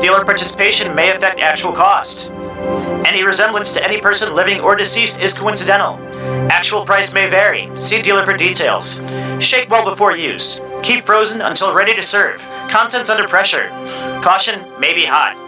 Dealer participation may affect actual cost. Any resemblance to any person living or deceased is coincidental. Actual price may vary. See dealer for details. Shake well before use. Keep frozen until ready to serve. Contents under pressure. Caution may be hot.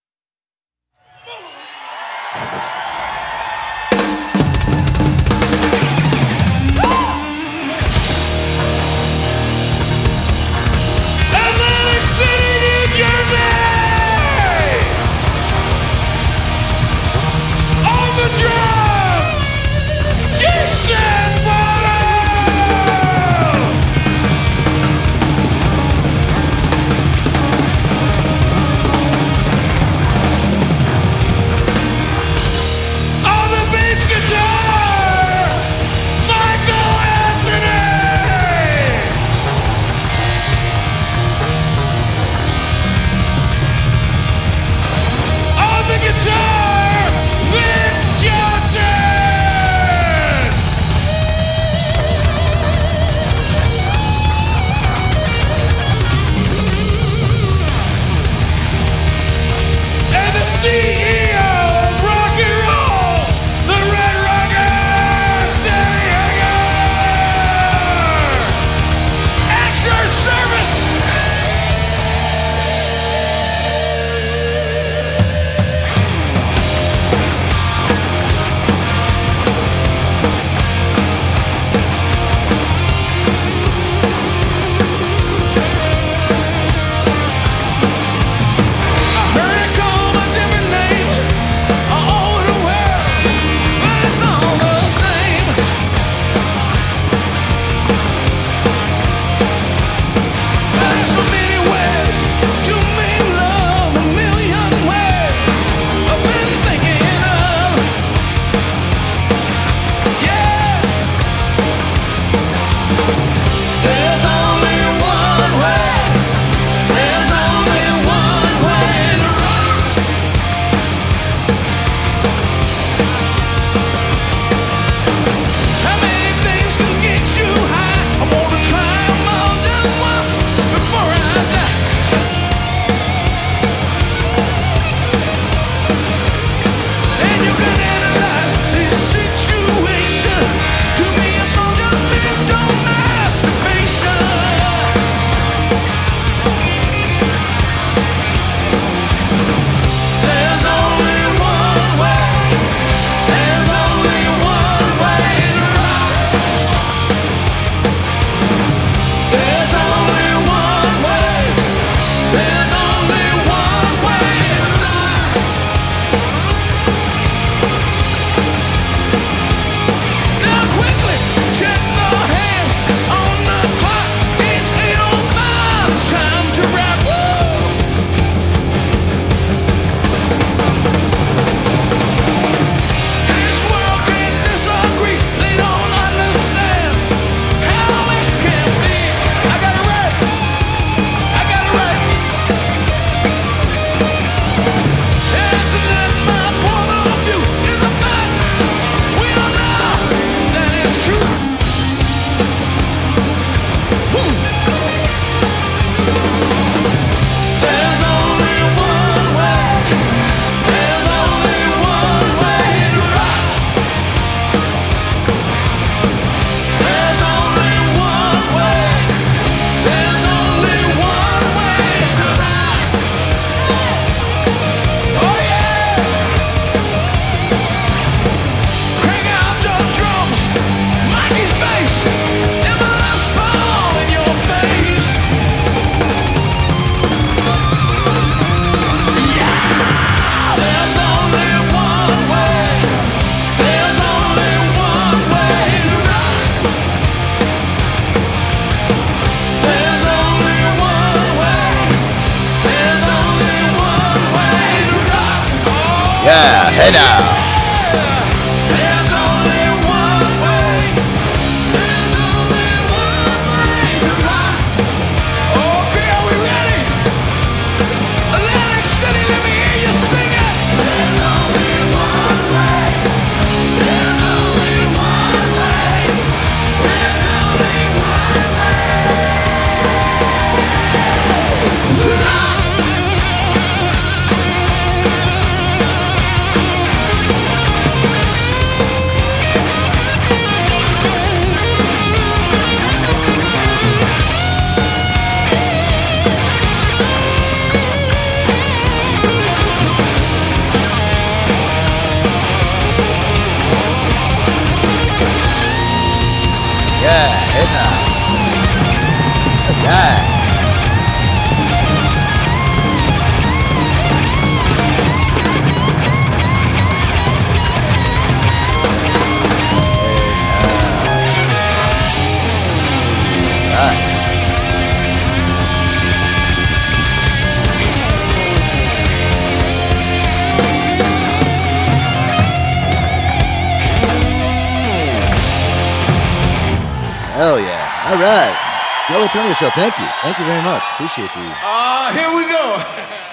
Joe Antonio Show. Thank you. Thank you very much. Appreciate you. Uh, here we go.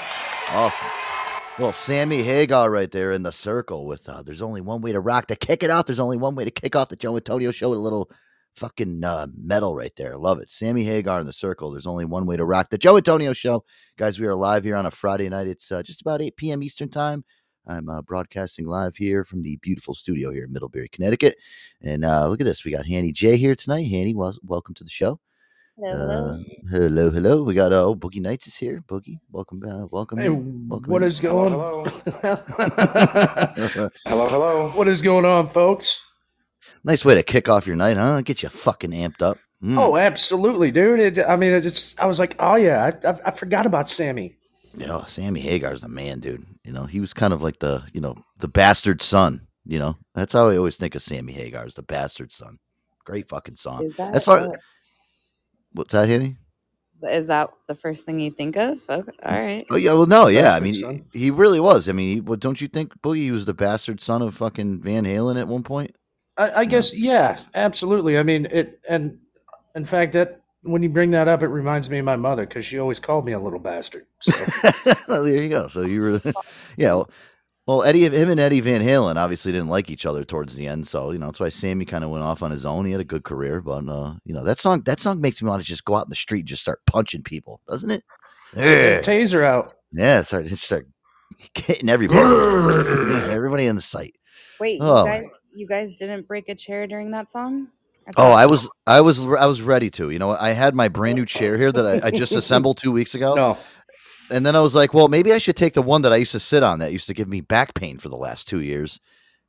Awesome. Well, Sammy Hagar right there in the circle with uh, There's Only One Way to Rock. To kick it off, there's only one way to kick off the Joe Antonio Show with a little fucking uh, metal right there. Love it. Sammy Hagar in the circle. There's only one way to rock the Joe Antonio Show. Guys, we are live here on a Friday night. It's uh, just about 8 p.m. Eastern Time. I'm uh, broadcasting live here from the beautiful studio here in Middlebury, Connecticut. And uh, look at this. We got Hanny J here tonight. Hanny, wel- welcome to the show. Hello, hello. Uh, hello, hello. We got uh, oh, Boogie Nights is here. Boogie, welcome, uh, welcome. Hey, in. welcome what in. is going? Hello, hello. what is going on, folks? nice way to kick off your night, huh? Get you fucking amped up. Mm. Oh, absolutely, dude. It, I mean, it's. I was like, oh yeah, I, I, I forgot about Sammy. Yeah, Sammy Hagar's the man, dude. You know, he was kind of like the, you know, the bastard son. You know, that's how I always think of Sammy Hagar as the bastard son. Great fucking song. Is that, That's all. What's that, Henny? is that the first thing you think of? Okay, all right. Oh yeah, well, no, yeah. I mean, son. he, he really was. I mean, he, well, don't you think Boogie was the bastard son of fucking Van Halen at one point? I, I guess, yeah, absolutely. I mean, it, and in fact, that when you bring that up, it reminds me of my mother because she always called me a little bastard. So, well, there you go. So you were, yeah. Well, well, Eddie, him and Eddie Van Halen obviously didn't like each other towards the end. So you know that's why Sammy kind of went off on his own. He had a good career, but uh, you know that song, that song makes me want to just go out in the street and just start punching people, doesn't it? Yeah, taser out. yeah. Start, just start hitting everybody, everybody in the sight. Wait, Oh. you guys, you guys didn't break a chair during that song? Oh, I was, I was, I was ready to. You know, I had my brand new chair here that I, I just assembled two weeks ago. No, And then I was like, well, maybe I should take the one that I used to sit on that used to give me back pain for the last two years.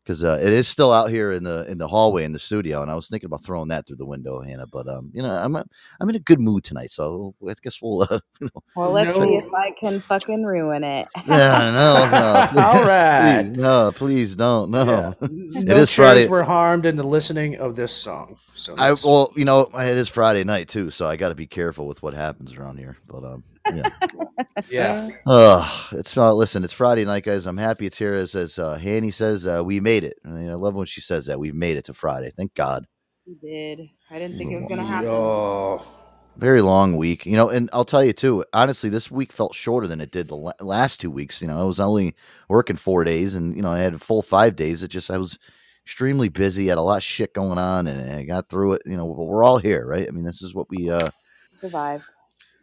Because uh, it is still out here in the in the hallway in the studio, and I was thinking about throwing that through the window, Hannah. But um, you know, I'm i I'm in a good mood tonight, so I guess we'll. Uh, you know, well, let's No. see if I can fucking ruin it. yeah, no, no, All right. please, no, please don't, no. yeah. It no is chairs Friday. were harmed in the listening of this song. So I well, you know, it is Friday night too, so I got to be careful with what happens around here. But um, yeah. yeah, Oh, it's uh, listen. It's Friday night, guys. I'm happy it's here. As as uh, Hanny says, uh, we made it. I, mean, I love when she says that. We made it to Friday. Thank God. You did. I didn't think it was gonna happen. Oh, Very long week, you know. And I'll tell you too. Honestly, this week felt shorter than it did the la- last two weeks. You know, I was only working four days, and you know, I had a full five days. It just I was extremely busy. Had a lot of shit going on, and I got through it. You know, but we're all here, right? I mean, this is what we uh Survived.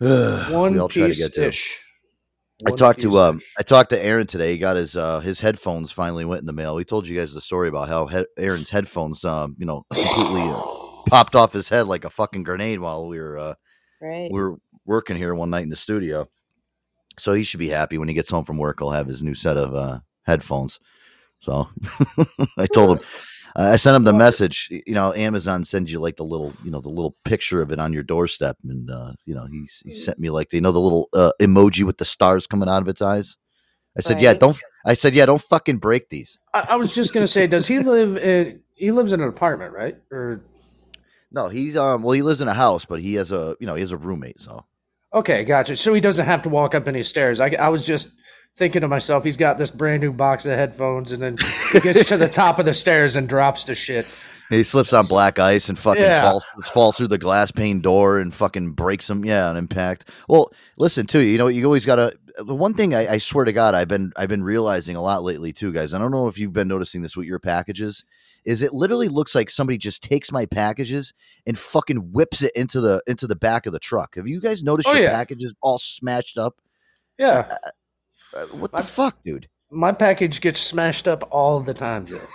We one all try to piece get to. ish. I talked to um. I talked to Aaron today. He got his uh his headphones finally went in the mail. We told you guys the story about how he- Aaron's headphones um you know completely uh, popped off his head like a fucking grenade while we were uh Right. we were working here one night in the studio. So he should be happy when he gets home from work. He'll have his new set of uh headphones. So I told him I sent him the message. You know, Amazon sends you like the little, you know, the little picture of it on your doorstep, and uh, you know, he he sent me like, you know, the little uh, emoji with the stars coming out of its eyes. I said, yeah, don't. I said, yeah, don't fucking break these. I, I was just gonna say, does he live in? He lives in an apartment, right? Or No, he's um, well, he lives in a house, but he has a, you know, he has a roommate. So okay, gotcha. So he doesn't have to walk up any stairs. I, I was just thinking to myself, he's got this brand new box of headphones, and then he gets to the top of the stairs and drops to shit. He slips on black ice and fucking Yeah. falls falls through the glass pane door and fucking breaks him. Yeah, on impact. Well, listen too. You you know, you always gotta. The one thing I, I swear to God, I've been I've been realizing a lot lately too, guys. I don't know if you've been noticing this with your packages. Is it literally looks like somebody just takes my packages and fucking whips it into the into the back of the truck? Have you guys noticed Oh, your yeah. packages all smashed up? Yeah, Uh, what My- the fuck, dude? my package gets smashed up all the time, Joe.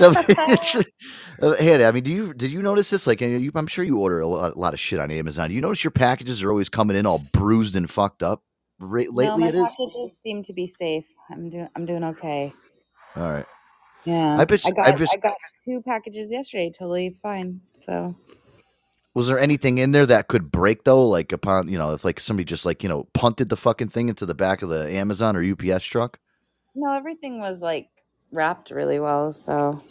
No, but uh, Hannah, I mean, do you did you notice this? Like, uh, you, I'm sure you order a lot, a lot of shit on Amazon. Do you notice your packages are always coming in all bruised and fucked up? Ra- no, lately, my it is. packages seem to be safe. I'm doing. I'm doing okay. All right. Yeah. I bet you- I got. I I, got two packages yesterday. Totally fine. So Was there anything in there that could break though? Like upon you know, if like somebody just like you know punted the fucking thing into the back of the Amazon or UPS truck? no, everything was like wrapped really well. So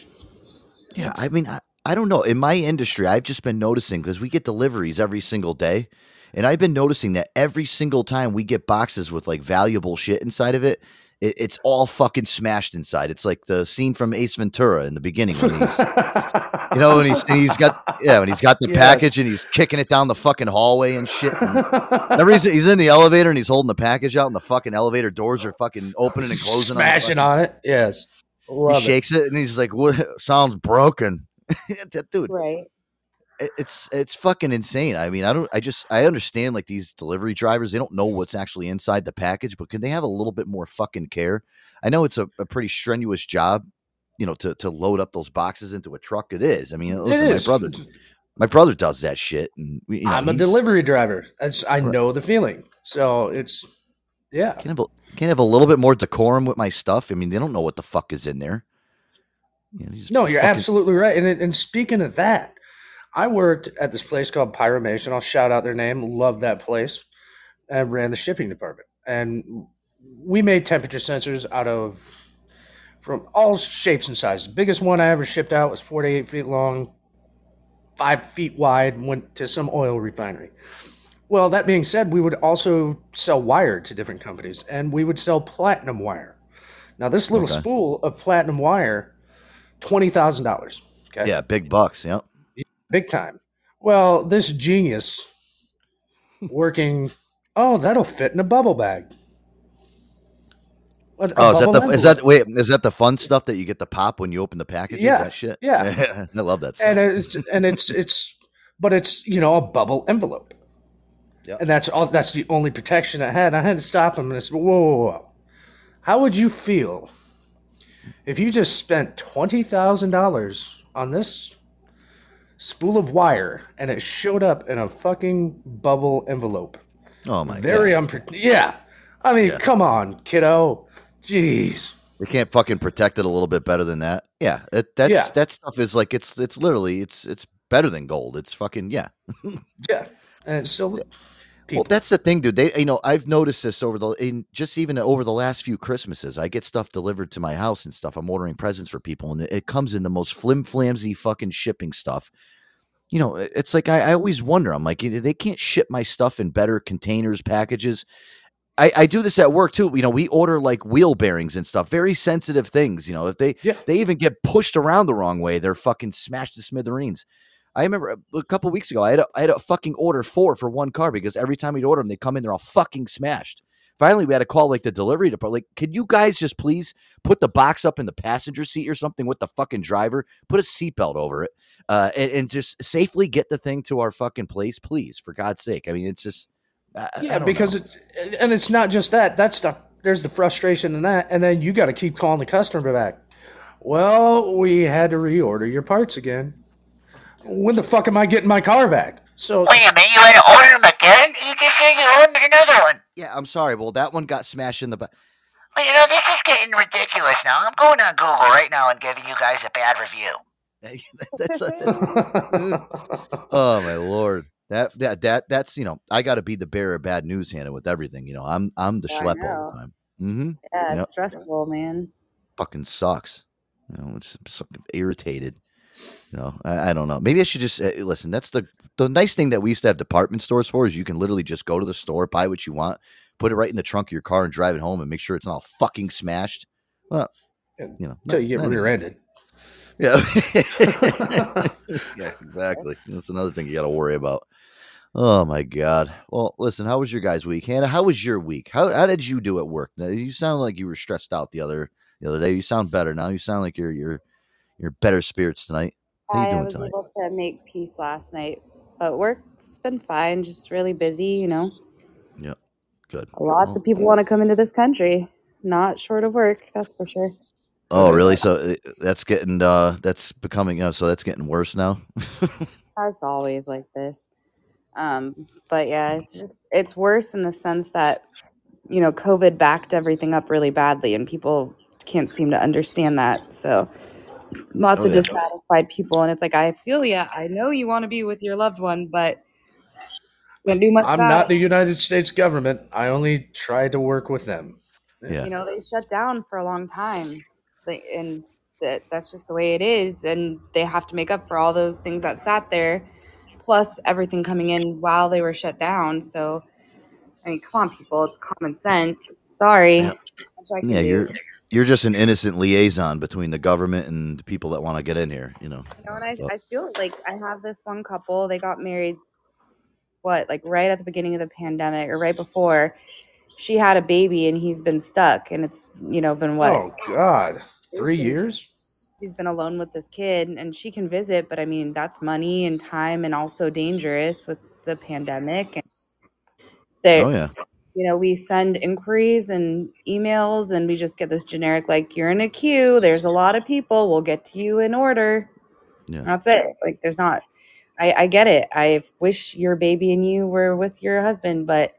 Yeah, I mean, I, I don't know. In my industry, I've just been noticing because we get deliveries every single day. And I've been noticing that every single time we get boxes with like valuable shit inside of it, it it's all fucking smashed inside. It's like the scene from Ace Ventura in the beginning when he's, you know, when he's and he's got yeah, when he's got the Yes. package and he's kicking it down the fucking hallway and shit. And every reason he's in the elevator and he's holding the package out and the fucking elevator doors are fucking opening and closing. on smashing fucking- on it. Yes, He love it. shakes it and he's like, "What sounds broken?" That Dude, right. It- it's it's fucking insane. I mean, I don't I just I understand like these delivery drivers, they don't know what's actually inside the package, but can they have a little bit more fucking care? I know it's a, a pretty strenuous job, you know, to to load up those boxes into a truck. It is. I mean, listen, my brother my brother does that shit and we, you know, I'm a delivery driver. That's I know the feeling. So it's yeah. Can have a, can have a little bit more decorum with my stuff. I mean, they don't know what the fuck is in there. You know, No, you're fucking- absolutely right. And and speaking of that, I worked at this place called Pyromation. I'll shout out their name. Love that place. And ran the shipping department. And we made temperature sensors out of from all shapes and sizes. The biggest one I ever shipped out was 48 feet long, five feet wide, went to some oil refinery. Well, that being said, we would also sell wire to different companies, and we would sell platinum wire. Now, this little Okay. spool of platinum wire, twenty thousand dollars. Okay, Yeah, big bucks. Yeah. Big time. Well, this genius working. Oh, that'll fit in a bubble bag. A Oh, is that the is that wait? Is that the fun stuff that you get to pop when you open the package? Yeah, that shit. yeah. I love that. Stuff. and it's and it's it's but it's you know a bubble envelope Yep. and that's all that's the only protection i had i had to stop him and i said whoa, whoa, whoa. how would you feel if you just spent $20000 on this spool of wire and it showed up in a fucking bubble envelope oh my very god, Very unpre- yeah i mean Yeah. come on kiddo jeez we can't fucking protect it a little bit better than that. Yeah, it, that's Yeah. that stuff is like it's it's literally it's it's better than gold. It's fucking yeah. yeah and it's still Well, people that's the thing, dude. They, you know, I've noticed this over the, in just even over the last few Christmases. I get stuff delivered to my house and stuff. I'm ordering presents for people, and it, it comes in the most flim flamsy fucking shipping stuff. You know, it's like I, I always wonder. I'm like, they can't ship my stuff in better containers, packages. I, I do this at work too. You know, we order like wheel bearings and stuff, very sensitive things. You know, if they Yeah. they even get pushed around the wrong way, they're fucking smashed to smithereens. I remember a, a couple weeks ago, I had a, I had a fucking order four for one car because every time we'd order them, they come in, they're all fucking smashed. Finally, we had to call like the delivery department. Like, could you guys just please put the box up in the passenger seat or something with the fucking driver? Put a seatbelt over it, uh, and, and just safely get the thing to our fucking place, please, for God's sake. I mean, it's just I- I- I Yeah, because know. it, and it's not just that. That's the there's the frustration in that, and then you got to keep calling the customer back. Well, we had to reorder your parts again. When the fuck am I getting my car back? So Wait a minute, you had to order them again? You just said you ordered another one. yeah, I'm sorry. Well, that one got smashed in the back. Well, you know, this is getting ridiculous now. I'm going on Google right now and giving you guys a bad review. that's, that's oh my lord. That that that that's you know I got to be the bearer of bad news, Hannah, with everything. You know I'm I'm the I schlep all the time. Mm-hmm. Yeah, Yep. it's stressful, man. Fucking sucks. You know, it's just fucking irritated. You know, I, I don't know. Maybe I should just uh, listen. That's the the nice thing that we used to have department stores for is you can literally just go to the store, buy what you want, put it right in the trunk of your car and drive it home and make sure it's not all fucking smashed. Well, you know, Until you get rear-ended. Yeah. yeah, exactly. That's another thing you got to worry about. Oh my god. Well, listen, how was your guys' week? Hannah, how was your week? How how did you do at work? Now, you sound like you were stressed out the other the other day. You sound better now. You sound like you're you're you're better spirits tonight. How you I doing was tonight? able to make peace last night, but work's been fine. Just really busy, you know. Yeah. Good. Lots of people want to come into this country. Not short of work, that's for sure. Oh, really? So uh, that's getting uh that's becoming uh, so that's getting worse now. It's always like this. Um, but yeah, it's just it's worse in the sense that you know COVID backed everything up really badly, and people can't seem to understand that. So lots Oh, of yeah. dissatisfied people, and it's like I feel ya. I know you want to be with your loved one, but can't do much. I'm about not the United States government. I only try to work with them. Yeah. you know they shut down for a long time and that that's just the way it is and they have to make up for all those things that sat there plus everything coming in while they were shut down so i mean come on people it's common sense sorry Yeah. Much I can Yeah, you're you're just an innocent liaison between the government and the people that want to get in here, you know. You know, and I, So- I feel like I have this one couple, they got married, what, like right at the beginning of the pandemic or right before. She had a baby and he's been stuck, and it's, you know, been what? Oh God, three years? He's been alone with this kid and she can visit, but I mean, that's money and time and also dangerous with the pandemic. And they, Oh yeah. You know, we send inquiries and emails and we just get this generic, like, you're in a queue. There's a lot of people. We'll get to you in order. Yeah. That's it. Like, there's not, I, I get it. I wish your baby and you were with your husband, but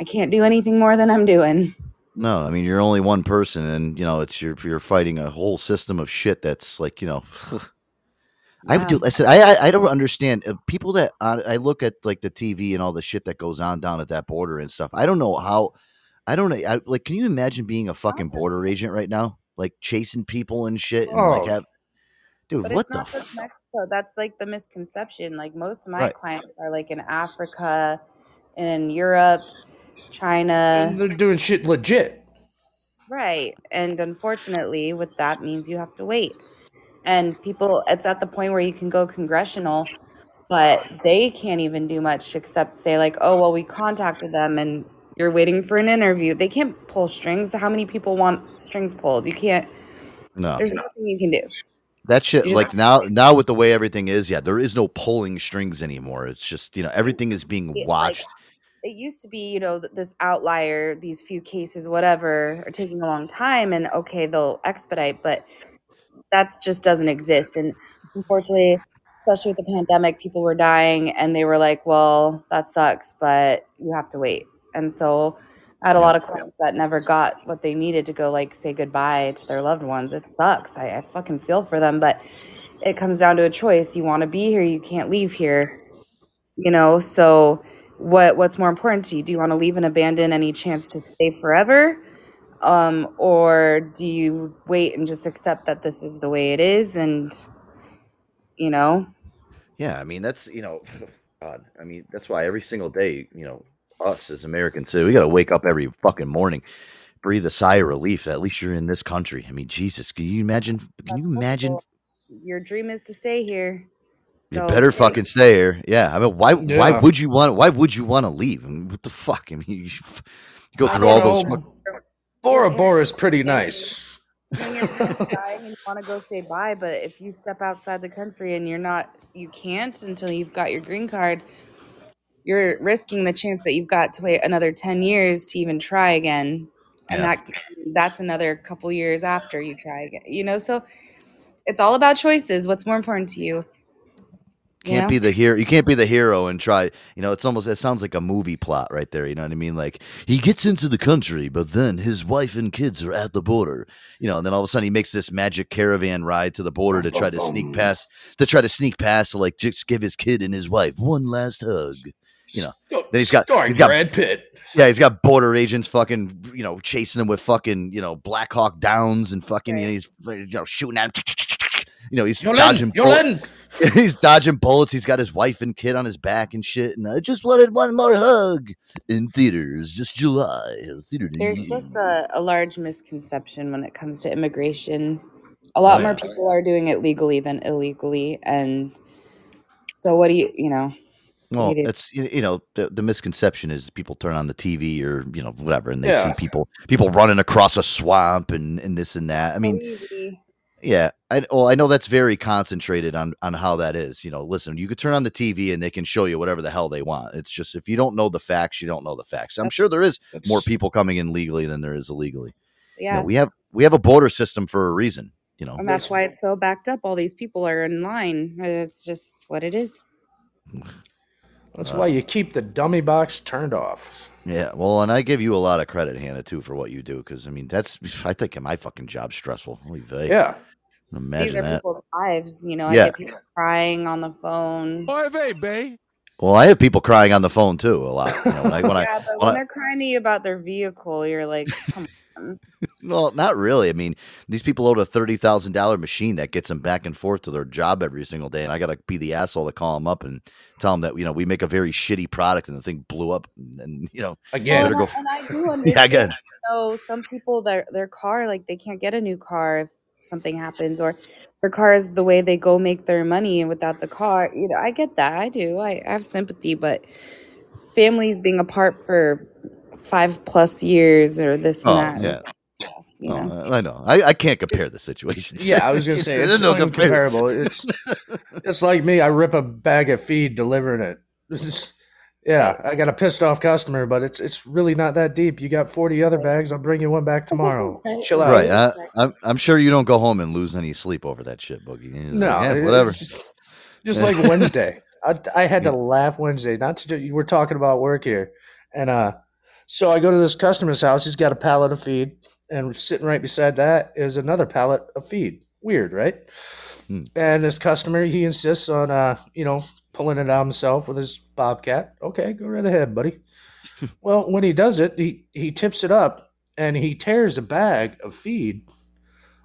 I can't do anything more than I'm doing. No, I mean you're only one person, and you know it's you're you're fighting a whole system of shit that's like you know. I Wow. do. I said I I, I don't understand uh, people that uh, I look at like the TV and all the shit that goes on down at that border and stuff. I don't know how. I don't know. I, like, can you imagine being a fucking border agent right now, like chasing people and shit, and like Oh. have, dude, But what it's the? not just F- Mexico. That's like the misconception. Like most of my Right. clients are like in Africa, in Europe, And China. they're doing shit legit. Right. And unfortunately, with that means you have to wait. And people, it's at the point where you can go congressional, but they can't even do much except say, like, oh, well, we contacted them and you're waiting for an interview. They can't pull strings. How many people want strings pulled? You can't, no, there's nothing you can do. that shit. Like now, now with the way everything is, yeah, there is no pulling strings anymore. It's just you know everything is being It- like, watched. it used to be, you know, this outlier, these few cases, whatever, are taking a long time, and okay, they'll expedite, but that just doesn't exist. And unfortunately, especially with the pandemic, people were dying, and they were like, "Well, that sucks, but you have to wait." And so, I had a lot of clients that never got what they needed to go, like, say goodbye to their loved ones. It sucks. I, I fucking feel for them, but it comes down to a choice. You want to be here, you can't leave here you know so what what's more important to you do you want to leave and abandon any chance to stay forever um or do you wait and just accept that this is the way it is and you know Yeah, I mean that's you know, God, I mean that's why every single day, you know, us as Americans, too, we got to wake up every fucking morning, breathe a sigh of relief. That at least you're in this country. I mean, Jesus, can you imagine? Can That's you imagine? hopeful. your dream is to stay here You better hey, fucking stay here. Yeah, I mean, why? Why would you want? Why would you want to leave? I mean, what the fuck? I mean, you, you go through all don't those. Bora Bora is pretty nice. when your parents die and you want to go say bye but if you step outside the country and you're not you can't until you've got your green card you're risking the chance that you've got to wait another 10 years to even try again. And Yeah. that that's another couple years after you try again you know? So it's all about choices. What's more important to you you Can't know? be the hero. You can't be the hero and try. You know, it's almost. It sounds like a movie plot right there. You know what I mean? Like he gets into the country, but then his wife and kids are at the border. You know, and then all of a sudden he makes this magic caravan ride to the border to try to sneak past. To try to sneak past, to like just give his kid and his wife one last hug. You know, Then he's got- he's got- Brad Pitt. Yeah, he's got border agents fucking, you know, chasing him with fucking, you know, Black Hawk Downs and fucking, you know, he's you know shooting at him. You know, he's You're dodging. letting, bull- he's dodging bullets. He's got his wife and kid on his back and shit. And I just wanted one more hug in theaters, just July. Theater There's just a, a large misconception when it comes to immigration. A oh, lot Oh, more yeah. people are doing it legally than illegally, and so what do you, you know? Well, It is. you you know the, the misconception is people turn on the TV or you know whatever, and they Yeah. see people people running across a swamp and and this and that. I mean, Easy. Yeah, I well I know that's very concentrated on on how that is. You know, listen, you could turn on the TV and they can show you whatever the hell they want. It's just if you don't know the facts, you don't know the facts. I'm sure there is more people coming in legally than there is illegally. You know, yeah, we have we have a border system for a reason. You know, and that's why it's so backed up. All these people are in line. Uh, it's just what it is. That's why you keep the dummy box turned off. Yeah, well, and I give you a lot of credit, Hannah, too, for what you do. Because I mean, that's I think my fucking job's stressful. Holy vey. Yeah. These are that. people's lives. You know, I Yeah. get people crying on the phone. Oh, A bae. Well, I have people crying on the phone too a lot. You know, when I, when I yeah, but when when I- they're crying to you about their vehicle, you're like, come on. well, not really. I mean, these people own a thirty thousand dollar machine that gets them back and forth to their job every single day, and I got to be the asshole to call them up and tell them that you know we make a very shitty product and the thing blew up, and, and you know, Again. Well, and, go- I, and I do yeah, understand. again, you know, some people their their car like they can't get a new car if something happens, or their cars the way they go make their money, and without the car, you know, I get that. I do. I, I have sympathy, but families being apart for five plus years or this and oh that, yeah, you Oh. I know. I, I can't compare the situations. Yeah, I was gonna say it's no no comparable. It's it's like me. I rip a bag of feed delivering it. It's- yeah, I got a pissed off customer, but it's it's really not that deep. You got forty other bags. I'll bring you one back tomorrow. Chill out. Right. I, I'm, I'm sure you don't go home and lose any sleep over that shit, Boogie. You're No, like, "Yeah, whatever. Just, just like Wednesday, I, I had to laugh Wednesday. Not to you were talking about work here, and uh, so I go to this customer's house. He's got a pallet of feed, and sitting right beside that is another pallet of feed. Weird, right? Hmm. And this customer, he insists on uh, you know, pulling it out himself with his bobcat. Okay, go right ahead, buddy. well, when he does it, he he tips it up and he tears a bag of feed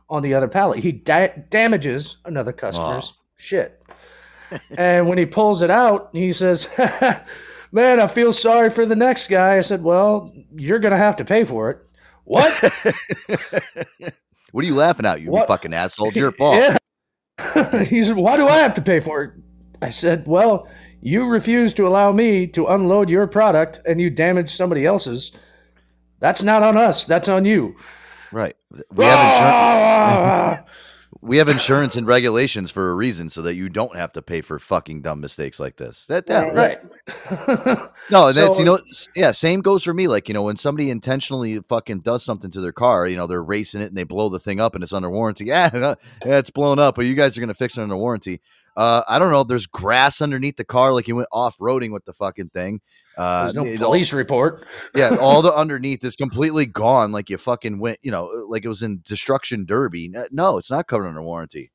on the other pallet. He da- damages another customer's shit. and when he pulls it out, he says, "Man, I feel sorry for the next guy." I said, "Well, you're gonna have to pay for it." What? what are you laughing at, you fucking asshole? It's your fault. Yeah. he said, Why do I have to pay for it? I said, Well, you refuse to allow me to unload your product and you damage somebody else's. That's not on us. That's on you. Right. We have insurance. Ah! we have insurance and regulations for a reason, so that you don't have to pay for fucking dumb mistakes like this. That, that Right. right. No, and that's you know, yeah, same goes for me. Like you know, when somebody intentionally fucking does something to their car, you know, they're racing it and they blow the thing up and it's under warranty. Yeah, yeah, it's blown up, but you guys are gonna fix it under warranty. Uh, I don't know. There's grass underneath the car, like you went off roading with the fucking thing. Uh, There's no it all- police report. yeah, all the underneath is completely gone. Like you fucking went, you know, like it was in destruction derby. No, it's not covered under warranty.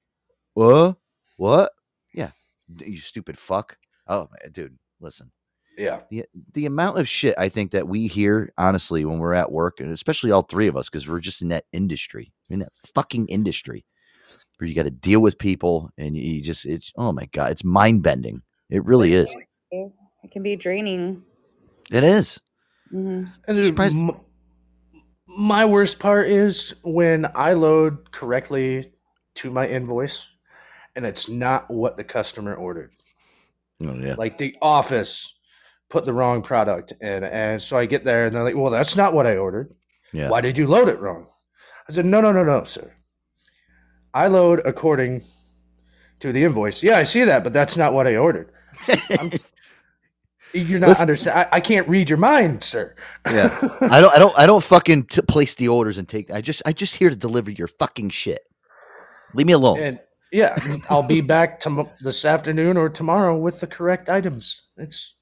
What? What? Yeah, you stupid fuck. Oh, dude, listen. Yeah. The, the amount of shit I think that we hear, honestly, when we're at work, and especially all three of us, because we're just in that industry, in that fucking industry, where you got to deal with people, and you just, it's, oh my god, it's mind bending. It really is. It can be draining. It is. hmm And there's- m- my worst part is when I load correctly to my invoice and it's not what the customer ordered. Oh, yeah. like the office put the wrong product in and so i get there and they're like well that's not what i ordered Yeah. why did you load it wrong i said no no no no sir i load according to the invoice yeah i see that but that's not what i ordered you're not Listen- understand I, I can't read your mind sir Yeah. I don't. I don't. I don't fucking t- place the orders and take. I just. I just here to deliver your fucking shit. Leave me alone. and yeah i'll be back tom- this afternoon or tomorrow with the correct items it's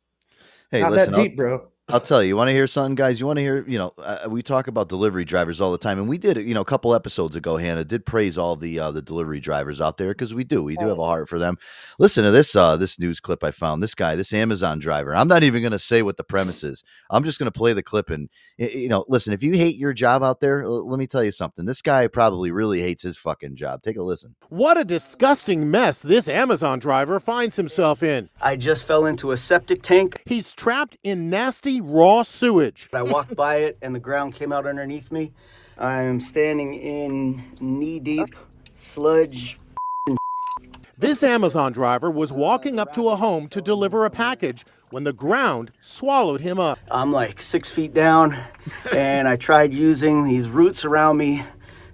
hey, not listen. that I'll, deep bro I'll tell you. You want to hear something, guys? You want to hear? You know, uh, we talk about delivery drivers all the time, and we did. You know, a couple episodes ago, Hannah did praise all the uh, the delivery drivers out there because we do. We do have a heart for them. Listen to this uh, this news clip I found. This guy, this Amazon driver. I'm not even going to say what the premise is. I'm just going to play the clip and you know, listen. If you hate your job out there, l- let me tell you something. This guy probably really hates his fucking job. Take a listen. What a disgusting mess this Amazon driver finds himself in. I just fell into a septic tank. He's trapped in nasty, raw sewage. I walked by it and the ground came out underneath me. I am standing in knee deep sludge. This Amazon driver was walking up to a home to deliver a package when the ground swallowed him up. I'm like six feet down and I tried using these roots around me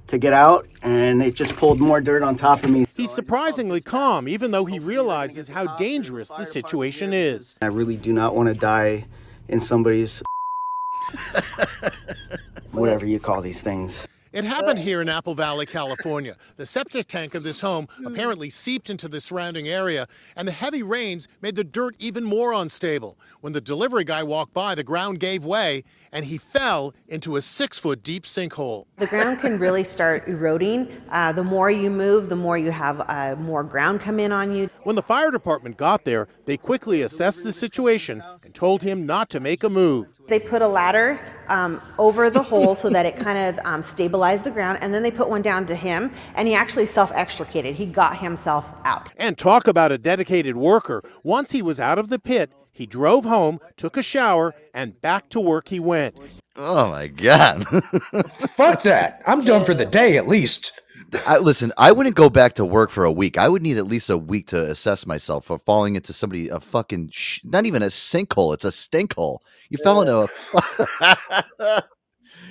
to get out and it just pulled more dirt on top of me. He's surprisingly calm, even though he realizes how dangerous the situation is. I really do not want to die in somebody's whatever you call these things. It happened here in Apple Valley, California. The septic tank of this home hmm. apparently seeped into the surrounding area, and the heavy rains made the dirt even more unstable. When the delivery guy walked by, the ground gave way, and he fell into a six foot deep sinkhole. The ground can really start eroding. Uh, the more you move, the more you have uh, more ground come in on you. When the fire department got there, they quickly assessed the situation and told him not to make a move. They put a ladder um, over the hole so that it kind of um, stabilized the ground, and then they put one down to him, and he actually self extricated. He got himself out. And talk about a dedicated worker. Once he was out of the pit, he drove home, took a shower, and back to work he went. Oh my god! Fuck that. I'm done for the day at least. I, listen, I wouldn't go back to work for a week. I would need at least a week to assess myself for falling into somebody a fucking sh- not even a sinkhole. It's a stink hole. You fell into a.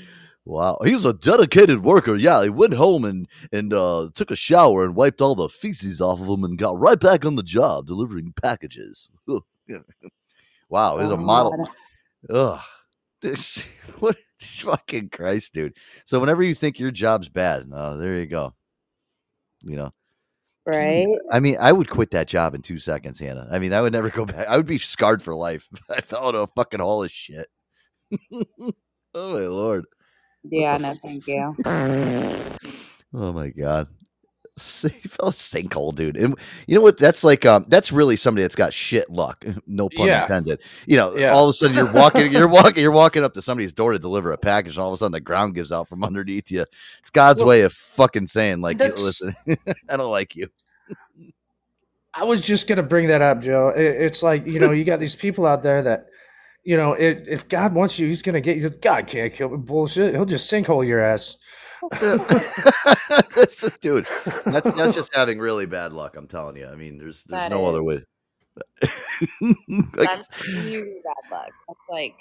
wow, he's a dedicated worker. Yeah, he went home and and uh, took a shower and wiped all the feces off of him and got right back on the job delivering packages. wow, there's a Oh, model. Ugh. This what fucking Christ, dude. So whenever you think your job's bad, uh, there you go. You know. Right? I mean, I would quit that job in two seconds, Hannah. I mean, I would never go back. I would be scarred for life. I fell into a fucking hole of shit. oh my lord. Yeah, no, thank you. Oh my god. He fell a sinkhole, dude. And you know what? That's like um that's really somebody that's got shit luck. No pun Yeah. intended. You know, Yeah. all of a sudden you're walking, you're walking, you're walking up to somebody's door to deliver a package, and all of a sudden the ground gives out from underneath you. It's God's Well, way of fucking saying, like, listen, I don't like you. I was just gonna bring that up, Joe. It, it's like you know, you got these people out there that, you know, it, if God wants you, He's gonna get you. God can't kill me. Bullshit. He'll just sinkhole your ass. That's just- dude, that's that's just having really bad luck. I'm telling you. I mean, there's there's That no is. other way. Like, That's really bad luck. That's like,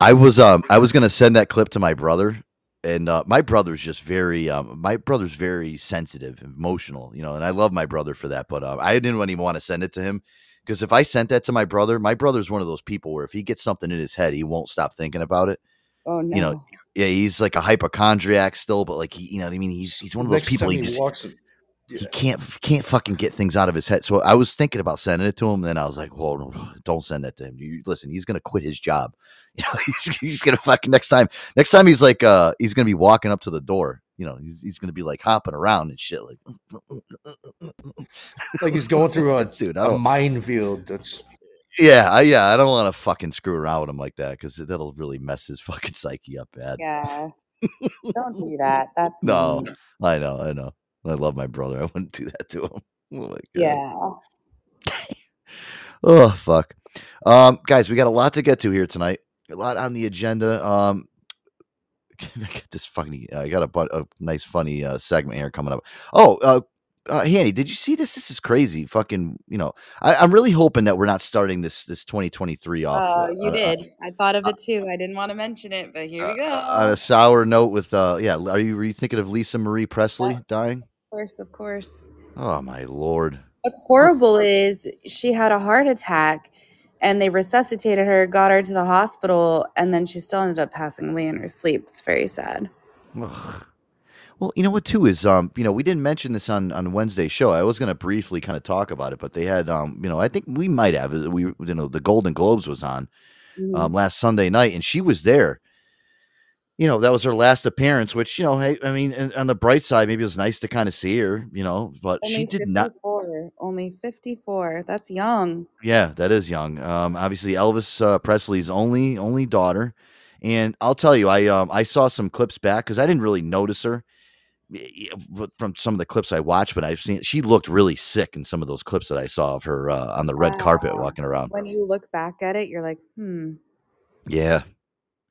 I was um I was gonna send that clip to my brother, and uh, my brother's just very um my brother's very sensitive, emotional, you know, and I love my brother for that. But uh, I didn't even want to send it to him because if I sent that to my brother, my brother's one of those people where if he gets something in his head, he won't stop thinking about it. oh no. You know, yeah, he's like a hypochondriac still, but like he, you know what I mean. He's he's one of those Next people. He he just walks, he can't can't fucking get things out of his head. So I was thinking about sending it to him, and then I was like, "Whoa, no, no, don't send that to him. You, listen, he's gonna quit his job. You know, he's, he's gonna fucking next time. Next time he's like, uh, he's gonna be walking up to the door. You know, he's, he's gonna be like hopping around and shit. Like, like he's going through a, dude, a minefield. That's Yeah, I, yeah, I don't want to fucking screw around with him like that because that'll really mess his fucking psyche up bad. Yeah. Don't do that. That's No, mean. I know, I know. I love my brother. I wouldn't do that to him. Oh my god. Yeah. Oh fuck. Um guys, we got a lot to get to here tonight. A lot on the agenda. Um I got this funny I got a, a nice funny uh, segment here coming up. Oh, uh uh, Hanny, did you see this? This is crazy. Fucking, you know, I, I'm really hoping that we're not starting this this 2023 off. Oh, uh, you uh, did. I thought of it too. I didn't want to mention it, but here we go. on a sour note with uh yeah are you were you thinking of lisa marie presley Yes. dying of course, of course. oh my lord What's horrible is she had a heart attack and they resuscitated her, got her to the hospital, and then she still ended up passing away in her sleep. It's very sad. Ugh. Well you know what too is um you know we didn't mention this on on wednesday's show i was going to briefly kind of talk about it but they had um you know i think we might have uh, we you know the golden globes was on Mhm. um, last Sunday night, and she was there. You know, that was her last appearance, which you know, hey, I mean, on the bright side, maybe it was nice to kind of see her. You know, but Only she did not. 54. Only 54. That's young. Yeah, that is young. Um, obviously Elvis uh, Presley's only only daughter, and I'll tell you, I um I saw some clips back because I didn't really notice her y- y- but from some of the clips I watched, but I've seen she looked really sick in some of those clips that I saw of her uh, on the red carpet walking around. When you look back at it, you're like, hmm. Yeah.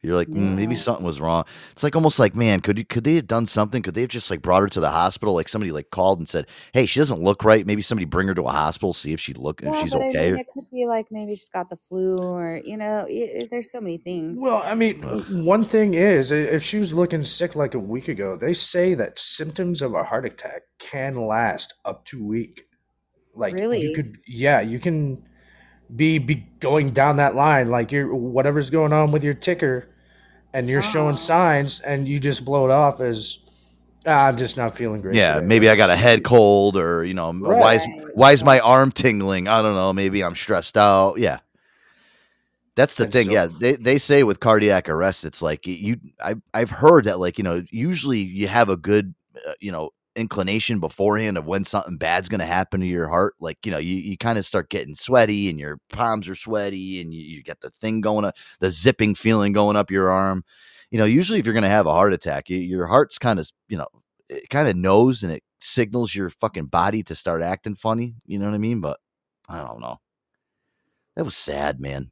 You're like, "Mm, maybe something was wrong. It's like almost like, man, could you could they have done something? Could they have just like brought her to the hospital? Like somebody like called and said, Hey, she doesn't look right. Maybe somebody bring her to a hospital, see if she look if Yeah, she's but okay. I mean, it could be like maybe she's got the flu, or you know, i i- there's so many things. Well, I mean, one thing is, i- if she was looking sick like a week ago, they say that symptoms of a heart attack can last up to a week. Like Really? you could, yeah, you can be be going down that line, like you're whatever's going on with your ticker, and you're showing Oh. signs, and you just blow it off as "Ah, I'm just not feeling great. Yeah, today." maybe I got a head cold or you know, why is why is my arm tingling? I don't know, maybe I'm stressed out. Yeah. That's the And thing. so- yeah, they, they say with cardiac arrest, it's like you. I I've heard that like you know usually you have a good uh, you know inclination beforehand of when something bad's going to happen to your heart. Like you know you, you kind of start getting sweaty and your palms are sweaty and you, you get the thing going up, the zipping feeling going up your arm. You know usually if you're going to have a heart attack, you, your heart's kind of you know it kind of knows and it signals your fucking body to start acting funny. You know what I mean? But I don't know. That was sad, man.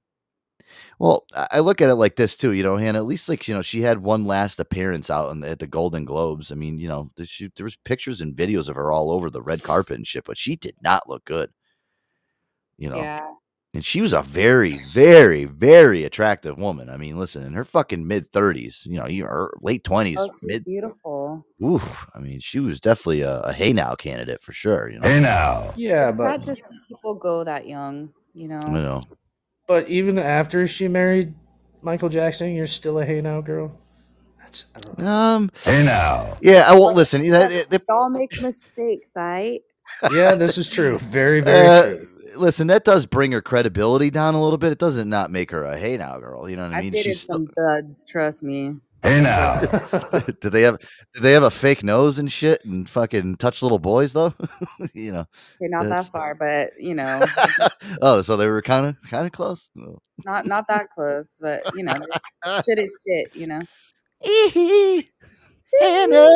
Well, I I look at it like this too, you know, Hannah. At least, like you know, she had one last appearance out in the, at the Golden Globes. I mean, you know, she, there was pictures and videos of her all over the red carpet and shit, but she did not look good. You know, Yeah. and she was a very, very, very attractive woman. I mean, listen, in her fucking mid thirties, you know, her late twenties, Oh, mid. beautiful. Ooh, I mean, she was definitely a, a hey now candidate for sure. You know, Hey now. yeah, it's but sad to see people go that young. You know. you know. But even after she married Michael Jackson, you're still a hey now girl. That's I don't know. Um, Hey now. yeah, I won't listen. You know, But it- it- we all make mistakes, right? Yeah, this is true. Very, very Uh, true. Listen, that does bring her credibility down a little bit. It doesn't not make her a hey now girl. You know what I I've mean? dated She's still, some duds, trust me. Hey now. did they have did they have a fake nose and shit and fucking touch little boys though? you know. Okay, not that far, but you know, oh, so they were kind of kind of close. Oh. not not that close, but you know, shit is shit. You know. Anna,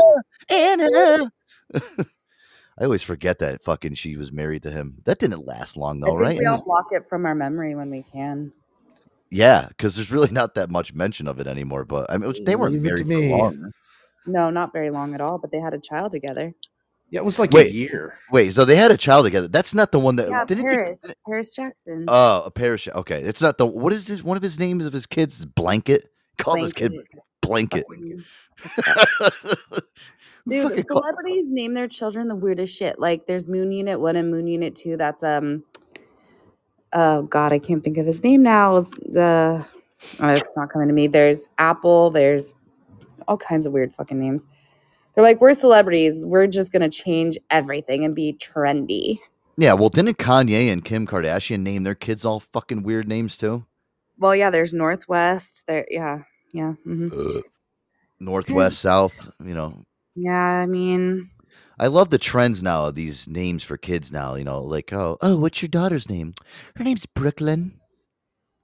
Anna. I always forget that fucking she was married to him. That didn't last long I though, think right? we all block it from our memory when we can. Yeah, because there's really not that much mention of it anymore. But I mean, they weren't Leave married to for long. No, not very long at all, but they had a child together. Yeah, it was like Wait. a year. Wait, so they had a child together. That's not the one that Yeah, didn't they- Paris, Paris Jackson. Oh, a Paris. Okay, it's not the. What is his? One of his names of his kids is Blanket. Call this kid Blanket. Dude, fucking call- celebrities name their children the weirdest shit. Like there's Moon Unit 1 and Moon Unit 2. That's um oh god, I can't think of his name now. The oh, it's not coming to me. There's Apple, there's all kinds of weird fucking names. They're like, we're celebrities. We're just gonna change everything and be trendy. Yeah, well, didn't Kanye and Kim Kardashian name their kids all fucking weird names too? Well, yeah, there's Northwest. There, yeah, yeah, hmm Northwest, South. You know, yeah. I mean, I love the trends now of these names for kids now. You know, like oh, oh, what's your daughter's name? Her name's Brooklyn.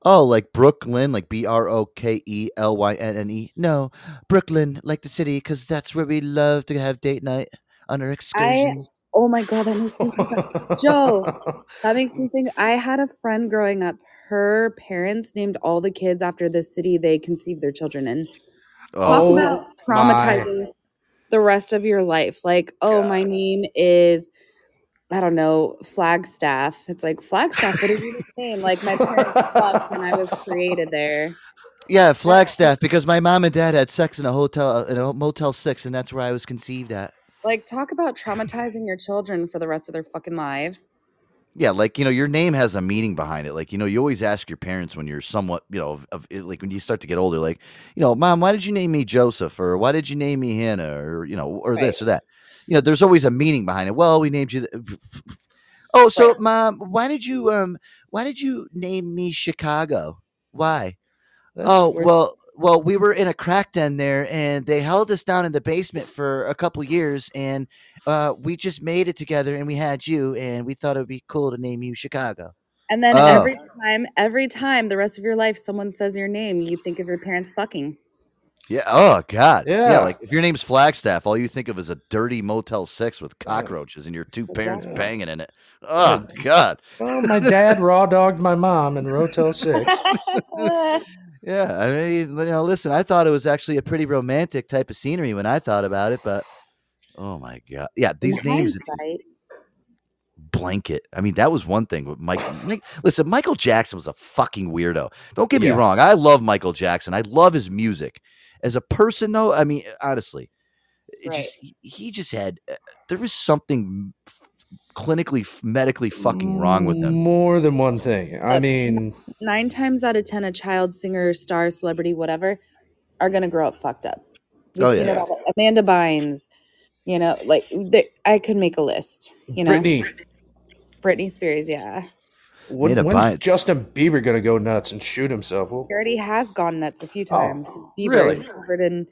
Oh, like Brooklyn, like B R O K E L Y N N E. No, Brooklyn, like the city, because that's where we love to have date night on our excursions. oh my god, that makes me think. Joe, That makes me think. I had a friend growing up. Her parents named all the kids after the city they conceived their children in. Talk Oh, about traumatizing the rest of your life. Like, oh, my name is, I don't know, Flagstaff. It's like Flagstaff. What is your name? Like my parents fucked and I was created there. Yeah, Flagstaff, because my mom and dad had sex in a hotel, uh, in a Motel Six, and that's where I was conceived at. Like, talk about traumatizing your children for the rest of their fucking lives. Yeah, like you know, your name has a meaning behind it. Like you know, you always ask your parents when you're somewhat, you know, of, of like when you start to get older, like you know, mom, why did you name me Joseph, or why did you name me Hannah, or you know, or this or that. You know, there's always a meaning behind it. Well, we named you. th- Oh, so mom, why did you um, why did you name me Chicago? Why? That's oh where- well, well, we were in a crack den there, and they held us down in the basement for a couple years, and uh, we just made it together, and we had you, and we thought it would be cool to name you Chicago. And then Oh. every time, every time the rest of your life someone says your name, you think of your parents fucking. Yeah. Oh God. Yeah. Yeah. Like if your name's Flagstaff, all you think of is a dirty Motel Six with cockroaches and your two parents Exactly. banging in it. Oh God. Well, my dad raw dogged my mom in Rotel Six. Yeah. I mean, you know, listen, I thought it was actually a pretty romantic type of scenery when I thought about it, but oh my God. Yeah. These In names. hindsight, blanket. I mean, that was one thing with Mike. Mike listen, Michael Jackson was a fucking weirdo. Don't get me Yeah. wrong. I love Michael Jackson. I love his music. As a person, though, I mean, honestly, it Right. just he- just had uh, there was something clinically, medically fucking wrong with them More than one thing. I mean, Nine times out of ten, a child, singer, star, celebrity, whatever, are gonna grow up fucked up. We've Oh, seen it yeah. all. Amanda Bynes, you know, like there- I could make a list. You know, Brittany, Britney Spears, yeah, when, when's bite. Justin Bieber gonna go nuts and shoot himself? Well, he already has gone nuts a few oh, times. His Bieber Oh, really? is covered in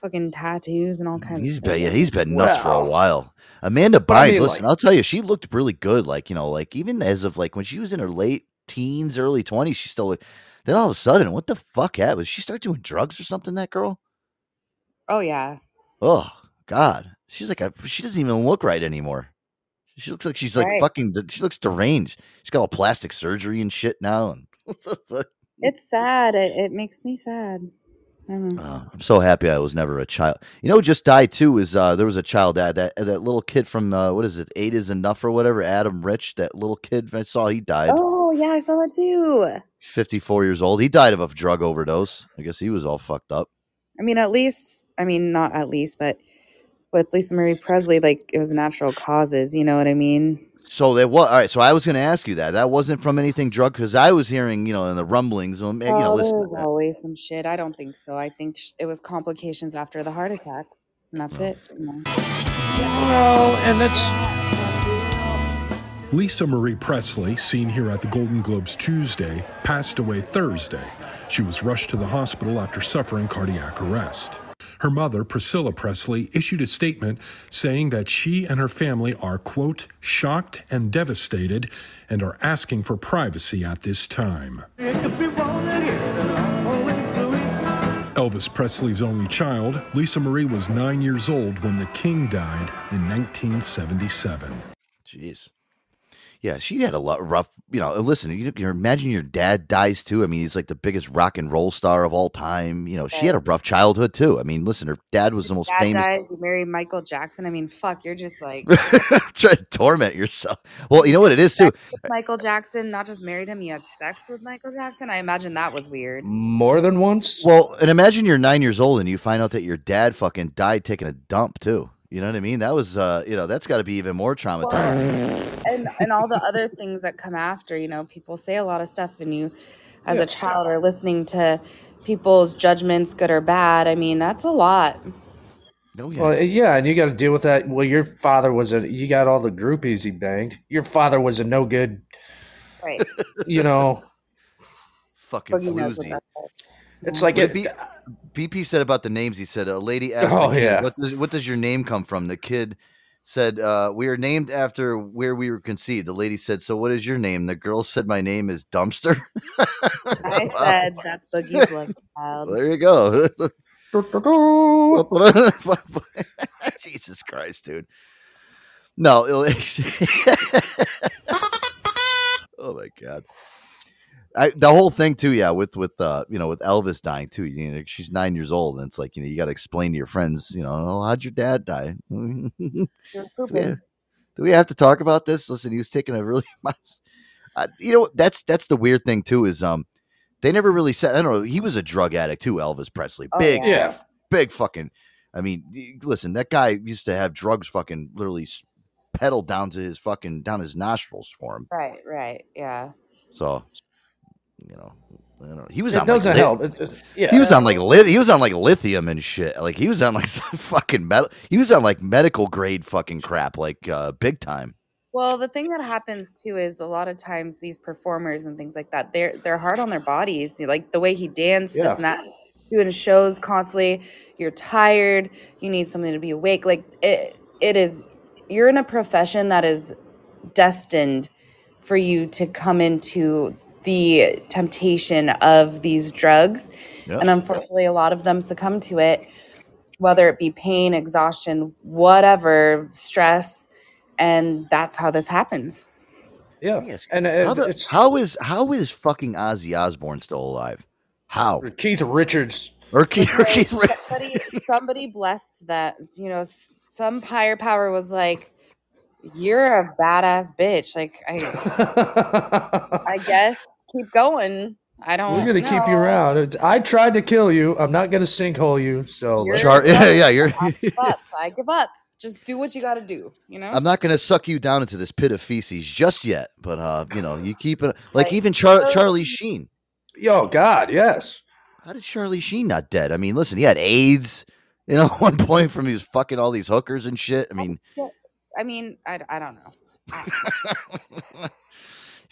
fucking tattoos and all kinds He's of been stuff. yeah, he's been nuts for a while. Amanda But I Bynes, mean, listen, like- I'll tell you, she looked really good. Like you know, like even as of like when she was in her late teens, early twenties, she still. looked- Then all of a sudden, what the fuck happened? She start doing drugs or something? That girl. Oh yeah, Oh God, she's like a, she doesn't even look right anymore. She looks like she's like Right. fucking. She looks deranged. She's got all plastic surgery and shit now. And what the fuck? it's sad. It, it makes me sad. I don't know. Oh, I'm so happy I was never a child. You know, just died too. Is uh, there was a child that that that little kid from uh, what is it? Eight is enough or whatever. Adam Rich, that little kid I saw. He died. Oh yeah, I saw that too. 54 years old. He died of a drug overdose. I guess he was all fucked up. I mean, at least, I mean, not at least, but with Lisa Marie Presley, like it was natural causes. You know what I mean? So that was all right. So I was going to ask you that. That wasn't from anything drug because I was hearing, you know, in the rumblings. Um, you know, oh, listen. there was always some shit. I don't think so. I think sh- it was complications after the heart attack, and that's it. you know. well, and that's Lisa Marie Presley, seen here at the Golden Globes Tuesday, passed away Thursday. She was rushed to the hospital after suffering cardiac arrest. Her mother, Priscilla Presley, issued a statement saying that she and her family are, quote, shocked and devastated and are asking for privacy at this time. Elvis Presley's only child, Lisa Marie was nine years old when the king died in 1977. Jeez. Yeah, she had a lot rough, you know. Listen, you, you imagine your dad dies too. I mean, he's like the biggest rock and roll star of all time. You know, she had a rough childhood too. I mean, listen, her dad was the most Dad famous. dies, you marry Michael Jackson. I mean, fuck, you're just like Try to torment yourself. Well, you know what it is too. Michael Jackson. Not just married him, you had sex with Michael Jackson. I imagine that was weird. more than once. Well, and imagine you're nine years old and you find out that your dad fucking died taking a dump too. You know what I mean? That was, uh, you know, that's got to be even more traumatizing. and and all the other things that come after you know people say a lot of stuff and you as a child are listening to people's judgments good or bad i mean that's a lot Oh, yeah. Well, yeah, and you got to deal with that. Well, your father was a. You got all the groupies he banged. Your father was a no good. right You know, fucking Boogie floozy. it's like it. did B- BP said about the names. He said a lady asked Oh, the kid, yeah. what, does, "What does your name come from?" The kid said, uh, "We are named after where we were conceived." The lady said, "So what is your name?" The girl said, "My name is Dumpster." i said that's boogie's love child there you go. Jesus Christ, dude. No. oh my god. I, the whole thing too, yeah, with with uh, you know, with Elvis dying too. You know, she's nine years old, and it's like you know, you got to explain to your friends, you know, oh, how'd your dad die? do, we, do we have to talk about this? Listen, he was taking a really, uh, you know, that's that's the weird thing too is um, they never really said. I don't know. He was a drug addict too, Elvis Presley. Oh, Big, yeah. Yeah, big fucking. I mean, listen, that guy used to have drugs fucking literally s- pedaled down to his fucking down his nostrils for him. right right yeah So, you know, I don't know. He was it on doesn't like, lit- help. It- it- yeah, He was on like lit- he was on like lithium and shit. Like he was on like fucking metal. He was on like medical grade fucking crap, like uh, big time. Well, the thing that happens too is a lot of times these performers and things like that, they're they're hard on their bodies. Like the way he danced, Yeah. this and that, doing shows constantly. You're tired. You need something to be awake. Like it, it is. You're in a profession that is destined for you to come into the temptation of these drugs, Yeah. and unfortunately, a lot of them succumb to it, whether it be pain, exhaustion, whatever, stress, and that's how this happens. Yeah, Yes. and uh, How, the- it's how is how is fucking Ozzy Osbourne still alive? How? Keith Richards. Or Keith, or Keith Ri- somebody somebody blessed that you know some higher power was like you're a badass bitch like i i guess keep going i don't We're gonna keep you around. I tried to kill you. I'm not gonna sinkhole you. So You're Char- yeah, yeah, you're. I give up i give up just do what you got to do you know I'm not gonna suck you down into this pit of feces just yet, but uh, you know, you keep it like Like, even Char- so- Charlie Sheen. Yo, God, yes. How did Charlie Sheen not dead? I mean, listen, he had AIDS. You know, one point from he was fucking all these hookers and shit. I mean, i mean i, I don't know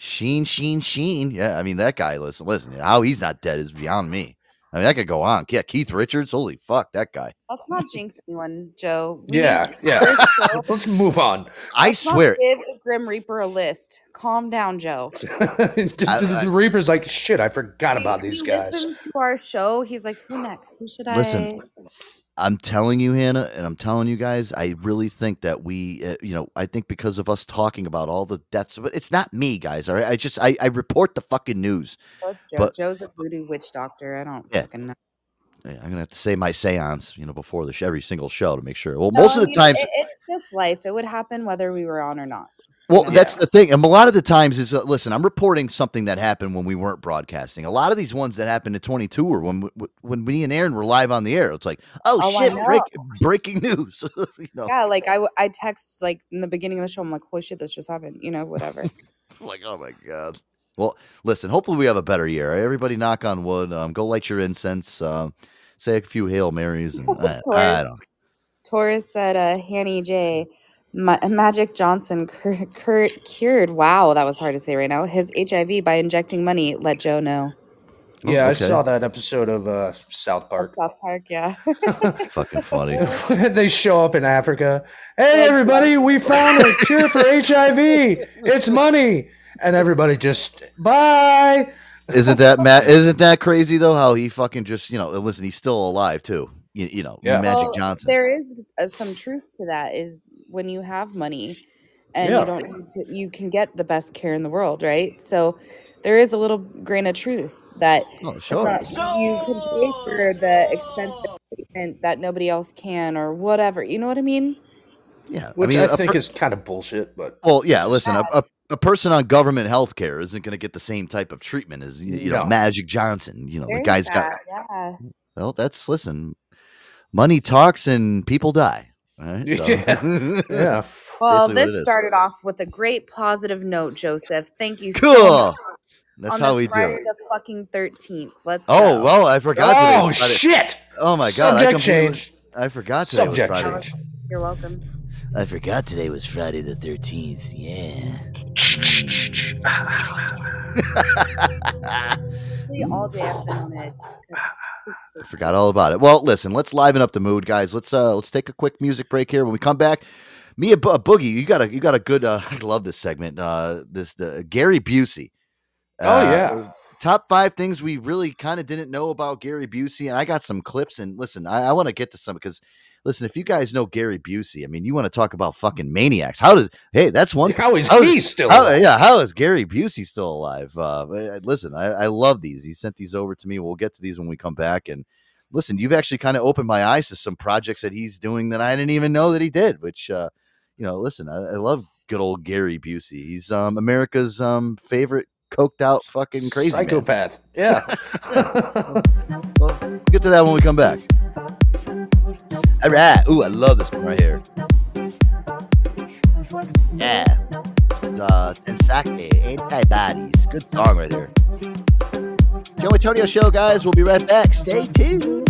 Sheen, Sheen, Sheen. Yeah, I mean that guy. Listen, listen. How he's not dead is beyond me. I mean, that could go on. Yeah, Keith Richards. Holy fuck, that guy. let's not jinx anyone joe We Yeah, yeah. this show- Let's move on. I let's not swear. give the grim reaper a list calm down joe the, the Reaper's like, shit, I forgot about he these guys. to our show he's like who next who should Listen, i I'm telling you, Hannah, and I'm telling you guys, I really think that we, uh, you know, I think because of us talking about all the deaths, but it's not me, guys. All right, I just I, I report the fucking news. Well, Joe. But- Joe's a voodoo witch doctor. I don't Yeah. fucking know. Yeah, I'm gonna have to say my seance, you know, before the sh- every single show to make sure. Well, No, most of the times, it, it's just life. It would happen whether we were on or not. Well, know? that's the thing. And a lot of the times is uh, listen, I'm reporting something that happened when we weren't broadcasting. A lot of these ones that happened in 22 or when when me and Aaron were live on the air. It's like, oh, Oh, shit, break, breaking news. you know, Yeah, like I, I text like in the beginning of the show. I'm like, holy shit, this just happened. You know, whatever. like, oh my god. Well, listen. Hopefully, we have a better year. Everybody, knock on wood. Um, go light your incense. Um, say a few hail marys, and I, I don't. Taurus said, uh, Hanny J. Ma- Magic Johnson cur- cur- cured. Wow, that was hard to say right now. His HIV by injecting money. Let Joe know. Yeah, I saw that episode of uh, South Park. South Park, yeah. Fucking funny. they show up in Africa. Hey, everybody, we found a cure for HIV. It's money. And everybody just, bye. Isn't that Matt? Isn't that crazy though? How he fucking just you know listen. He's still alive too. You, you know, Yeah. Magic Well, Johnson. There is uh, some truth to that. Is when you have money, and Yeah. you don't need to, you can get the best care in the world, right? So there is a little grain of truth that Oh, sure. not- you can pay for the expensive treatment that nobody else can, or whatever. You know what I mean? Yeah, Which I think per- is kind of bullshit, but well, yeah. Listen, a, a, a person on government health care isn't going to get the same type of treatment as you you know Magic Johnson. You know, the Very guy's got. yeah. Well, that's listen. Money talks and people die. All right. so- Yeah. yeah. Well, Basically what it this started off with a great positive note, Joseph. Thank you so Cool. much. That's on how this we do Friday it. the fucking thirteenth. Let's Oh go. well, I forgot. Oh, was shit. Oh my god! I Subject completely- change. I forgot today Subject was Friday. change. You're welcome. I forgot today was Friday the thirteenth. Yeah. We all dancing on it. I forgot all about it. Well, listen, let's liven up the mood, guys. Let's uh let's take a quick music break here. When we come back, me and Bo- Boogie, you got a you got a good. uh I love this segment. Uh This the Gary Busey. Oh, Uh, yeah. Top five things we really kind of didn't know about Gary Busey, and I got some clips. And listen, I, I want to get to some because listen, if you guys know Gary Busey, I mean, you want to talk about fucking maniacs. How does hey? That's one. How is how he still how- alive? yeah, how is Gary Busey still alive? Uh, uh, listen, I, I love these. He sent these over to me. We'll get to these when we come back. And listen, you've actually kind of opened my eyes to some projects that he's doing that I didn't even know that he did. Which, uh, you know, listen, I, I love good old Gary Busey. He's um, America's um, favorite coked out fucking crazy man. Psychopath. Yeah. We'll get to that when we come back. All right. Ooh, I love this one right here. Yeah. Uh, Tensake, Antibodies. Good song right here. Joe Antonio Show, guys. We'll be right back. Stay tuned.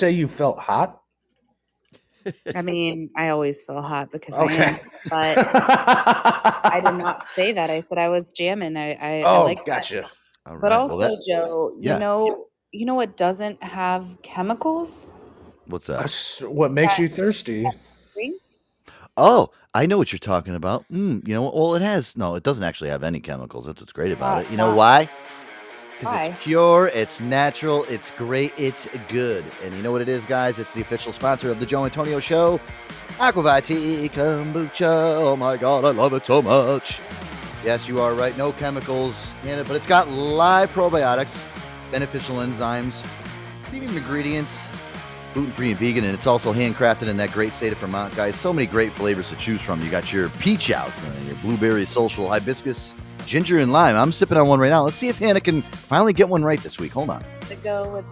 Say you felt hot? I mean, I always feel hot because I am, but I did not say that. I said I was jamming. I, I, I Oh, like that. gotcha. But also, well, that- Joe, you know, you know what doesn't have chemicals? What's that? That's what makes you thirsty. Oh, I know what you're talking about. Mm, you know, well, it has no, it doesn't actually have any chemicals. That's what's great about Uh, it. You know uh, why? Because it's pure, it's natural, it's great, it's good. And you know what it is, guys? It's the official sponsor of the Joe Antonio Show, Aqua ViTea Kombucha. Oh my God, I love it so much. Yes, you are right. No chemicals in it, but it's got live probiotics, beneficial enzymes, premium ingredients, gluten free and vegan, and it's also handcrafted in that great state of Vermont, guys. So many great flavors to choose from. You got your peach out, uh, your blueberry social hibiscus, ginger and lime. I'm sipping on one right now. Let's see if Hannah can finally get one right this week. Hold on. To go with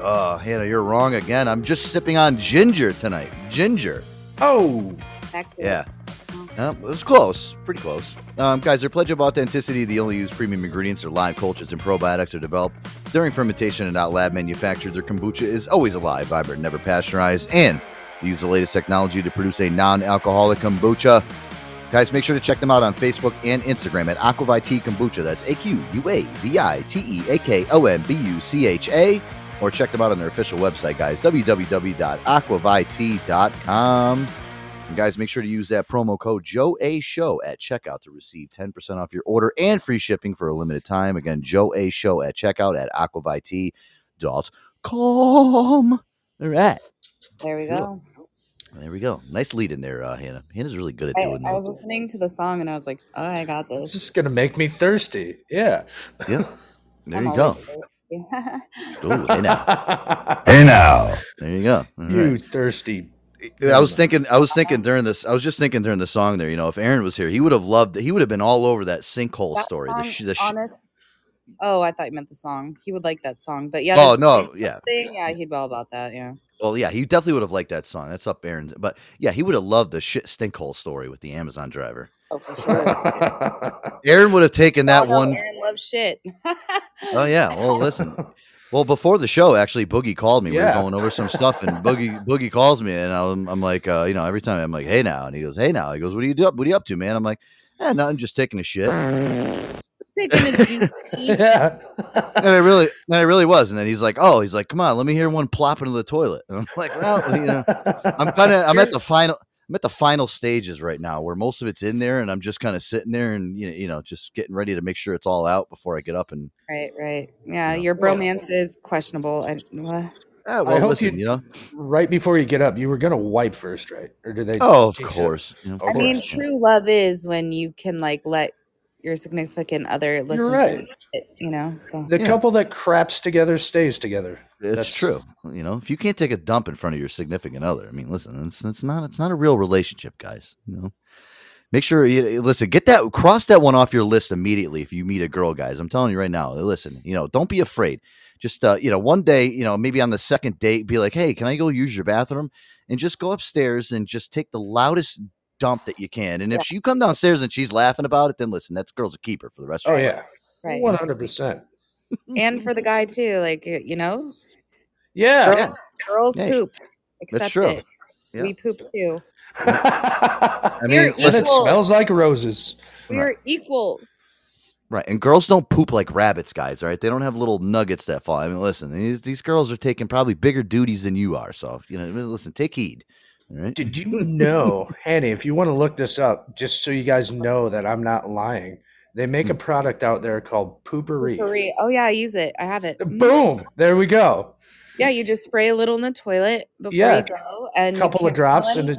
Oh, Hannah, you're wrong again. I'm just sipping on ginger tonight. Ginger. Oh, back to Yeah. Yeah, it was close, pretty close. Um, guys, their pledge of authenticity, they only use premium ingredients. Their live cultures and probiotics are developed during fermentation and not lab manufactured. Their kombucha is always alive, vibrant, never pasteurized, and they use the latest technology to produce a non-alcoholic kombucha. Guys, make sure to check them out on Facebook and Instagram at Aqua ViTea Kombucha. That's A Q U A V I T E A K O M B U C H A. Or check them out on their official website, guys, www.aquavitea.com. And guys, make sure to use that promo code Joe A Show at checkout to receive 10% off your order and free shipping for a limited time. Again, Joe A Show at checkout at aquavitea.com. All right. There we go. There we go. Nice lead in there, uh, Hannah. Hannah's really good at I, doing that. I was listening to the song and I was like, oh, I got it's this. just gonna make me thirsty. Yeah. Yeah. There I'm you go. Ooh, hey now. Hey now. There you go. All you right. thirsty. I was thinking. I was thinking during this. I was just thinking during the song there. You know, if Aaron was here, he would have loved. He would have been all over that sinkhole That story. The, sh- the sh- honest. Oh, I thought you meant the song. He would like that song, but yeah. Oh, no, yeah. thing, yeah, he'd be all about that. Yeah. Well, yeah, he definitely would have liked that song. That's up Aaron's. But yeah, he would have loved the shit stinkhole story with the Amazon driver. Oh, for sure. Aaron would have taken that Oh, no, one. Aaron loves shit. Oh yeah. Well, listen. Well, before the show, actually, Boogie called me. We were going over some stuff, and Boogie Boogie calls me, and I'm, I'm like, uh, you know, every time I'm like, hey now, and he goes, hey now. He goes, what are you do? What are you up to, man? I'm like, eh, nothing, just taking a shit. And Taking a dookie. yeah. I really, and I really was. And then he's like, oh, he's like, come on, let me hear one plop into the toilet. And I'm like, well, you know, I'm kind of, I'm at the final. I'm at the final stages right now where most of it's in there and I'm just kind of sitting there and you know, you know just getting ready to make sure it's all out before I get up and Right, right. Yeah, your bromance is questionable. I, what? ah, I hope listen you- you know Right before you get up, you were gonna wipe first, right? Or do they? oh of course you know, of I mean, true love is when you can like let your significant other listen right. to it, you know. So The Yeah. couple that craps together stays together. It's That's- true. You know, if you can't take a dump in front of your significant other, I mean, listen, it's it's not it's not a real relationship, guys. You know, make sure you listen. Get that cross that one off your list immediately if you meet a girl, guys. I'm telling you right now. Listen, you know, don't be afraid. Just uh, you know, one day, you know, maybe on the second date, be like, hey, can I go use your bathroom? And just go upstairs and just take the loudest dump that you can. And if you come downstairs and she's laughing about it, then listen, that's girl's a keeper for the rest of Oh your yeah, life. right, one hundred percent. and for the guy too, like you know, Yeah. girls, girls Hey, poop. Accept true. it. Yeah. We poop too. I mean, listen, it smells like roses. We're equals. Right, and girls don't poop like rabbits, guys. All right, they don't have little nuggets that fall. I mean, listen, these these girls are taking probably bigger duties than you are. So you know, listen, take heed. All right. Did you know, Hanny? If you want to look this up, just so you guys know that I'm not lying, they make a Hmm. product out there called Poo-Pourri. Poo-Pourri. Oh yeah, I use it. I have it. Mhm. Boom! There we go. Yeah, you just spray a little in the toilet before Yeah. you go, and you Couple of drops and it-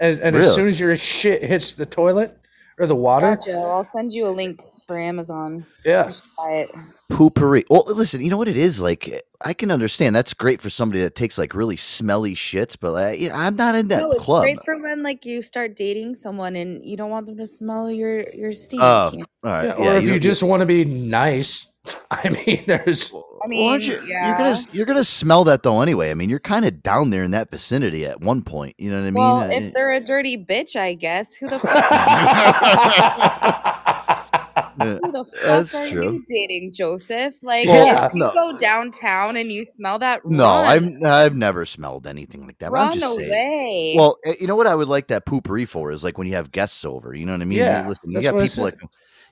And, and Really? as soon as your shit hits the toilet or the water, Gotcha. I'll send you a link for Amazon. yeah, You should. Poo-Pourri. Well, listen, you know what it is like. I can understand that's great for somebody that takes like really smelly shits, but uh, yeah, I'm not in that no, it's club. great for when like you start dating someone and you don't want them to smell your your stink. Oh, you know? all right. Yeah, Yeah, or if you, don't- just want to be nice, I mean, there's I I Well, aren't mean, you, yeah. you're gonna you're gonna smell that though anyway. I mean, you're kind of down there in that vicinity at one point. You know what I mean? Well, Uh, if they're a dirty bitch, I guess. Who the fuck? yeah, Who the fuck that's are true. you dating, Joseph? Like, Well, if you no. go downtown and you smell that, No, run. I've I've never smelled anything like that. But I'm Run just saying. away. Well, eh, you know what I would like that Poo-Pourri for is like when you have guests over. You know what I mean? Yeah, You listen, you got people like,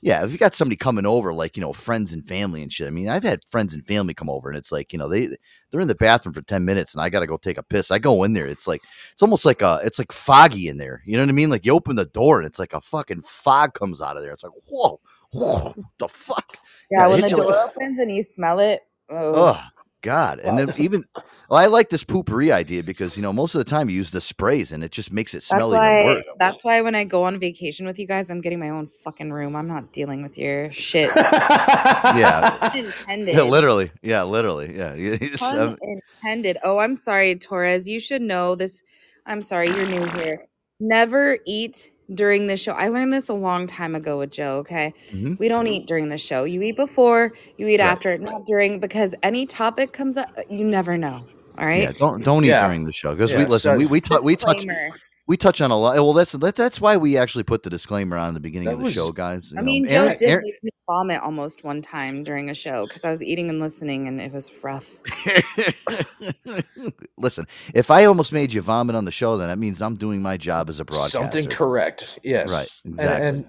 yeah, if you got somebody coming over, like you know, friends and family and shit. I mean, I've had friends and family come over, and it's like you know they they're in the bathroom for ten minutes, and I got to go take a piss. I go in there, it's like it's almost like a it's like foggy in there. You know what I mean? Like you open the door, and it's like a fucking fog comes out of there. It's like whoa, whoa, the fuck. yeah, it when the door like- opens and you smell it, oh, God! And then even well, I like this Poo-Pourri idea because you know most of the time you use the sprays and it just makes it that's smell why. even worse. That's why when I go on vacation with you guys, I'm getting my own fucking room. I'm not dealing with your shit. Yeah, Intended. yeah, literally, yeah, literally, yeah. Pun um, intended. Oh, I'm sorry, Torres. You should know this. I'm sorry, you're new here. Never eat during the show. I learned this a long time ago with Joe, okay? Mhm. We don't eat during the show. You eat before, you eat Right. after, not during, because any topic comes up, you never know. All right. yeah, don't don't eat Yeah. during the show because Yeah, we listen. so- We we tou- we touch Disclaimer. We touch on a lot. Well, that's that, that's why we actually put the disclaimer on the beginning That of the was- show, guys. I know. mean, Joe Aaron- did Aaron- make me vomit almost one time during a show because I was eating and listening and it was rough. listen, if I almost made you vomit on the show, then that means I'm doing my job as a broadcaster. Something correct. Yes. Right, And- exactly. And,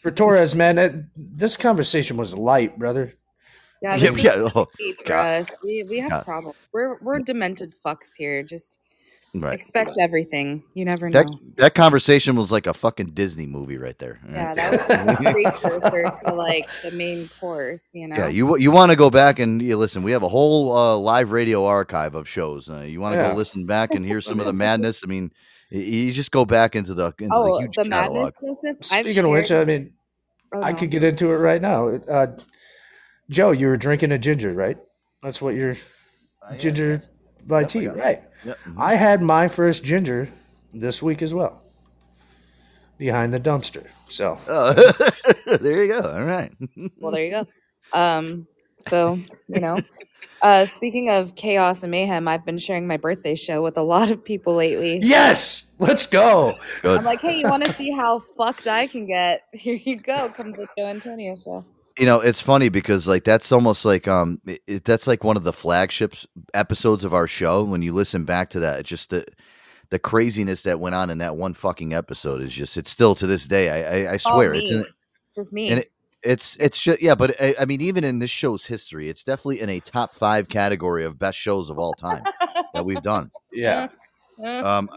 for Torres, man, that, this conversation was light, brother. Yeah, Yeah, this is yeah, oh, deep for us. We, we have God. problems. We're we're demented fucks here. Just Right. expect everything. You never know. That that conversation was like a fucking Disney movie right there. Yeah, that was a precursor to like the main course, you know. Yeah, you you want to go back and you listen. We have a whole uh, live radio archive of shows. Uh, you want to Yeah. go listen back and hear some of the madness. I mean, you just go back into the into oh, the huge the catalog. madness, Joseph. I've Speaking of which, I mean, Oh, I no. could get into it right now. Uh, Joe, you were drinking a ginger, right? That's what you're ginger by tea, got it. right? Yep, mhm. I had my first ginger this week as well, behind the dumpster. So Oh, there you go. All right. Well, there you go. Um, so you know, uh, speaking of chaos and mayhem, I've been sharing my birthday show with a lot of people lately. yes, let's go. Good. I'm like, hey, you want to see how fucked I can get? Here you go. Come to the Joe Antonio show. You know it's funny because like that's almost like um it, it- that's like one of the flagships episodes of our show when you listen back to that it's just the the craziness that went on in that one fucking episode is just it's still to this day i i, I All swear it's me. in It's just me. and it, it's it's just yeah but I, I mean even in this show's history it's definitely in a top five category of best shows of all time that we've done Yeah, um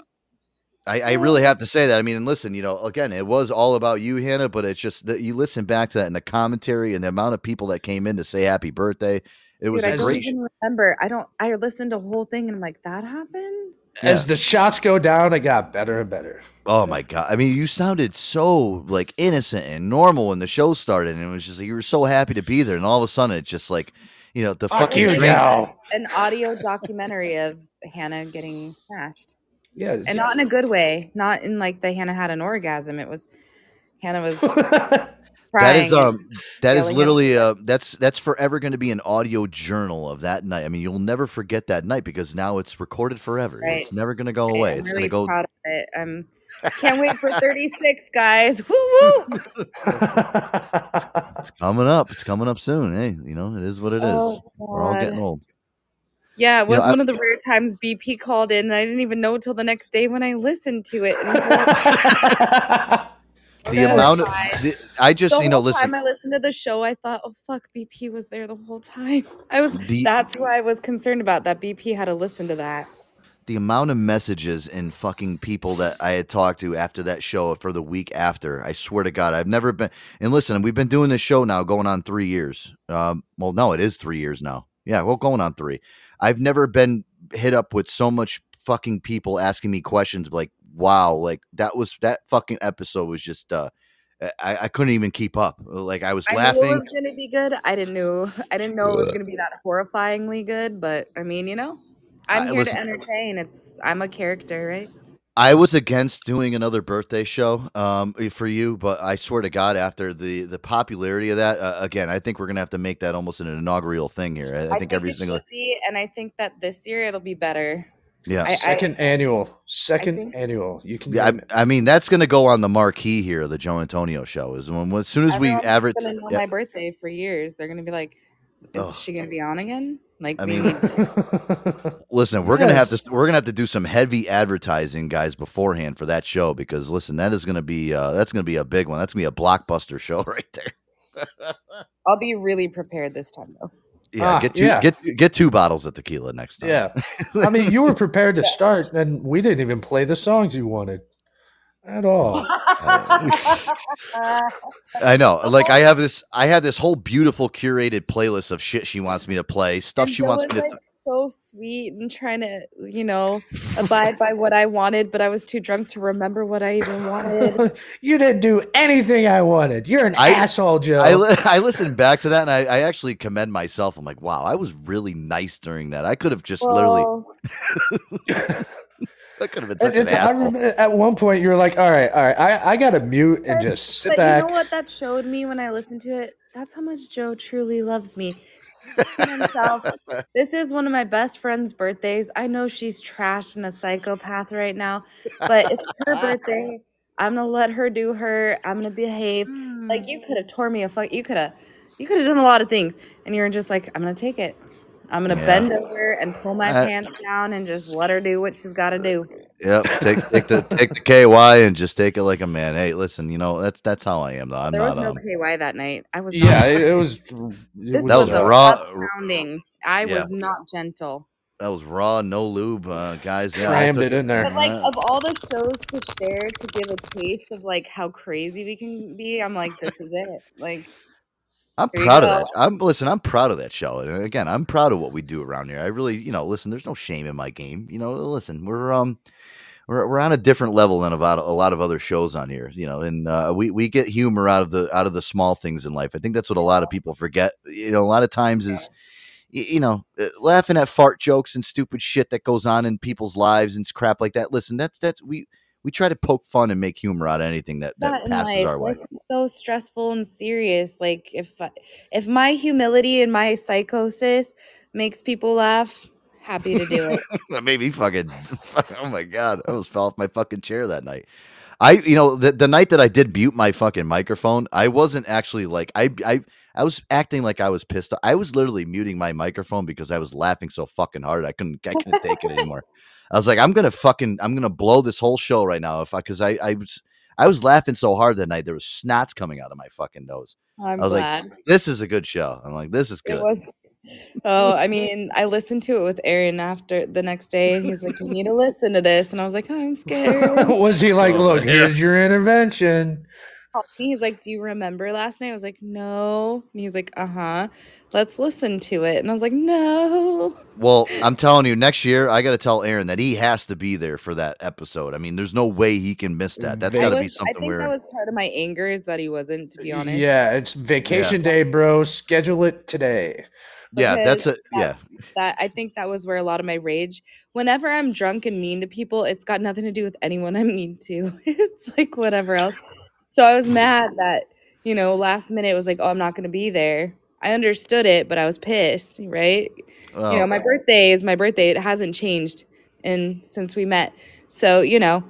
I, I really have to say that. I mean, and listen, you know, again, it was all about you, Hannah, but it's just that you listen back to that and the commentary and the amount of people that came in to say happy birthday. It was Dude, I a don't great. even remember. I don't. I listened to the whole thing and I'm like, that happened. as the shots go down, it got better and better. Oh my god! I mean, you sounded so like innocent and normal when the show started, and it was just like you were so happy to be there, and all of a sudden, it's just like you know the Fuck fucking you, drink. An audio documentary of Hannah getting smashed, Yes. and not in a good way. Not in like the Hannah had an orgasm. It was Hannah was That is um that is literally uh that's that's forever going to be an audio journal of that night. I mean, you'll never forget that night because now it's recorded forever. Right. It's never going to go Right, away. I'm it's really going to go. proud of it. I'm can't wait for 36, guys. Woo woo! It's coming up. It's coming up soon. Hey, you know, it is what it is. Oh, We're all getting old. Yeah, it You know, was I- one of the rare times BP called in, and I didn't even know till the next day when I listened to it. And The amount of the, I just the you know listen. time I listened to the show, I thought, "Oh fuck, BP was there the whole time." I was. The- that's who I was concerned about. That BP had to listen to that. the amount of messages and fucking people that I had talked to after that show for the week after, I swear to God, I've never been. And listen, we've been doing this show now going on three years. Um, well, no, it is three years now. Yeah, well, going on three. I've never been hit up with so much fucking people asking me questions like, wow, like that was that fucking episode was just, uh, I, I couldn't even keep up. Like I was I knew it laughing. was gonna be good. I didn't know. I didn't know it was gonna be that horrifyingly good. But I mean, you know, I'm I- here listen- to entertain. It's. I'm a character, right? I was against doing another birthday show um, for you, but I swear to God, after the the popularity of that, uh, again, I think we're gonna have to make that almost an inaugural thing here. I, I think every it single be, and I think that this year it'll be better. yeah. I- I- Second annual. Second think- annual. You can. Yeah, I, I mean that's going to go on the marquee here the Joe Antonio show. Is when as soon as we Everyone's advertise. gonna my birthday for years. They're gonna be like, "Is Ugh. she gonna be on again?" Like, I mean, listen, we're gonna have to we're gonna have to do some heavy advertising, guys, beforehand for that show because listen, that is gonna be uh, that's gonna be a big one. That's gonna be a blockbuster show right there. I'll be really prepared this time though. Yeah, Ah, get two yeah. get get two bottles of tequila next time. yeah. I mean, you were prepared to start, and we didn't even play the songs you wanted at all. I know. Like I have this I have this whole beautiful curated playlist of shit she wants me to play, stuff And she wants was, me to like, so sweet and trying to, you know, abide by what I wanted, but I was too drunk to remember what I even wanted. you didn't do anything I wanted. You're an I- asshole, Joe. I, li- I listened back to that and I, I actually commend myself. I'm like, wow, I was really nice during that. I could have just literally, Well, I could have been It- such an it's- I asshole. remember at one point you were like, "All right, all right, I, I got to mute and just sit but back." you know what that showed me when I listened to it? That's how much Joe truly loves me. He said to himself, this is one of my best friend's birthdays. I know she's trashed and a psychopath right now, but it's her birthday. I'm gonna let her do her. I'm gonna behave. Like you hmm. could have tore me a fuck. You could have, you could have done a lot of things, and you're just like, I'm gonna take it. I'm gonna Yeah. bend over and pull my Uh, pants down and just let her do what she's got to do. Yep, take take the take the KY and just take it like a man. Hey, listen, you know that's that's how I am though. I'm there was not. no Um, KY that night. I was. yeah, not- it, it was. It This That was was, a raw- rough pounding. I Yeah. was not gentle. that was raw, no lube, uh, guys. Yeah, I Crammed took- it in there. But like Uh, of all the shows to share to give a taste of like how crazy we can be, I'm like, this is it. Like I'm Here you proud of that. I'm listen. I'm proud of that show. And again, I'm proud of what we do around here. I really, you know, listen. There's no shame in my game. You know, listen. We're um, we're we're on a different level than about a lot of other shows on here. You know, and uh, we we get humor out of the out of the small things in life. I think that's what a lot of people forget. You know, a lot of times is. You know, uh, laughing at fart jokes and stupid shit that goes on in people's lives and crap like that. Listen, that's that's we we try to poke fun and make humor out of anything that, that passes our way. So stressful and serious. Like if if my humility and my psychosis makes people laugh, happy to do it. that made me fucking oh my god i almost fell off my fucking chair that night i you know the, the night that i did mute my fucking microphone i wasn't actually like i i i was acting like i was pissed off. i was literally muting my microphone because i was laughing so fucking hard i couldn't i couldn't take it anymore i was like i'm gonna fucking i'm gonna blow this whole show right now if i because i i was i was laughing so hard that night there was snots coming out of my fucking nose I'm i was glad. like this is a good show i'm like this is good Oh, I mean, I listened to it with Aaron after the next day, he's like, "You need to listen to this," and I was like, oh, "I'm scared." was he like, Oh, "Look, here's your intervention"? Called me. He's like, "Do you remember last night?" I was like, "No," and he's like, "Uh huh." Let's listen to it, and I was like, "No." Well, I'm telling you, next year I got to tell Aaron that he has to be there for that episode. I mean, there's no way he can miss that. That's got to be was- I think where. that was part of my anger is that he wasn't. To be honest, Yeah, it's vacation day, bro. Schedule it today. yeah, that's a because yeah. that I think that was where a lot of my rage. Whenever I'm drunk and mean to people, it's got nothing to do with anyone I'm mean to. it's like whatever else. So I was mad that you know last minute it was like, oh, I'm not going to be there. I understood it, but I was pissed. Right? you know, my oh. birthday is my birthday. It hasn't changed in since we met. So you know,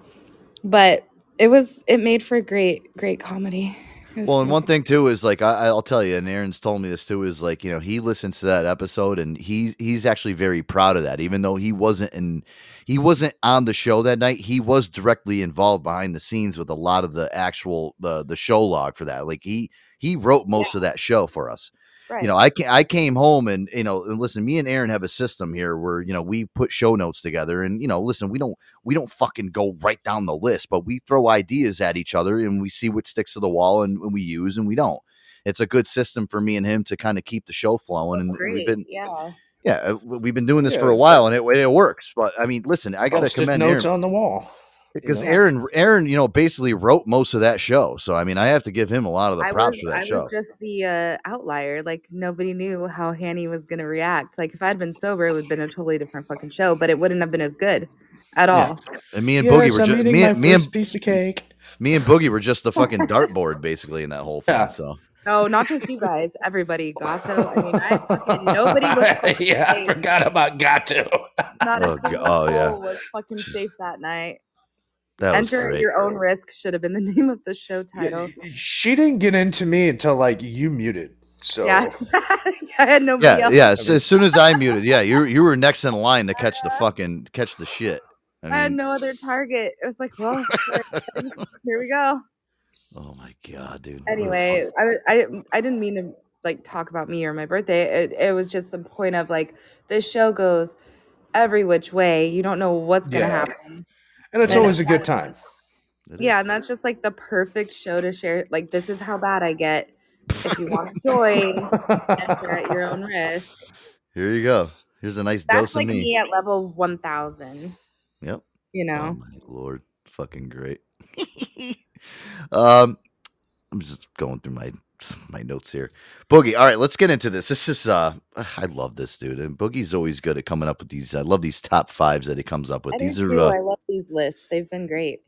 but it was it made for a great great comedy. Well, and one thing too is like I, I'll tell you, and Aaron's told me this too is like you know he listens to that episode and he he's actually very proud of that, even though he wasn't in he wasn't on the show that night. He was directly involved behind the scenes with a lot of the actual the the show log for that. Like he he wrote most of that show for us. Right. you know, I ca- I came home and you know, and listen, me and Aaron have a system here where you know we put show notes together, and you know, listen, we don't we don't fucking go right down the list, but we throw ideas at each other and we see what sticks to the wall and, and we use and we don't. It's a good system for me and him to kind of keep the show flowing, and we've been yeah. yeah uh, we've been doing this Yeah, for a while and it it works. But I mean, listen, I got to Post-it commend notes Aaron. on the wall. Because know? Aaron, Aaron, you know, basically wrote most of that show. So I mean, I have to give him a lot of the props was, for that I show. was just the uh, outlier. Like nobody knew how Hanny was gonna react. Like if I'd been sober, it would have been a totally different fucking show, but it wouldn't have been as good at all. And me and Yes, Boogie were I'm just me, and me and piece of cake. me and Boogie were just the fucking dartboard basically in that whole thing. Yeah. So No, not just you guys. Everybody, Gato. I mean, I fucking nobody was. fucking yeah, I forgot about Gato. Not a Oh, single go- oh, yeah. was fucking safe that night. That was Enter at great. your own risk should have been the name of the show title. She didn't get into me until like you muted. So Yeah, I had nobody Yeah, else. yeah. So as soon as I muted, yeah, you you were next in line to catch the fucking catch the shit. I I had no other target. It was like, well, here we go. oh my god, dude. Anyway, I, I I didn't mean to like talk about me or my birthday. It, it was just the point of like this show goes every which way. You don't know what's gonna Yeah. happen. And it's And always a good time. Yeah, and that's just like the perfect show to share. Like this is how bad I get. If you want to join, enter at your own risk. Here you go. Here's a nice That's dose like of me. me at level one thousand. Yep. You Oh know. my lord, fucking great. um, I'm just going through my my notes here. Boogie, all right, let's get into this. This is uh, I love this dude, and Boogie's always good at coming up with these. I love these top fives that he comes up with. I These are too. uh, I love these lists. They've been great.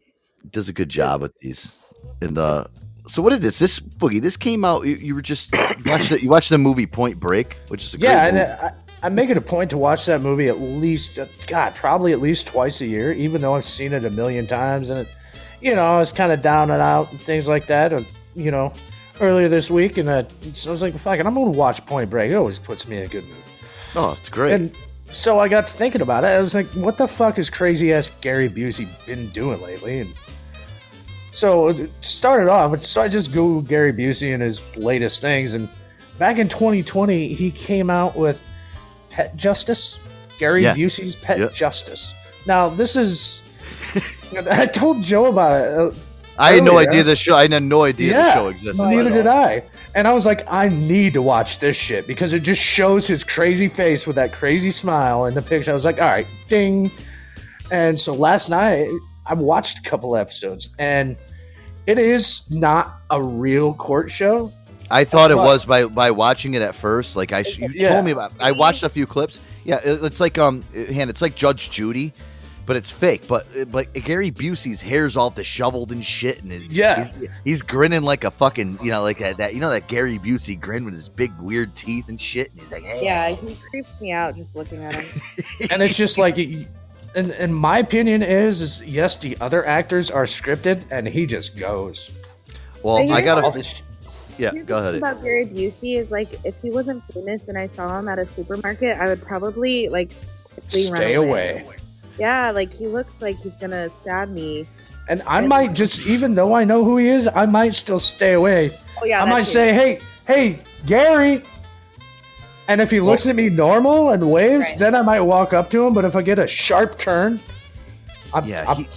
does a good job with these. And uh, so what is this? This Boogie, this came out. You, you were just you watched it. You watched the movie Point Break, which is a Yeah, great and movie. I, I make it a point to watch that movie at least, uh, God, probably at least twice a year, even though I've seen it a million times. And, it, you know, I was kind of down and out and things like that. And, you know, earlier this week, and uh, so I was like, fuck it, I'm to watch Point Break. It always puts me in a good mood. oh, it's great. And so I got to thinking about it. I was like, what the fuck has crazy ass Gary Busey been doing lately? And so to start it off, so I just Googled Gary Busey and his latest things. And back in 2020, he came out with Pet Justice, Gary Yeah. Busey's Pet Yep. Justice. Now, this is. I told Joe about it. I had no idea this show. I had no idea the show existed. Neither did. I. And I was like, I need to watch this shit because it just shows his crazy face with that crazy smile in the picture. I was like, all right, ding. And so last night, I watched a couple episodes, and it is not a real court show. I thought it was by by watching it at first. Like I, you Yeah. told me about. I watched a few clips. Yeah, it- it's like um, hand. It's like Judge Judy, but it's fake. But but Gary Busey's hair's all disheveled and shit, and it- Yeah. he's, he's grinning like a fucking you know like that, that you know that Gary Busey grin with his big weird teeth and shit, and he's like, hey. Yeah, he creeps me out just looking at him. And it's just like, and, and my opinion is, is yes, the other actors are scripted, and he just goes. Well, But I got All to. this sh- Yeah, go ahead. About Gary Busey is like, if he wasn't famous and I saw him at a supermarket, I would probably like quickly run Stay away. Yeah, like he looks like he's gonna stab me. And I might just, even though I know who he is, I might still stay away. Oh yeah, I might too. say, "Hey, hey, Gary," and if he looks at me normal and waves, Right. then I might walk up to him. But if I get a sharp turn, I'm, Yeah, I'm- he,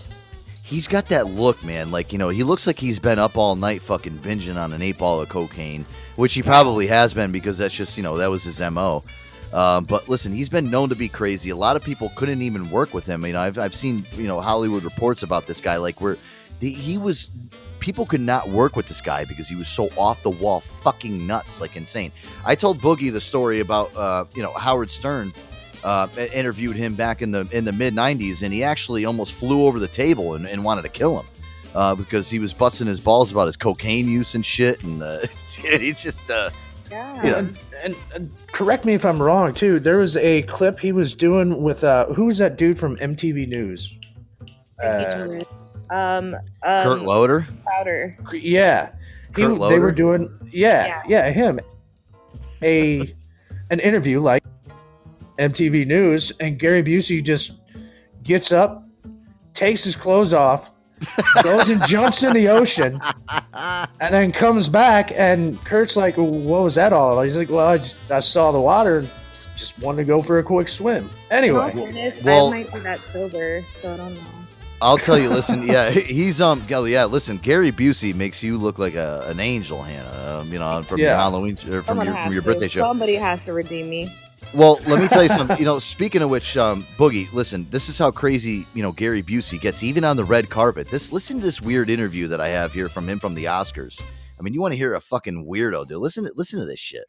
he's got that look, man. Like you know, he looks like he's been up all night, fucking binging on an eight ball of cocaine, which he probably has been because that's just you know that was his mo. Um, but listen, he's been known to be crazy. A lot of people couldn't even work with him. You know, I've I've seen you know Hollywood reports about this guy, like where he was. People could not work with this guy because he was so off the wall, fucking nuts, like insane. I told Boogie the story about uh, you know Howard Stern uh, interviewed him back in the in the mid '90s, and he actually almost flew over the table and, and wanted to kill him uh, because he was busting his balls about his cocaine use and shit, and uh, he's just Yeah. you know, and, and, and correct me if I'm wrong too. There was a clip he was doing with uh, who was that dude from MTV News? Thank Uh, Taurus. um, um, Kurt Loder. Crowder. Yeah, he, Kurt they were doing yeah, yeah, him a an interview like MTV News, and Gary Busey just gets up, takes his clothes off, goes and jumps in the ocean, and then comes back. And Kurt's like, "What was that all?" about?" He's like, "Well, I, just, I saw the water and just wanted to go for a quick swim." Anyway, In all well- I might be that sober, so I don't know. I'll tell you. Listen, yeah, he's um, oh, yeah. Listen, Gary Busey makes you look like a, an angel, Hannah. Um, you know, from your Halloween or from Someone your from your to. birthday show. Somebody has to redeem me. Well, let me tell you something. You know, speaking of which, um, Boogie, listen, this is how crazy you know Gary Busey gets, even on the red carpet. This, listen to this weird interview that I have here from him from the Oscars. I mean, you want to hear a fucking weirdo, dude? Listen, to, listen to this shit.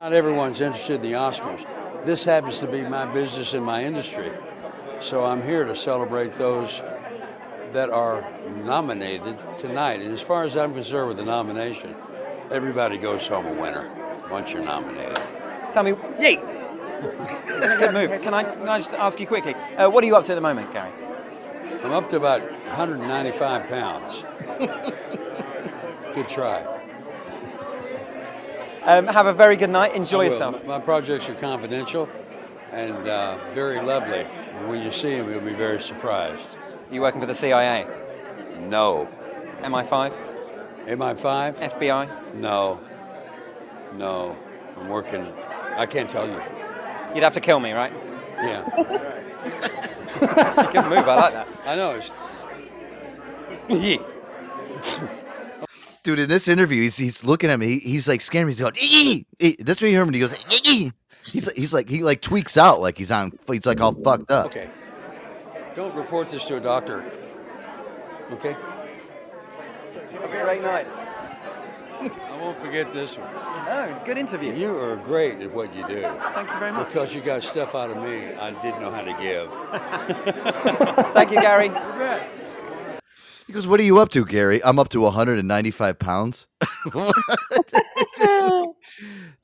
Not everyone's interested in the Oscars. This happens to be my business and my industry. So I'm here to celebrate those that are nominated tonight. And as far as I'm concerned with the nomination, everybody goes home a winner once you're nominated. Tell me, yay! Good move. Can I, can I just ask you quickly, uh, what are you up to at the moment, Gary? I'm up to about 195 pounds. Good try. Um, have a very good night. Enjoy yourself. My projects are confidential and uh, very lovely. And When you see them, you'll be very surprised. You working for the CIA? No. MI5? MI5? FBI? No. No. I'm working. I can't tell you. You'd have to kill me, right? Yeah. Good move. I like that. I know. It's... Dude, in this interview, he's, he's looking at me. he- He's like scared me. He's going, "Ee!" Ee. that's what you hear him. He goes, "Ee!" he's like, he's like, he like tweaks out, like he's on, he's like all fucked up. Okay. Don't report this to a doctor. Okay? Have a great night. I won't forget this one. Oh, good interview. You are great at what you do. Thank you very much. Because you got stuff out of me I didn't know how to give. Thank you, Gary. He goes, "What are you up to, Gary?" I'm up to 195 pounds.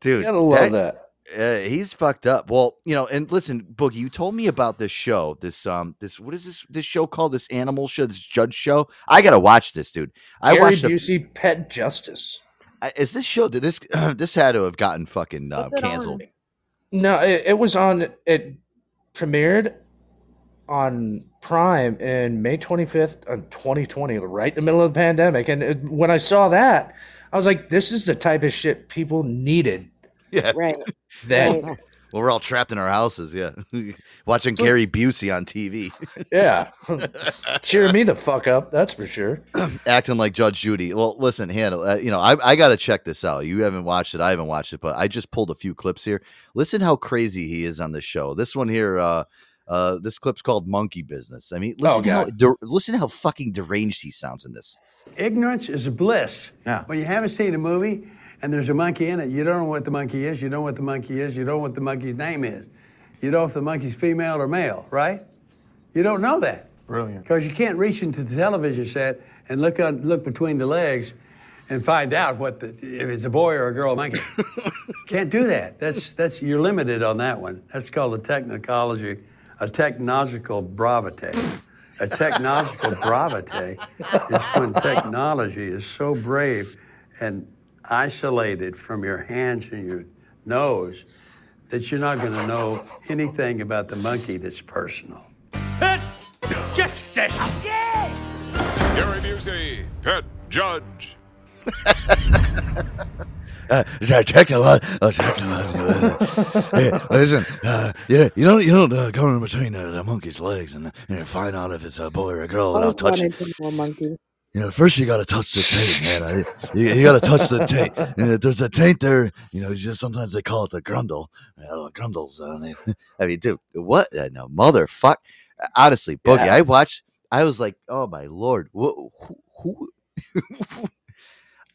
Dude, Gotta love that. Uh, he's fucked up. Well, you know, and listen, Boogie, you told me about this show. This um, this what is this this show called? This animal show, this judge show. I gotta watch this, dude. I Gary watched. A, Busey, Pet Justice. I- is this show? Did this this had to have gotten fucking uh, What's it on? canceled? No, it, it was on. It premiered on Prime in May 25th of 2020, right in the middle of the pandemic. And it, when I saw that, I was like, "This is the type of shit people needed." Yeah, right. Then, well, we're all trapped in our houses. Yeah, watching Gary Busey on TV. yeah, cheer me the fuck up. That's for sure. acting like Judge Judy. Well, listen, handle. Uh, you know, I I got to check this out. You haven't watched it. I haven't watched it, but I just pulled a few clips here. Listen how crazy he is on this show. This one here. uh uh, this clip's called "Monkey Business." I mean, listen, to how, God. der- listen to how fucking deranged he sounds in this. Ignorance is bliss. When you haven't seen a movie and there's a monkey in it, you don't know what the monkey is, you don't know what the monkey is, you don't know what the monkey's name is. You don't know if the monkey's female or male, right? You don't know that. Brilliant. Because you can't reach into the television set and look on, look between the legs and find out what the, if it's a boy or a girl monkey. can't do that. That's that's you're limited on that one. That's called a technology, a technological bravate. A technological bravate is when technology is so brave and isolated from your hands and your nose that you're not going to know anything about the monkey that's personal. Pet Justice! Gary Busey, pet judge. Uh, technolo- uh, technological. hey, listen, uh, yeah, you don't you don't uh, go in between the, the monkey's legs and you know, find out if it's a boy or a girl Always without touching. wanted to know a monkey. You know, first you got to touch the taint, man. I, you, you got to touch the taint. And if there's a taint there, you know, just sometimes they call it the grundle. You know, grundles. Uh, I mean, dude, what? Uh, no, motherfuck. Honestly, Boogie, Yeah. I watched. I was like, oh my lord, who? who, who?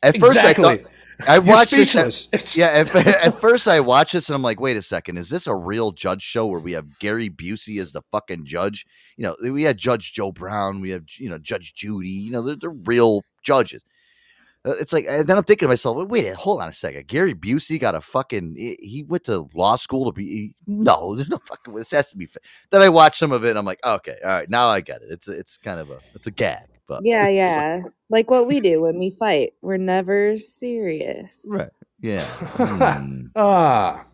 At first, I Exactly. thought. I watched this. At, yeah, at, at first I watched this and I'm like, wait a second, is this a real judge show where we have Gary Busey as the fucking judge? You know, we had Judge Joe Brown, we have you know Judge Judy. You know, they're, they're real judges. Uh, It's like, and then I'm thinking to myself, wait, hold on a second. Gary Busey got a fucking. He went to law school to be. No, there's no fucking. This has to be. Then I watched some of it. and I'm like, okay, all right, now I get it. It's it's kind of a it's a gag, but Yeah, yeah. Like what we do when we fight. We're never serious. right, yeah. Hmm. Ah.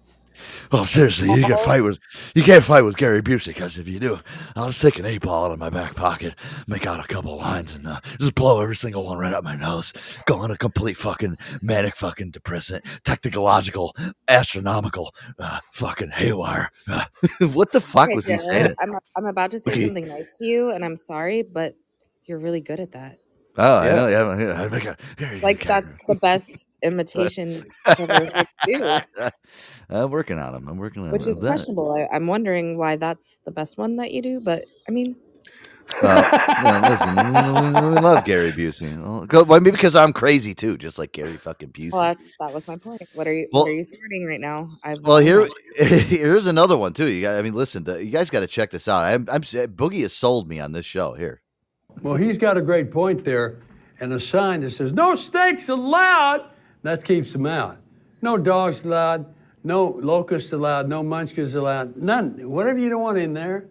Well, seriously, you can fight with you can't fight with Gary Busey because if you do, I'll just take an eight ball out of my back pocket, make out a couple lines, and uh, just blow every single one right up my nose. Go on a complete fucking manic fucking depressant, technological, astronomical, uh, fucking haywire. Uh, what the fuck Okay, was he Jared, saying? I'm, I'm about to say Okay. something nice to you, and I'm sorry, but you're really good at that. Oh, I Yeah. know. Yeah, yeah, I make a- here, Like that's the best imitation I've ever heard you do, I'm working on them. I'm working on which is that. questionable. I, I'm wondering why that's the best one that you do, but I mean, Well, no, listen, we, we love Gary Busey. Well, go- well, maybe because I'm crazy too, just like Gary fucking Busey. well, that, that was my point. What are you? Well- what are you starting right now? I Well, here, here's another one too. You guys, I mean, listen, the, you guys got to check this out. I'm, I'm Boogie has sold me on this show. Here, Well, he's got a great point there, and a sign that says "No snakes allowed." That keeps them out. No dogs allowed. No locusts allowed. No munchkins allowed. None. Whatever you don't want in there,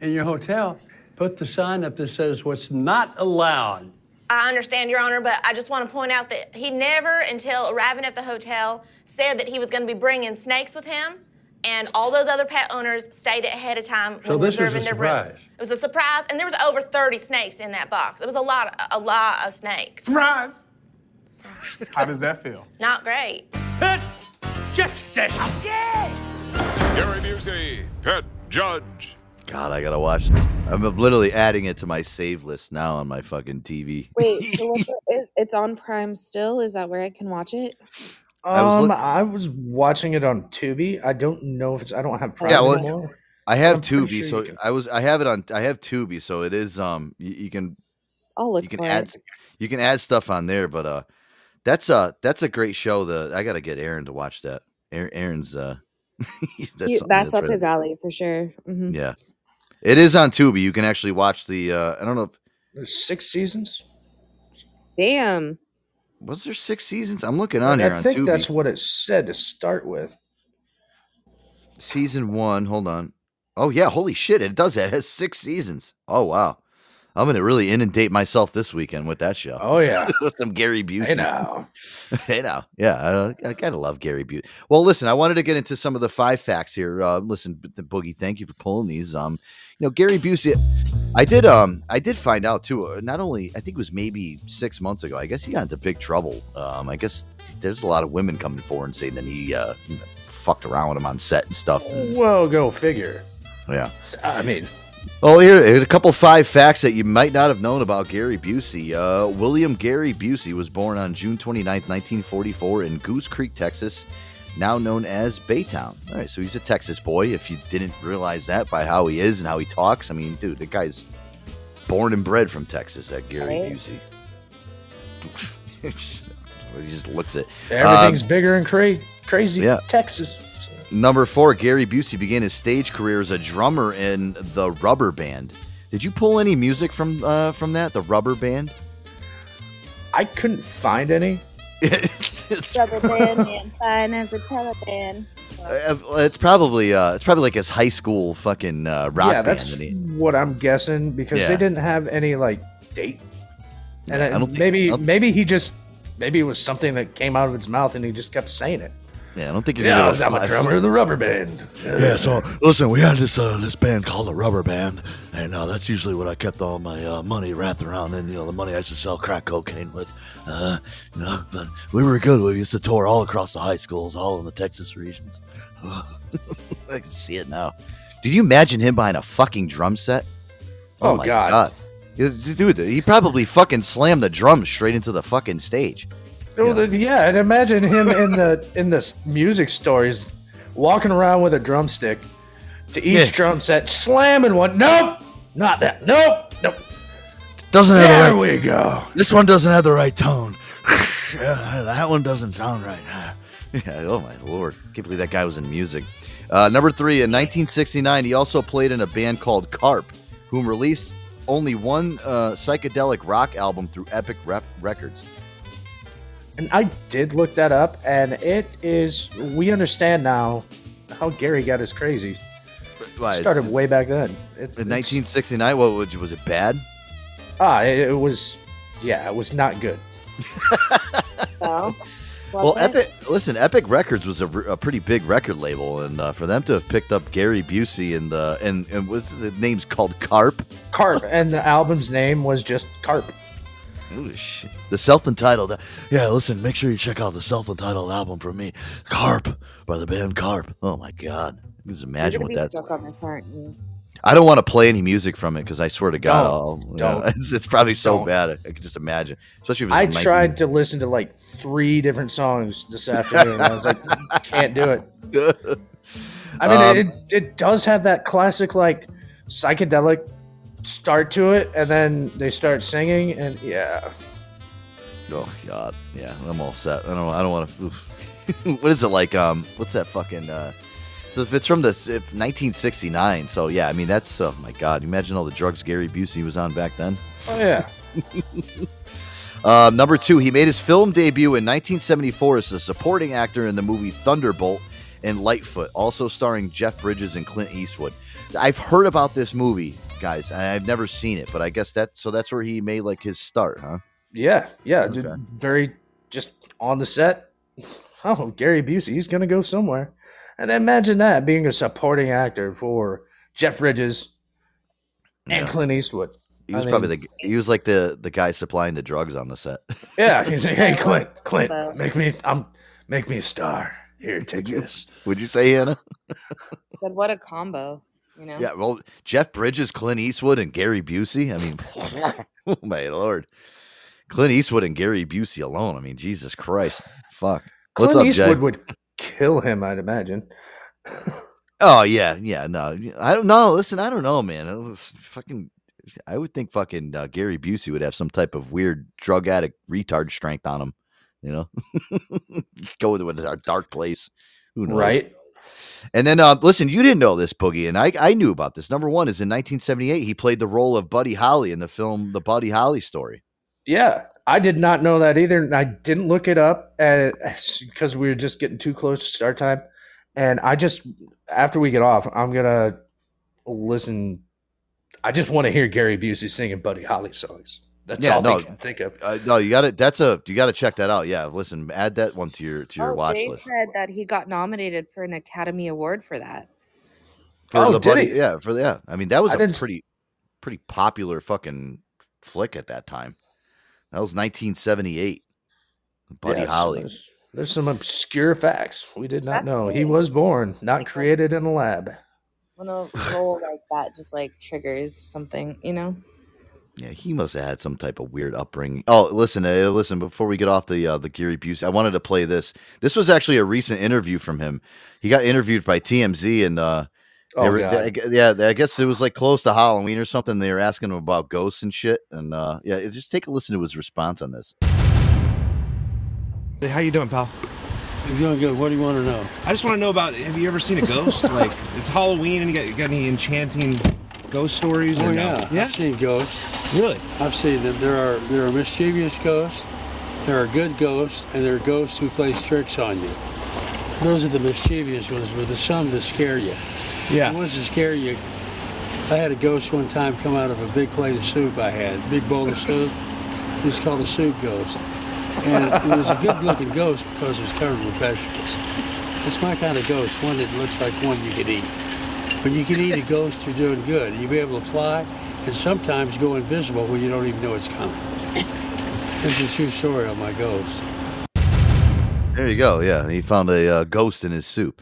in your hotel, put the sign up that says what's not allowed. I understand, Your Honor, but I just want to point out that he never, until arriving at the hotel, said that he was going to be bringing snakes with him. And all those other pet owners stayed ahead of time So when this was reserving a their room. surprise. It was a surprise, and there was over 30 snakes in that box. It was a lot, a lot of snakes. Surprise! How does that feel? Not great. Gary Busey, pet judge. God, I gotta watch this. I'm literally adding it to my save list now on my fucking TV. wait. So what's the, it, it's on Prime still. Is that where I can watch it? I was Um, look- I was watching it on Tubi. I don't know if it's. I don't have Prime Yeah, well, anymore. I have I'm Tubi, sure so I was I have it on I have Tubi, so it is um you, you can I'll look you can for add it. you can add stuff on there, but uh that's a that's a great show. The I gotta get Aaron to watch that. Aaron, Aaron's uh He- something that's up right his alley for sure. hmm Yeah, it is on Tubi. You can actually watch the. uh I don't know. There's six seasons. Damn. Was there six seasons? I'm looking on I here on think Tubi. that's what it said to start with. Season one. Hold on. Oh yeah, holy shit! It does. It has six seasons. Oh wow. I'm gonna really inundate myself this weekend with that show. Oh yeah, with some Gary Busey. Hey now. hey now, yeah, uh, I gotta love Gary Busey. Well, listen, I wanted to get into some of the five facts here. Uh, listen, the Boogie, thank you for pulling these. Um, you know, Gary Busey, I did um, I did find out too. Uh, not only I think it was maybe six months ago. I guess he got into big trouble. Um, I guess there's a lot of women coming forward and saying that he uh, you know, fucked around with him on set and stuff. And, Well, go figure. yeah. I mean, Oh, here, here, a couple five facts that you might not have known about Gary Busey. Uh, William Gary Busey was born on June 29th, 1944, in Goose Creek, Texas, now known as Baytown. All right, so he's a Texas boy. If you didn't realize that by how he is and how he talks, I mean, dude, the guy's born and bred from Texas, that Gary Right. Busey. he just looks at everything's Um, bigger and cra- crazy. yeah. Texas. Number four, Gary Busey began his stage career as a drummer in the Rubber Band. Did you pull any music from uh, from that, the Rubber Band? I couldn't find any. it's Rubber band man, fine as a Taliban. Uh, it's probably uh, it's probably like his high school fucking uh, rock yeah, band. that's he- what I'm guessing because Yeah. they didn't have any like date. And Yeah, I I don't think- maybe I maybe he just maybe it was something that came out of his mouth and he just kept saying it. Yeah, I don't think you're Yeah, gonna I was, I'm a drummer in the rubber band. Yeah, so listen, we had this uh, this band called the Rubber Band, and uh, that's usually what I kept all my uh, money wrapped around in. You know, the money I used to sell crack cocaine with. Uh, you know, but we were good. We used to tour all across the high schools, all in the Texas regions. I can see it now. Did you imagine him behind a fucking drum set? Oh, my God. Yeah, Dude, he probably fucking slammed the drums straight into the fucking stage. Yeah, and imagine him in the in the music stories, walking around with a drumstick to each Yeah. drum set, slamming one. Nope, not that. Nope, nope. Doesn't have There the right, we go. This one doesn't have the right tone. yeah, that one doesn't sound right. Yeah, oh my lord. Can't believe that guy was in music. Uh, number three, in 1969, he also played in a band called Carp, whom released only one uh, psychedelic rock album through Epic Rep Records. And I did look that up, and it is. We understand now how Gary got his crazy. Why, it's- Started way back then. It, In 1969, what was, was it bad? ah, it, it was. Yeah, it was not good. Well, Well, Epic. Listen, Epic Records was a pretty big record label, and uh, for them to have picked up Gary Busey and uh, and and what's the name's called Carp. Carp, and the album's name was just Carp. Ooh, shit. The self-entitled. Yeah, listen, make sure you check out the self-entitled album from me, Carp, by the band Carp. Oh my god! Just You're imagine what be that's. stuck on this, aren't you? I don't want to play any music from it because I swear to God, Don't. I'll, you know, Don't. it's, it's probably so Don't. bad. I, I can just imagine, especially if it's I from tried to listen to like three different songs this afternoon. I was like, can't do it. I mean, Um, it, it does have that classic like psychedelic start to it, and then they start singing, and yeah, Oh God, yeah, I'm all set. I don't. I don't want to. what is it like? Um, what's that fucking? Uh, so if it's from the if 1969, so yeah, I mean that's oh my God. Imagine all the drugs Gary Busey was on back then. oh yeah. Uh, number two, he made his film debut in 1974 as a supporting actor in the movie Thunderbolt and Lightfoot, also starring Jeff Bridges and Clint Eastwood. I've heard about this movie, guys, I've never seen it, but I guess that so that's where he made like his start, huh? Yeah, yeah, Okay. ju- very just on the set. Oh, Gary Busey, he's gonna go somewhere. And imagine that being a supporting actor for Jeff Bridges and Yeah. Clint Eastwood. He I was mean, probably the he was like the the guy supplying the drugs on the set. yeah. He's like, hey, Clint, Clint, make me, I'm, make me a star. Here, take this. Would you say, Hannah? Said what a combo, you know? Yeah, well, Jeff Bridges, Clint Eastwood, and Gary Busey. I mean, oh my lord, Clint Eastwood and Gary Busey alone. I mean, Jesus Christ, fuck. What's Clint up, Eastwood Jay? would kill him, I'd imagine. Oh yeah, yeah. No, I don't know. Listen, I don't know, man. It was fucking. I would think fucking uh, Gary Busey would have some type of weird drug addict retard strength on him. You know, go into a dark place. Who knows? Right? And then, uh, listen, you didn't know this, Boogie, and I, I knew about this. Number one is in 1978, he played the role of Buddy Holly in the film The Buddy Holly Story. Yeah, I did not know that either. and I didn't look it up because we were just getting too close to start time. And I just, after we get off, I'm gonna listen. I just want to hear Gary Busey singing Buddy Holly songs. That's Yeah, all no. I can think of. Uh, no, you got it. That's a you got to check that out. Yeah, listen, add that one to your to your Oh, watch Jay list said that he got nominated for an Academy Award for that. for Oh, the did buddy. he? Yeah, for the, yeah. I mean, that was I a didn't pretty pretty popular fucking flick at that time. That was 1978. Buddy Yeah, Holly. There's, there's some obscure facts we did not That's know. it. He was born, not created in a lab. When a role like that just like triggers something, you know? Yeah, he must have had some type of weird upbringing. Oh, listen, uh, listen. Before we get off the uh, the Gary Busey, I wanted to play this. This was actually a recent interview from him. He got interviewed by TMZ, and uh, they Oh, were- God. I gu- yeah, I guess it was like close to Halloween or something. They were asking him about ghosts and shit, and uh, yeah, just take a listen to his response on this. Hey, how you doing, pal? I'm doing good. What do you want to know? I just want to know about. Have you ever seen a ghost? like it's Halloween, and you got, you got any enchanting ghost stories? Oh or yeah, no? yeah. I've seen ghosts. Really? I've seen them. There are there are mischievous ghosts, there are good ghosts, and there are ghosts who plays tricks on you. Those are the mischievous ones, but there's some that scare you. Yeah. The ones that scare you. I had a ghost one time come out of a big plate of soup I had, big bowl of soup. It was called a soup ghost. And it was a good looking ghost because it was covered with vegetables. It's my kind of ghost, one that looks like one you could eat. When you can eat a ghost, you're doing good. You'll be able to fly and sometimes go invisible when you don't even know it's coming. This is a true story on my ghost. There you go. Yeah, he found a uh, ghost in his soup.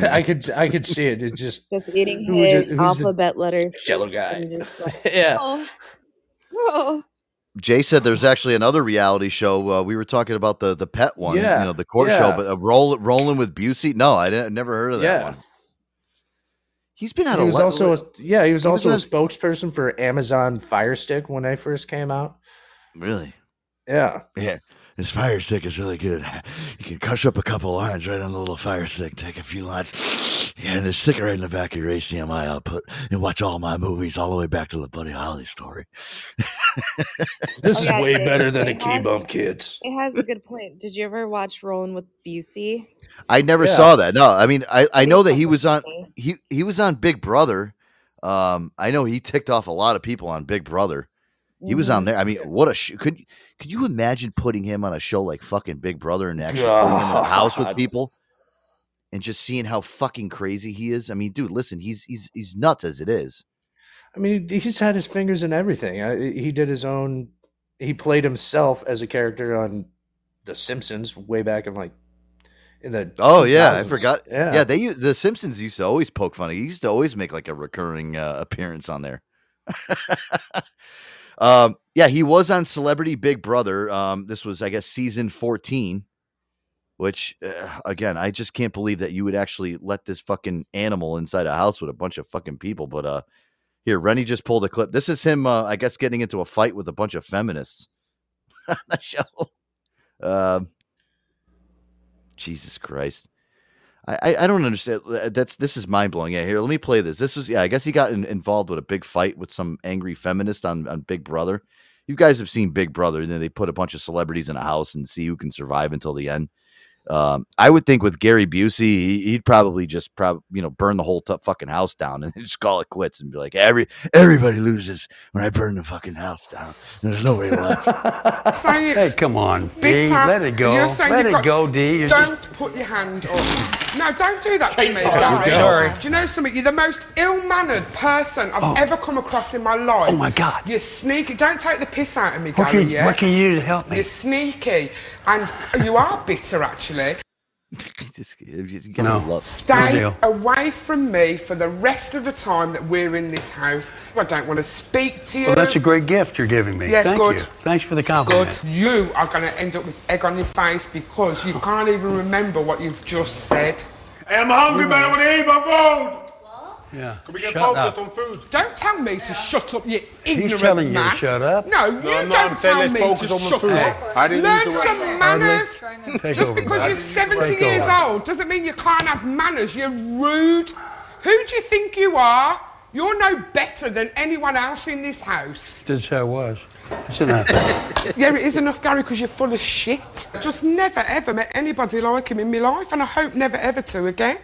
I could I could see it. It just Just eating his it- who's the alphabet letters. Jello guy. Just like, yeah. oh, oh. Jay said there's actually another reality show. Uh, we were talking about the the pet one, Yeah, you know, the court show, but uh, roll, rolling with Busey. No, I didn't, never heard of that Yeah. one. He's been out He a was lot. also a, yeah, he was he was also a spokesperson for Amazon Fire Stick when they first came out. really. Yeah. Yeah. This fire stick is really good. You can crush up a couple lines right on the little fire stick, take a few lines, yeah, and just stick it right in the back of your HDMI output and watch all my movies all the way back to the Buddy Holly story. This is yeah, way better than a key bump, kids. It has a good point. Did you ever watch Rolling with Busey? I never Yeah. saw that. No, I mean, I, I know that he was on he he was on Big Brother. Um, I know he ticked off a lot of people on Big Brother. He was Mm-hmm. on there. I mean, what a sh- could could you imagine putting him on a show like fucking Big Brother and actually putting him in a house with people and just seeing how fucking crazy he is? I mean, dude, listen, he's he's he's nuts as it is. I mean, he just had his fingers in everything. I, he did his own. He played himself as a character on The Simpsons way back in like in the Oh yeah, I forgot. Yeah, Yeah, they the Simpsons used to always poke fun. He used to always make like a recurring uh, appearance on there. um, yeah, he was on Celebrity Big Brother. Um, this was, I guess, season fourteen. Which, uh, again, I just can't believe that you would actually let this fucking animal inside a house with a bunch of fucking people. But uh, here, Rennie just pulled a clip. This is him, uh, I guess, getting into a fight with a bunch of feminists on the show. Um, Jesus Christ. I, I, don't understand. Uh, That's this is mind blowing. Yeah, here, let me play this. This was yeah. I guess he got in, involved with a big fight with some angry feminist on on Big Brother. You guys have seen Big Brother, and then they put a bunch of celebrities in a house and see who can survive until the end. Um, I would think with Gary Busey, he, he'd probably just probably you know burn the whole t- fucking house down and just call it quits and be like every everybody loses when I burn the fucking house down. There's nobody left. Say it. Hey, come on, D. Bitter. Let it go. Let it got- go, D. You're don't just- put your hand up. No, don't do that to me, Oh, Gary. sorry. Do you know something? You're the most ill-mannered person I've ever come across in my life. Oh, my God. You're sneaky. Don't take the piss out of me, What Gary. can, yeah? what can you do to help me? You're sneaky, and you are bitter, actually. Just- you No. Stay deal. away from me for the rest of the time that we're in this house. I don't want to speak to you. Well, that's a great gift you're giving me. Yeah, Thank good. you. Thanks for the compliment. Good. You are going to end up with egg on your face because you can't even remember what you've just said. Hey, I'm hungry, man. I want to eat my food. Yeah. Can we get Shut focused up. on food? Don't tell me to shut up, you ignorant telling you to man. shut up. No, No, you no, don't I'm saying tell let's me focus to on the shut food. up. I didn't Learn use the some manners. Take Just over, because man. you're 70 Take years over. old doesn't mean you can't have manners. You're rude. Who do you think you are? You're no better than anyone else in this house. That's how it was. Isn't that? Yeah, it is enough, Gary, because you're full of shit. I've just never ever met anybody like him in my life, and I hope never ever to again.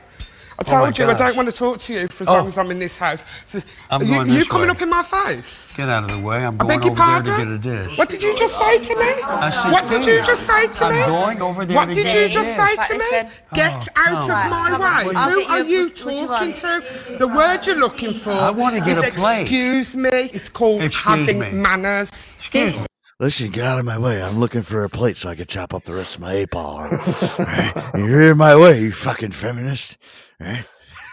I Oh my told you I don't want to talk to you for as Oh. long as oh. I'm in this house. So, I'm you, going you this coming way. up in my face? Get out of the way. I'm I going beg your over there to get a dish. What did you just say to me? Said, What did you just say to I'm me? going over there What to did you just say to me? said- Get Oh, out no. of my I'll way. Who you- are you what you talking to? The word you're looking for I wanna get is a plate. excuse me. It's called Excuse having me. manners. Excuse me. Listen, get out of my way. I'm looking for a plate so I can chop up the rest of my eight ball. All right? You're in my way, you fucking feminist. All right?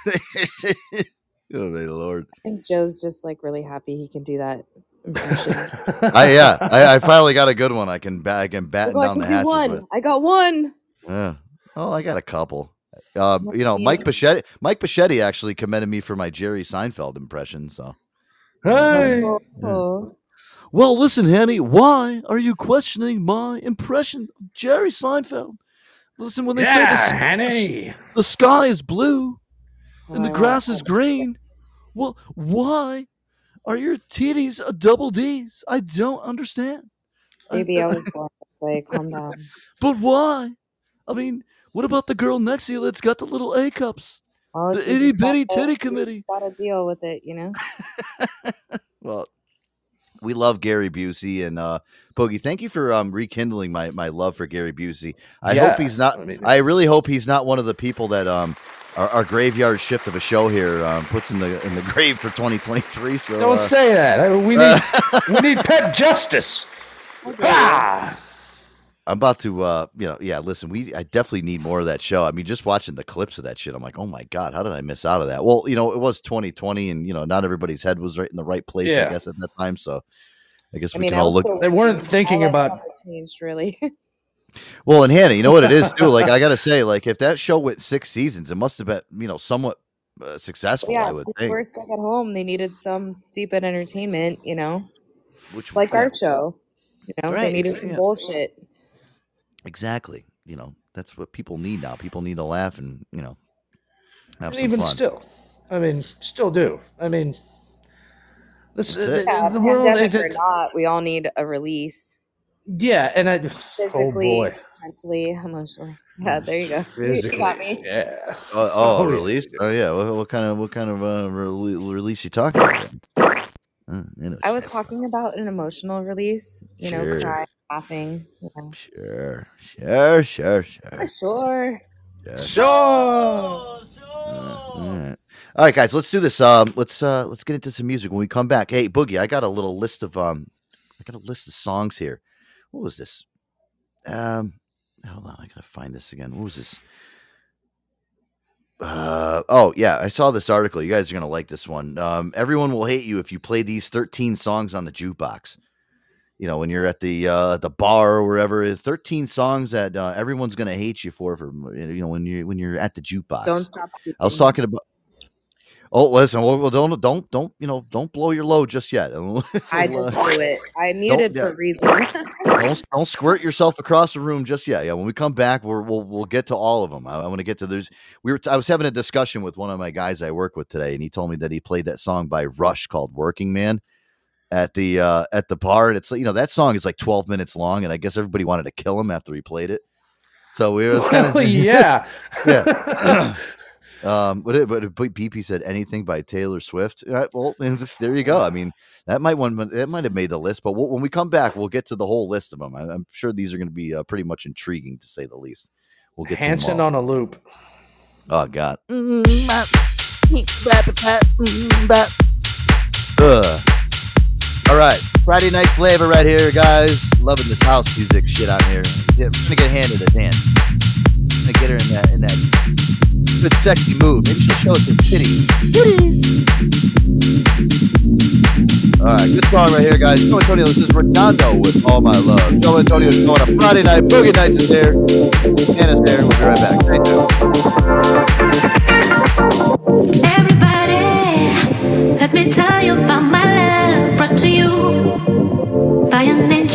oh my lord! I think Joe's just like really happy he can do that impression. I yeah, I, I finally got a good one. I can ba- I can batten oh, I down can the do hatches one. with. I got one. Yeah. Oh, I got a couple. Um, you know, Mike Bichetti. Mike Bichetti actually commended me for my Jerry Seinfeld impression. So, Hey. Oh. Well, listen, Henny, why are you questioning my impression of Jerry Seinfeld? Listen, when they say the, Yeah, the sky is blue and the grass is green, well, why are your titties a double D's? I don't understand. Maybe I was born this way. Calm down. But why? I mean, what about the girl next to you that's got the little A cups? Oh, the itty bitty titty committee. Got to deal with it, you know. well, we love Gary Busey and uh, Boogie. Thank you for um, rekindling my my love for Gary Busey. I Yeah, hope he's not. I mean- I really hope he's not one of the people that um. Our, our graveyard shift of a show here um, puts in the in the grave for 2023. So Don't uh, say that. I- We need we need pet justice. Ah! I'm about to, uh, you know, yeah. Listen, we I definitely need more of that show. I mean, just watching the clips of that shit, I'm like, oh my god, how did I miss out of that? Well, you know, it was 2020, and you know, not everybody's head was right in the right place, Yeah. I guess, at that time. So, I guess I we mean, can all look. also They weren't thinking about stuff changed really. Well, and Hannah, you know what it is too. Like, I gotta say, like, if that show went six seasons, it must have been, you know, somewhat uh, successful. yeah, I would people think. were stuck at home. They needed some stupid entertainment, you know, Which like yeah, our show. You know, Right, they needed exa- some yeah. bullshit. exactly. You know, that's what people need now. People need to laugh and you know have And some even fun. still, I mean, still do. I mean, this That's the, it. Yeah, the world. pandemic it- or not, we all need a release. yeah, and I. Oh Physically, boy. mentally, emotionally. Yeah, there you go. You Physically, got me. yeah. Oh, oh, Oh, yeah. release? Oh, yeah. What, what kind of what kind of uh, rele- release you talking about? then? Uh, you know, I was talking about an emotional release. You know, crying, laughing. You know. Sure, sure, sure, sure. Sure. sure. Sure. All right. All right, guys, let's do this. Um, let's uh, let's get into some music when we come back. Hey, Boogie, I got a little list of um, I got a list of songs here. What was this? Um, hold on, I gotta find this again. What was this? Uh, oh yeah, I saw this article. You guys are gonna like this one. Um, everyone will hate you if you play these 13 songs on the jukebox. You know, when you're at the uh, the bar or wherever, 13 songs that uh, everyone's gonna hate you for. For you know, when you when you're at the jukebox. Don't stop. I was talking about. Oh, listen. Well, well, don't don't don't you know? Don't blow your load just yet. I We'll, uh, just do it. I muted yeah. for a reason. don't don't squirt yourself across the room just yet. Yeah, when we come back, we're, we'll we'll get to all of them. I, I want to get to there's. We were. I was having a discussion with one of my guys I work with today, and he told me that he played that song by Rush called "Working Man" at the uh, at the bar, and it's you know that song is like 12 minutes long, and I guess everybody wanted to kill him after he played it. So we was kind of Well, yeah. yeah. Um, but it, but BP said anything by Taylor Swift. Uh, well, there you go. I mean, that might one that might have made the list. But we'll, when we come back, we'll get to the whole list of them. I, I'm sure these are going to be uh, pretty much intriguing to say the least. We'll get Hanson on a loop. Oh God. Ugh. All right, Friday night flavor right here, guys. Loving this house music shit out here. Yeah, we're gonna get handed a hand. Gonna get her in that in that good sexy move. Maybe she'll show us her titties. All right, good song right here, guys. Joe Antonio, this is Redondo with All My Love. Joe Antonio is going on a Friday night. Boogie Nights is there. Anna's there. We'll be right back. Stay tuned. Everybody, let me tell you about my love brought to you by an angel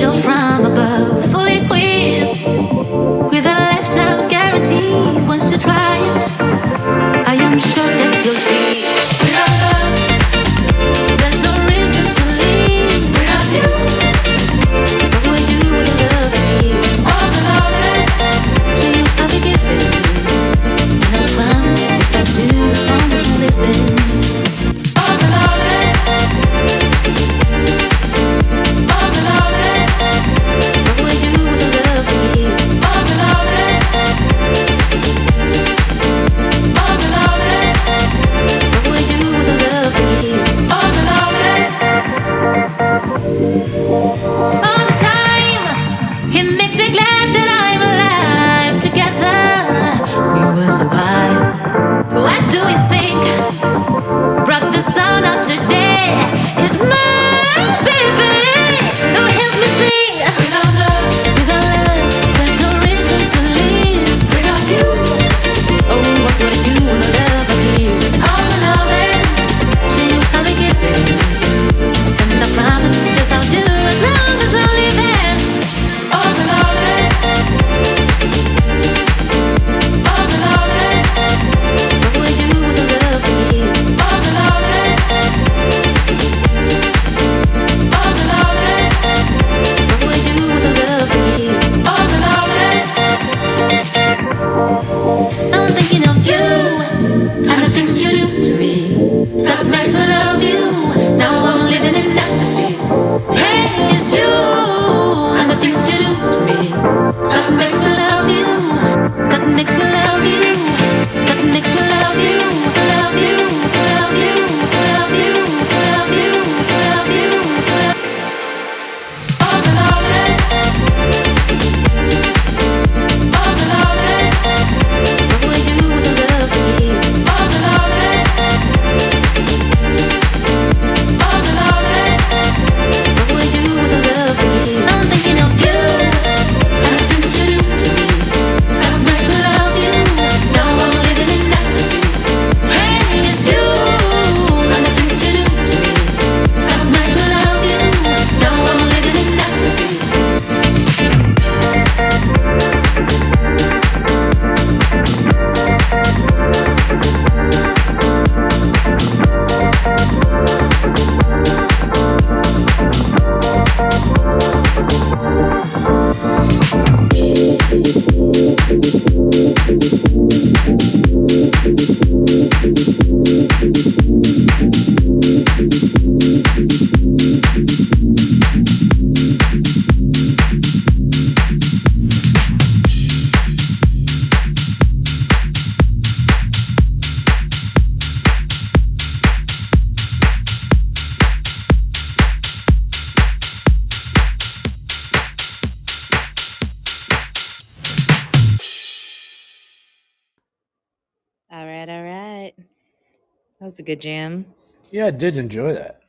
That was a good jam. Yeah, I did enjoy that.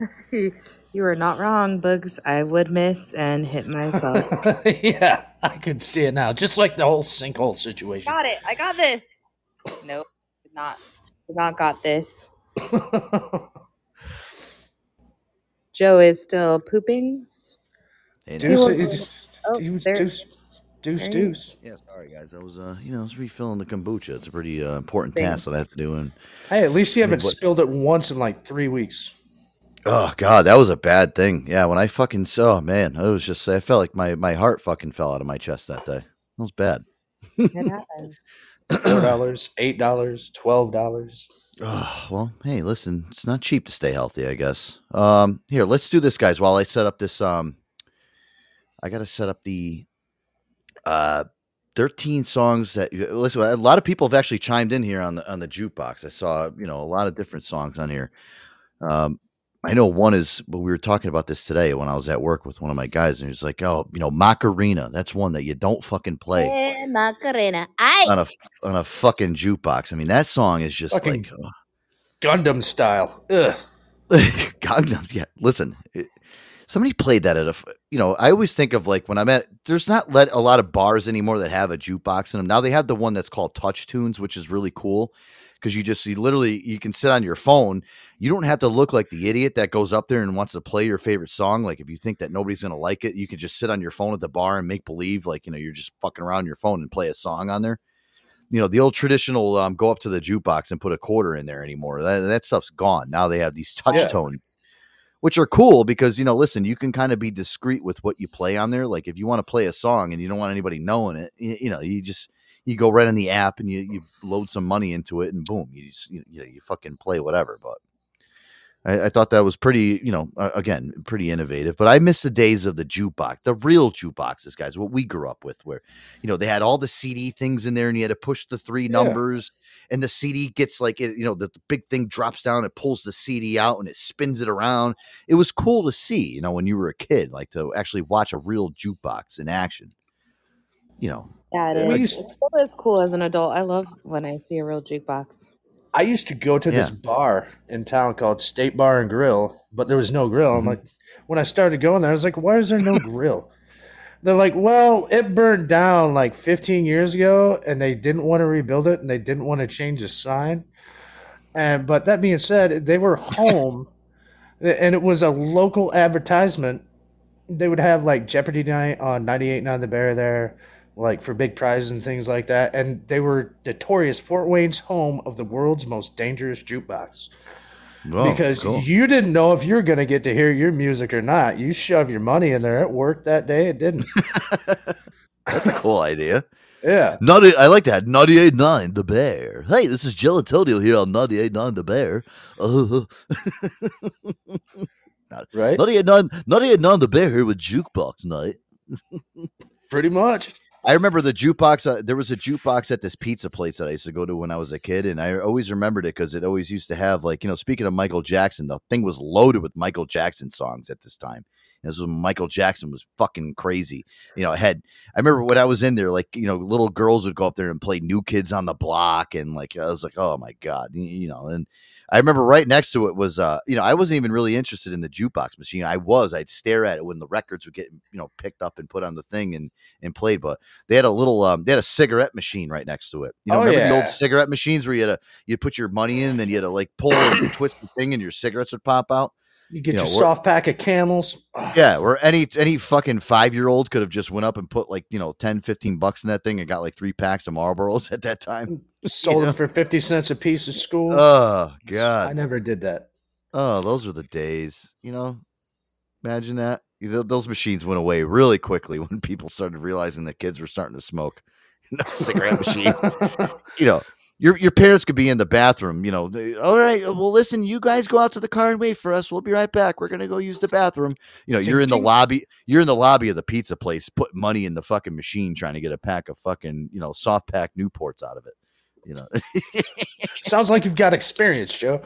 you were not wrong, Bugs. I would miss and hit myself. yeah, I could see it now. Just like the whole sinkhole situation. got it. I got this. Nope. Did not. Did not got this. Joe is still pooping. Hey, Deuce, now- it's- Oh, deuce, there- deuce, deuce, there deuce. Yeah, sorry guys. I was, uh, you know, I was refilling the kombucha. It's a pretty uh, important Thank- task that I have to do. And Hey, at least you haven't what- spilled it once in like three weeks. oh god, that was a bad thing. Yeah, when I fucking saw, man, it was just, I felt like my my heart fucking fell out of my chest that day. That was bad. It happens. Four dollars, eight dollars, twelve dollars. Oh, well, hey, listen, it's not cheap to stay healthy, I guess. Um, here, let's do this, guys. While I set up this, um, I got to set up the uh, thirteen songs that listen. A lot of people have actually chimed in here on the on the jukebox. I saw, you know, a lot of different songs on here. Um, I know one is, but we were talking about this today when I was at work with one of my guys, and he was like, "Oh, you know, Macarena. That's one that you don't fucking play." Eh, Macarena. I On a on a fucking jukebox. I mean, that song is just Fucking like uh, Gundam style. Ugh. Gangnam. Yeah, listen. it- somebody played that at a You know, I always think of like when I'm at. There's not let a lot of bars anymore that have a jukebox in them. Now they have the one that's called Touch Tunes, which is really cool because you just you literally you can sit on your phone. You don't have to look like the idiot that goes up there and wants to play your favorite song. Like if you think that nobody's gonna like it, you can just sit on your phone at the bar and make believe like you know you're just fucking around your phone and play a song on there you know the old traditional um, go up to the jukebox and put a quarter in there anymore. That, that stuff's gone. Now they have these touch Yeah. tone, which are cool because you know, listen, you can kind of be discreet with what you play on there. Like if you want to play a song and you don't want anybody knowing it, you, you know, you just you go right on the app and you you load some money into it and boom, you just, you, you, know, you fucking play whatever. But I, I thought that was pretty, you know, uh, again, pretty innovative. But I miss the days of the jukebox, the real jukeboxes, guys. What we grew up with, where you know they had all the CD things in there, and you had to push the three Yeah. numbers, and the CD gets like it, you know, the, the big thing drops down, it pulls the CD out, and it spins it around. It was cool to see, you know, when you were a kid, like to actually watch a real jukebox in action. You know, Yeah, it We used- It's still as cool as an adult. I love when I see a real jukebox. I used to go to this bar in town called State Bar and Grill, but there was no grill. Mm-hmm. I'm like, when I started going there, I was like, why is there no grill? They're like, well, it burned down like 15 years ago, and they didn't want to rebuild it, and they didn't want to change the sign. And but that being said, they were home, and it was a local advertisement. They would have like Jeopardy night on 98.9 The Bear there, like for big prizes and things like that. And they were notorious Fort Wayne's home of the world's most dangerous jukebox. Oh, because cool. you didn't know if you were going to get to hear your music or not. You shove your money in there. It worked that day. It didn't. that's a cool idea. Yeah. Naughty, I like that. 98.9 The Bear. Hey, this is Jill Antonio here on 98.9 The Bear. Uh, right? 98.9, 98.9 The Bear here with Jukebox Night. Pretty much. I remember the jukebox. Uh, there was a jukebox at this pizza place that I used to go to when I was a kid, and I always remembered it because it always used to have like you know. Speaking of Michael Jackson, the thing was loaded with Michael Jackson songs at this time. This was when Michael Jackson was fucking crazy. You know, I had I remember when I was in there, like you know, little girls would go up there and play New Kids on the Block, and like I was like, oh my god, you know. And I remember right next to it was, uh, you know, I wasn't even really interested in the jukebox machine. I was, I'd stare at it when the records would get you know picked up and put on the thing and and played. But they had a little, um, they had a cigarette machine right next to it. You know, Oh, remember the old cigarette machines where you had to you put your money in, and then you had to like pull and twist the thing, and your cigarettes would pop out. You get You know, your soft pack of camels. Yeah, where any any fucking five year old could have just went up and put like you know 10, 15 bucks in that thing and got like three packs of Marlboros at that time. Sold them for 50 cents a piece at school. Oh god, I never did that. Oh, those were the days. You know, imagine that. You know, those machines went away really quickly when people started realizing that kids were starting to smoke. No cigarette machines. You know, your your parents could be in the bathroom. You know, they- all right. Uh, well, listen, you guys go out to the car and wait for us. We'll be right back. We're gonna go use the bathroom. You know, you're in the lobby. You're in the lobby of the pizza place, putting money in the fucking machine, trying to get a pack of fucking you know soft pack Newports out of it. You know. Sounds like you've got experience, Joe.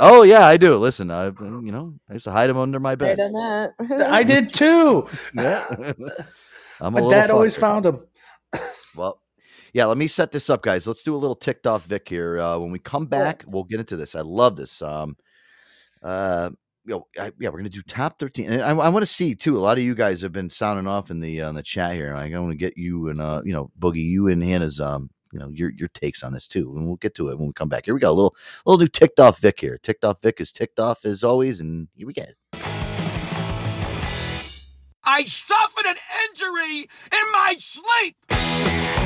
oh yeah, I do. Listen, I you know I used to hide them under my bed. done that. I did too. Yeah. I'm a My little dad always found them. Well, Yeah, let me set this up, guys. Let's do a little ticked off Vic here. Uh, when we come back, we'll get into this. I love this. Um, uh, you know, I, yeah, we're gonna do top thirteen, and I, I want to see too. A lot of you guys have been sounding off in the uh, in the chat here. I want to get you and uh, you know, Boogie, you and Hannah's um, you know, your your takes on this too, and we'll get to it when we come back. Here we go, a little little new ticked off Vic here. Ticked off Vic is ticked off as always, and here we get. I suffered an injury in my sleep.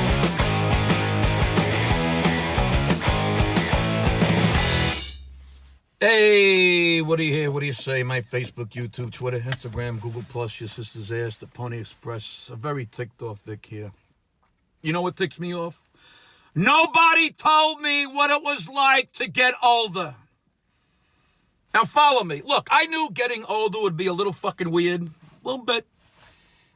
Hey, what do you hear? What do you say? My Facebook, YouTube, Twitter, Instagram, Google Plus, your sister's ass, the Pony Express. A very ticked off Vic here. You know what ticks me off? Nobody told me what it was like to get older. Now follow me. Look, I knew getting older would be a little fucking weird. A little bit.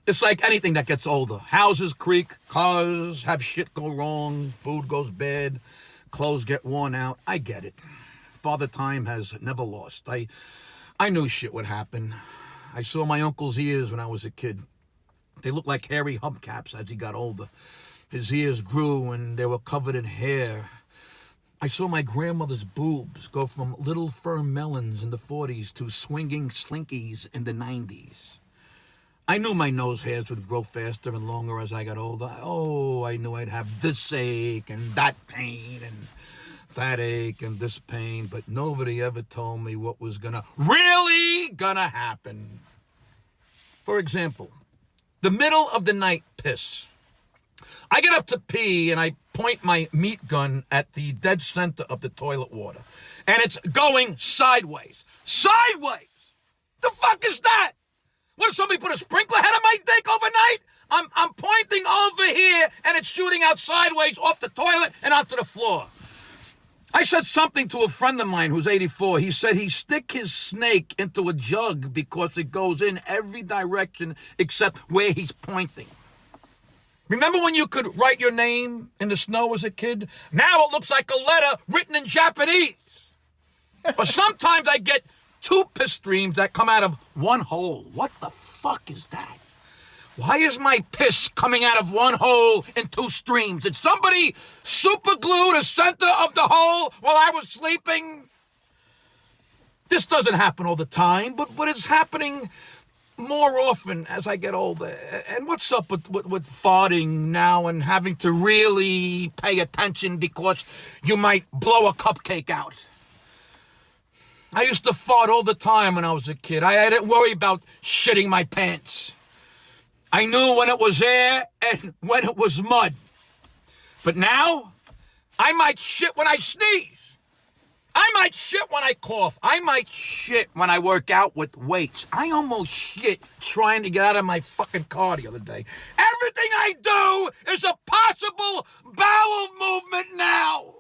It's like anything that gets older. Houses creak, cars have shit go wrong, food goes bad, clothes get worn out. I get it. Father Time has never lost. I I knew shit would happen. I saw my uncle's ears when I was a kid. They looked like hairy hubcaps as he got older. His ears grew and they were covered in hair. I saw my grandmother's boobs go from little firm melons in the 40s to swinging slinkies in the 90s. I knew my nose hairs would grow faster and longer as I got older. Oh, I knew I'd have this ache and that pain and that ache and this pain, but nobody ever told me what was gonna really gonna happen. For example, the middle of the night piss. I get up to pee and I point my meat gun at the dead center of the toilet water, and it's going sideways. Sideways! The fuck is that? What if somebody put a sprinkler head on my dick overnight? I'm I'm pointing over here and it's shooting out sideways off the toilet and onto the floor. I said something to a friend of mine who's 84. He said he stick his snake into a jug because it goes in every direction except where he's pointing. Remember when you could write your name in the snow as a kid? Now it looks like a letter written in Japanese. Or sometimes I get two piss streams that come out of one hole. What the fuck is that? Why is my piss coming out of one hole in two streams? Did somebody super glue the center of the hole while I was sleeping? This doesn't happen all the time, but, but it's happening more often as I get older. And what's up with, with, with farting now and having to really pay attention because you might blow a cupcake out? I used to fart all the time when I was a kid. I, I didn't worry about shitting my pants. I knew when it was air and when it was mud. But now, I might shit when I sneeze. I might shit when I cough. I might shit when I work out with weights. I almost shit trying to get out of my fucking car the other day. Everything I do is a possible bowel movement now.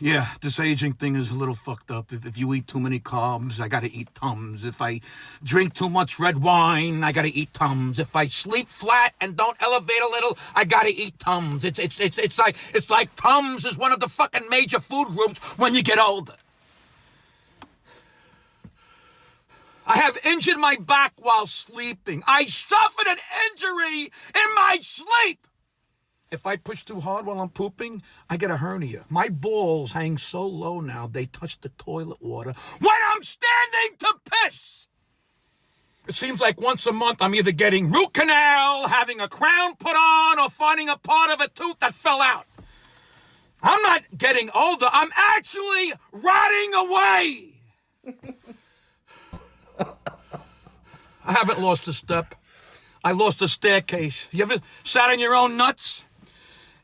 Yeah, this aging thing is a little fucked up. If, if you eat too many carbs, I gotta eat Tums. If I drink too much red wine, I gotta eat Tums. If I sleep flat and don't elevate a little, I gotta eat Tums. It's, it's, it's, it's like, it's like Tums is one of the fucking major food groups when you get older. I have injured my back while sleeping. I suffered an injury in my sleep. If I push too hard while I'm pooping, I get a hernia. My balls hang so low now they touch the toilet water when I'm standing to piss. It seems like once a month I'm either getting root canal, having a crown put on, or finding a part of a tooth that fell out. I'm not getting older, I'm actually rotting away. I haven't lost a step. I lost a staircase. You ever sat on your own nuts?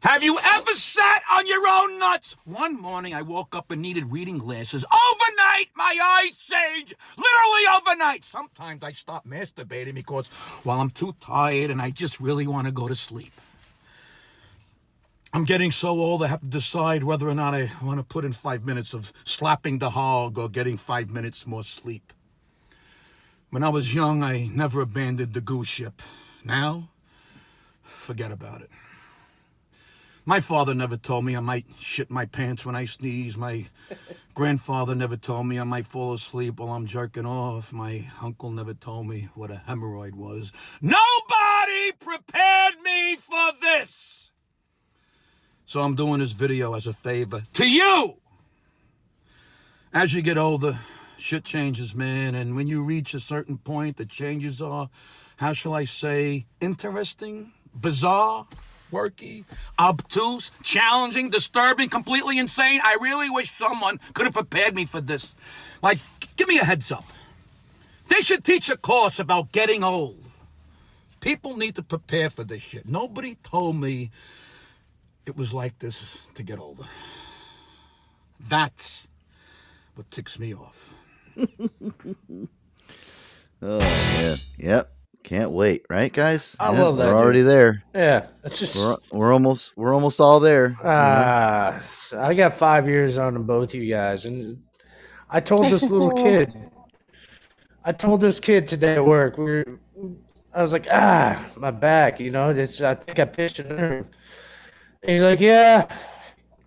Have you ever sat on your own nuts? One morning I woke up and needed reading glasses. Overnight, my eyes changed. Literally overnight. Sometimes I stop masturbating because, well, I'm too tired and I just really want to go to sleep. I'm getting so old I have to decide whether or not I want to put in five minutes of slapping the hog or getting five minutes more sleep. When I was young, I never abandoned the goose ship. Now, forget about it. My father never told me I might shit my pants when I sneeze. My grandfather never told me I might fall asleep while I'm jerking off. My uncle never told me what a hemorrhoid was. Nobody prepared me for this. So I'm doing this video as a favor to you. As you get older, shit changes, man. And when you reach a certain point, the changes are, how shall I say, interesting, bizarre, quirky, obtuse, challenging, disturbing, completely insane. I really wish someone could have prepared me for this. Like, give me a heads up. They should teach a course about getting old. People need to prepare for this shit. Nobody told me it was like this to get older. That's what ticks me off. Oh yeah. yep. Can't wait, right, guys? I Yeah, love that, We're already dude. there. Yeah, it's just We're, we're almost we're almost all there. you know? Ah, I got five years on them both you guys, and I told this little kid, I told this kid today at work, we were, I was like, ah, my back, you know, it's, I think I pitched a nerve. And he's like, yeah,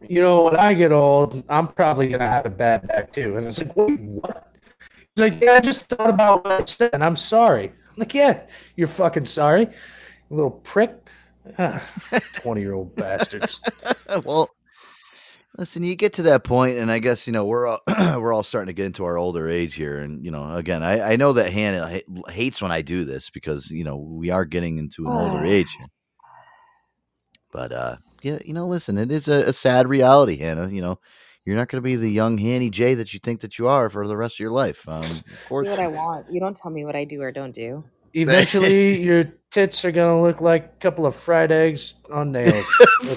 you know, when I get old, I'm probably gonna have a bad back too. And I was like, wait, what? He's like, yeah, I just thought about what I said, and I'm sorry. I'm like, yeah, you're fucking sorry, you little prick. Twenty year old bastards. well, listen, you get to that point, and I guess you know we're all we're all starting to get into our older age here, and you know, again, I, I know that Hannah ha- hates when I do this because you know we are getting into an older age. But uh, yeah, you know, listen, it is a, a sad reality, Hannah. You know, you're not going to be the young Hanny J that you think that you are for the rest of your life. Um, of course, Do what I want. You don't tell me what I do or don't do. Eventually, your tits are gonna look like a couple of fried eggs on nails.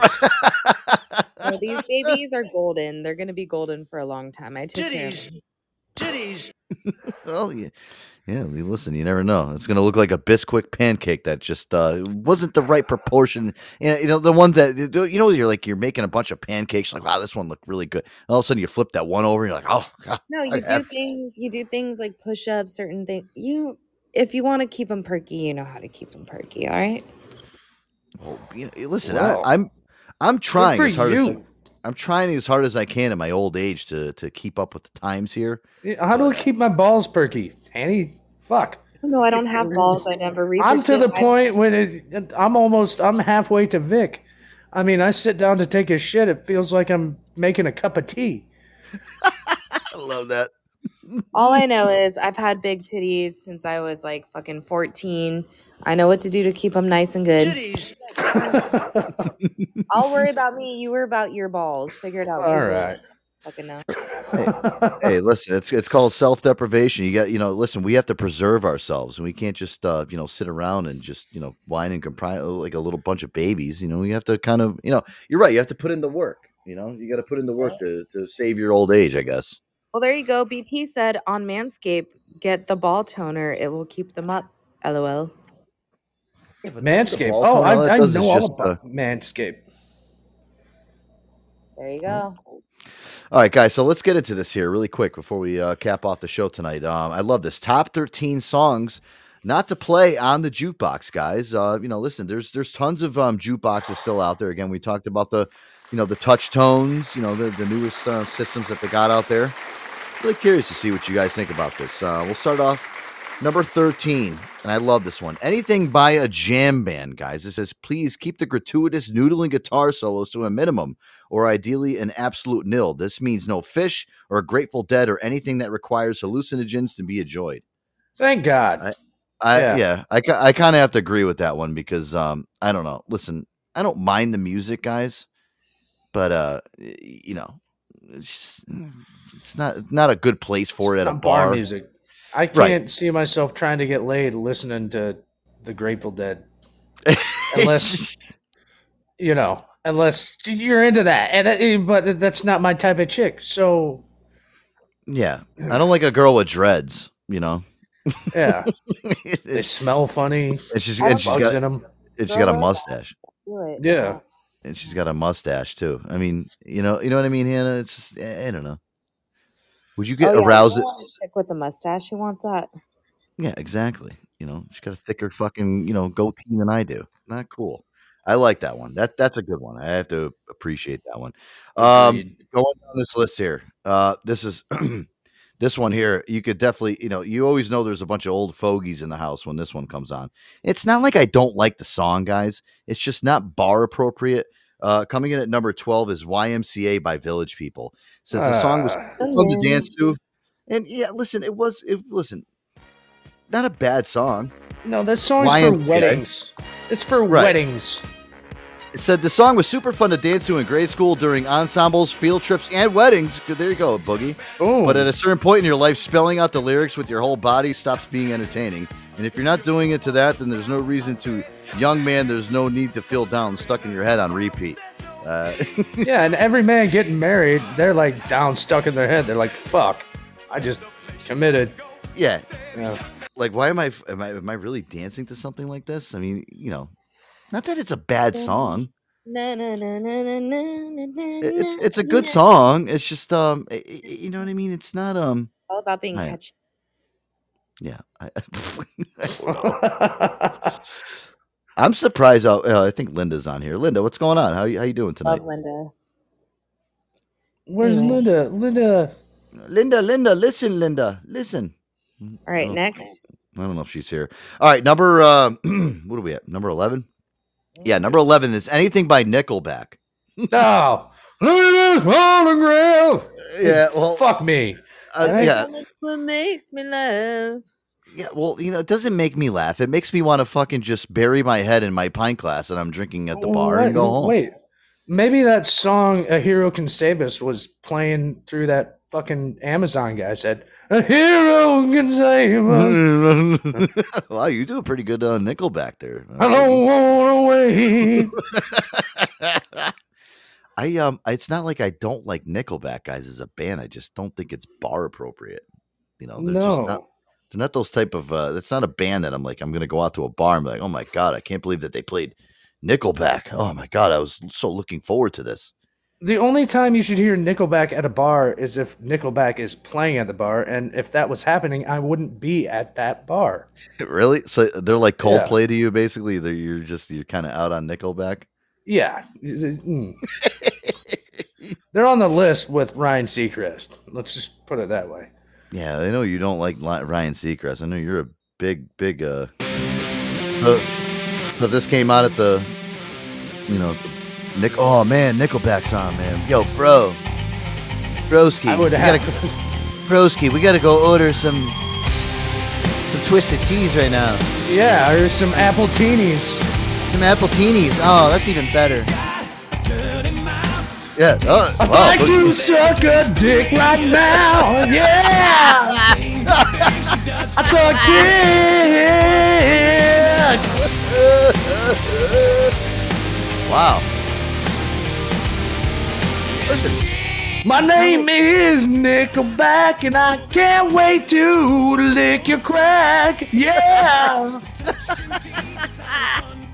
No, these babies are golden. They're gonna be golden for a long time. I took care of them. Titties. well, yeah, yeah. I mean, listen, you never know. It's gonna look like a Bisquick pancake that just uh, wasn't the right proportion. You know, you know the ones that you know you're like you're making a bunch of pancakes. Like, wow, this one looked really good. All of a sudden, you flip that one over, and you're like, oh, God, No, you I do have- things. You do things like push ups, certain things. You, if you want to keep them perky, you know how to keep them perky. All right. Well, you know, listen, Wow. I, I'm I'm trying for as hard as I, you. I'm trying as hard as I can in my old age to to keep up with the times here. Yeah, How do I uh, keep my balls perky, Annie? Fuck. No, I don't have balls. I never reached. I'm to the point when it, I'm almost I'm halfway to Vic. I mean, I sit down to take a shit. It feels like I'm making a cup of tea. I love that. All I know is I've had big titties since I was like fucking 14. I know what to do to keep them nice and good. I'll worry about me. You worry about your balls. Figure it out. All right. You Fucking know. hey, listen, it's it's called self deprivation. You got, you know, listen, we have to preserve ourselves, and we can't just, uh, you know, sit around and just, you know, whine and compri like a little bunch of babies. You know, you have to kind of, you know, you're right. You have to put in the work. You know, you got to put in the work to to save your old age, I guess. Well, there you go. BP said on Manscaped, get the ball toner. It will keep them up. LOL. Manscaped. ball Oh, toner, I, I know all just, about Manscaped. There you go. All right, guys. So let's get into this here really quick before we uh, cap off the show tonight. Um, I love this top thirteen songs not to play on the jukebox, guys. Uh, you know, listen, there's there's tons of um, jukeboxes still out there. Again, we talked about the, you know, the touch tones. You know, the the newest uh, systems that they got out there. Really curious to see what you guys think about this. Uh, we'll start off number 13, and I love this one. Anything by a jam band, guys. It says, please keep the gratuitous noodling guitar solos to a minimum, or ideally an absolute nil. This means no Phish or a Grateful Dead or anything that requires hallucinogens to be enjoyed. Thank God. I, I Yeah. yeah, I, I kind of have to agree with that one because um I don't know. Listen, I don't mind the music, guys, but uh you know, it's, just- it's not it's not a good place for it at a Not bar. music. I can't Right. see myself trying to get laid listening to the Grateful Dead, unless you know, unless you're into that. And uh, but that's not my type of chick. So Yeah, I don't like a girl with dreads. You know, yeah, they smell funny. and she's and have she's bugs got in 'em. and she's got a mustache. Yeah. and she's got a mustache too. I mean, you know, you know what I mean, Hannah. It's just, I I don't know. Would you get oh, yeah, aroused? you want a chick with a mustache. Who wants that? Yeah, exactly. You know, she's got a thicker fucking, you know, goatee than I do. Not cool. I like that one. That that's a good one. I have to appreciate that one. Um, going down this list here. Uh, this is this one here. You could definitely, you know, you always know there's a bunch of old fogies in the house when this one comes on. It's not like I don't like the song, guys. It's just not bar appropriate. Uh, coming in at number 12 is YMCA by Village People. Says the song was Ah. fun to dance to. And yeah, listen, it was, it listen, not a bad song. No, that song's for weddings. It's for Right. weddings. It said the song was super fun to dance to in grade school during ensembles, field trips, and weddings. There you go, Boogie. But at a certain point in your life, spelling out the lyrics with your whole body stops being entertaining. And if you're not doing it to that, then there's no reason to, young man, there's no need to feel down, stuck in your head on repeat. Uh, yeah, and every man getting married, they're like down, stuck in their head. They're like, "Fuck, I just committed." yeah. Yeah. Like, why am I, am I, am I really dancing to something like this? I mean, you know, not that it's a bad song. Na, na, na, It- It's, it's a good song. It's just, um, i- i- you know what I mean? It's not, um, All about being I- catchy. Yeah. I, I'm surprised. Uh, uh, I think Linda's on here. Linda, what's going on? How you, how you doing tonight? Love Linda. Where's Anyway. Linda? Linda. Linda, Linda, listen, Linda, listen. All right, Oh. next. I don't know if she's here. All right, number uh, what are we at? Number eleven. Yeah, number eleven is anything by Nickelback. No. Look at this photograph. Yeah, well, fuck me. Uh, yeah, What makes me love? Yeah. Well, you know, it doesn't make me laugh. It makes me want to fucking just bury my head in my pint glass that I'm drinking at the bar wait, and go home. Wait, maybe that song "A Hero Can Save Us" was playing through that fucking Amazon guy said, "A hero can save us." wow, you do a pretty good uh, Nickelback there. I don't want to wait. I um, it's not like I don't like Nickelback guys as a band. I just don't think it's bar appropriate. You know, they're just not. They're not those type of. uh That's not a band that I'm like. I'm gonna go out to a bar and be like, oh my god, I can't believe that they played Nickelback. Oh my god, I was so looking forward to this. The only time you should hear Nickelback at a bar is if Nickelback is playing at the bar, and if that was happening, I wouldn't be at that bar. really? So they're like Yeah. Coldplay to you, basically. They're, you're just you're kind of out on Nickelback. Yeah. Mm. They're on the list with Ryan Seacrest. Let's just put it that way. Yeah, I know you don't like Ryan Seacrest. I know you're a big, big. uh this came out at the, you know, Nick. Oh man, Nickelback's on, man. Yo, bro, broski, I would we have- gotta, broski, we gotta go order some, some twisted teas right now. Yeah, or some apple teenies. Some apple teenies. Oh, that's even better. Yeah. Uh, oh, I'd wow, like to suck a dick right now. Yeah. I suck dick. wow. Listen. My name is Nickelback, and I can't wait to lick your crack. Yeah.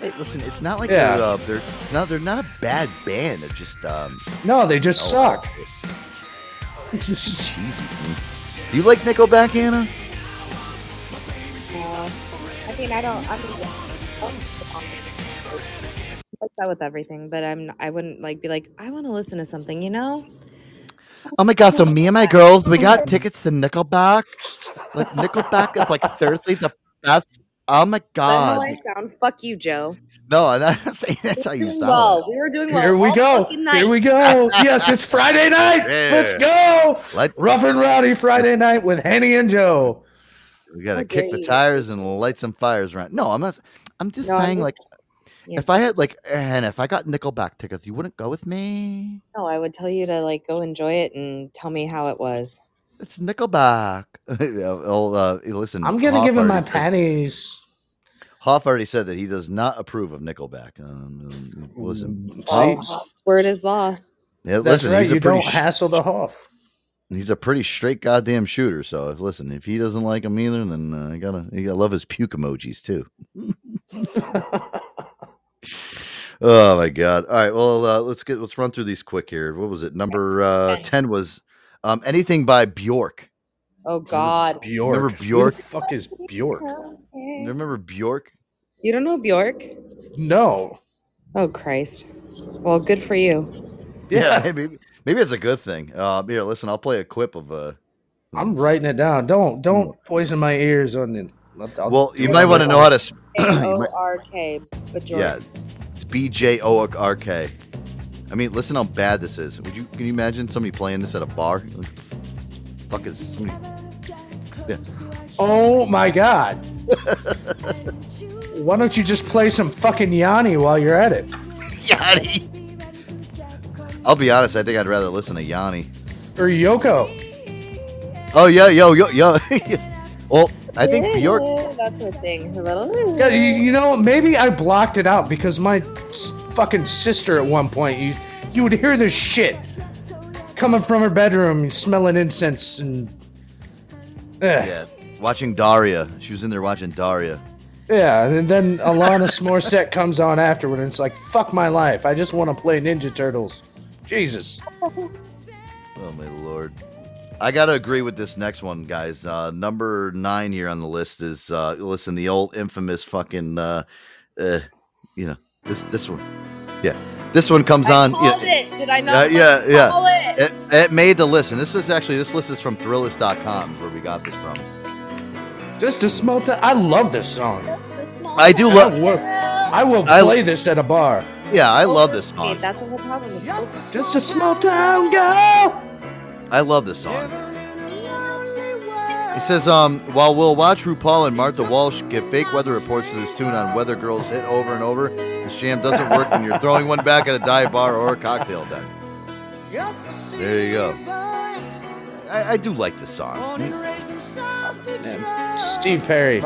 Hey, listen, it's not like Yeah. they're uh, they're no, they're not a bad band. It's just um. No, they just Oh, suck. cheesy. Do you like Nickelback, Anna? Uh, I mean, I don't. I mean, like that with everything, but I'm. I wouldn't like be like. I want to listen to something. You know. Oh my god! So me and my girls, we got tickets to Nickelback. Like Nickelback is like seriously the best. Oh my god! that how I god! sound? Fuck you, Joe. No, I'm not saying that's how you Doing sound. well. We were doing well. Here we all go. night. Here we go. Yes, it's Friday night. Let's go. Let- Rough and rowdy Friday night with Henny and Joe. We gotta How kick the tires and light some fires around. No, I'm not. I'm just No, I'm saying, just- like, yeah. if I had like, and if I got Nickelback tickets, you wouldn't go with me. No, I would tell you to like go enjoy it and tell me how it was. It's Nickelback. Yeah, uh, listen, I'm gonna Hoff give him my already said- panties. Hoff already said that he does not approve of Nickelback. Um, listen, Oh, Hoff's word is law. yeah, That's listen, right. he's a You pretty don't sh- hassle the Hoff. he's a pretty straight goddamn shooter. So if listen, if he doesn't like him either, then uh, I gotta you gotta love his puke emojis too. oh my god! All right, well uh, let's get let's run through these quick here. What was it? Number uh, ten was um, anything by Bjork. Oh God. Bjork. Remember Who the Bjork? fuck is Bjork? You remember Bjork? You don't know Bjork? No. Oh Christ. Well, good for you. Yeah. maybe maybe it's a good thing. Uh, here, listen, I'll play a clip of uh. I'm writing it down. Don't don't poison my ears on the. I'll- I'll Well, you might want to know how to. sp- A you R K. Bjork. yeah, it's B J O R K. I mean, listen how bad this is. Would you can you imagine somebody playing this at a bar? Like, fuck is somebody? Yeah. Oh my god. Why don't you just play some fucking Yanni while you're at it? Yanni. I'll be honest. I think I'd rather listen to Yanni. Or Yoko. Oh yeah, yo, yo, yo. well, I think Bjork. That's her thing. Her little. Yeah, you, you know, maybe I blocked it out because my s- fucking sister at one point, you you would hear this shit coming from her bedroom, smelling incense and. Eh. Yeah, watching Daria. She was in there watching Daria. Yeah, and then Alanis Morissette comes on afterward, and it's like, fuck my life. I just want to play Ninja Turtles. Jesus. Oh my lord. I gotta agree with this next one, guys. Uh, number nine here on the list is uh, listen, the old infamous fucking, uh, uh, you know, this this one, yeah, this one comes on. called yeah, it. Did I not? yeah, fucking yeah. it? It, it made the list, and this is actually this list is from Thrillist.com, where we got this from. Just a small time. I love this song. I do love. I will I- play this at a bar. Yeah, I love this song. That's the whole problem. Just a small town girl. I love this song. It says, um, while we'll watch RuPaul and Martha Wash give fake weather reports to this tune on Weather Girls hit over and over, this jam doesn't work when you're throwing one back at a dive bar or a cocktail den. There you go. I, I do like this song. Steve Perry.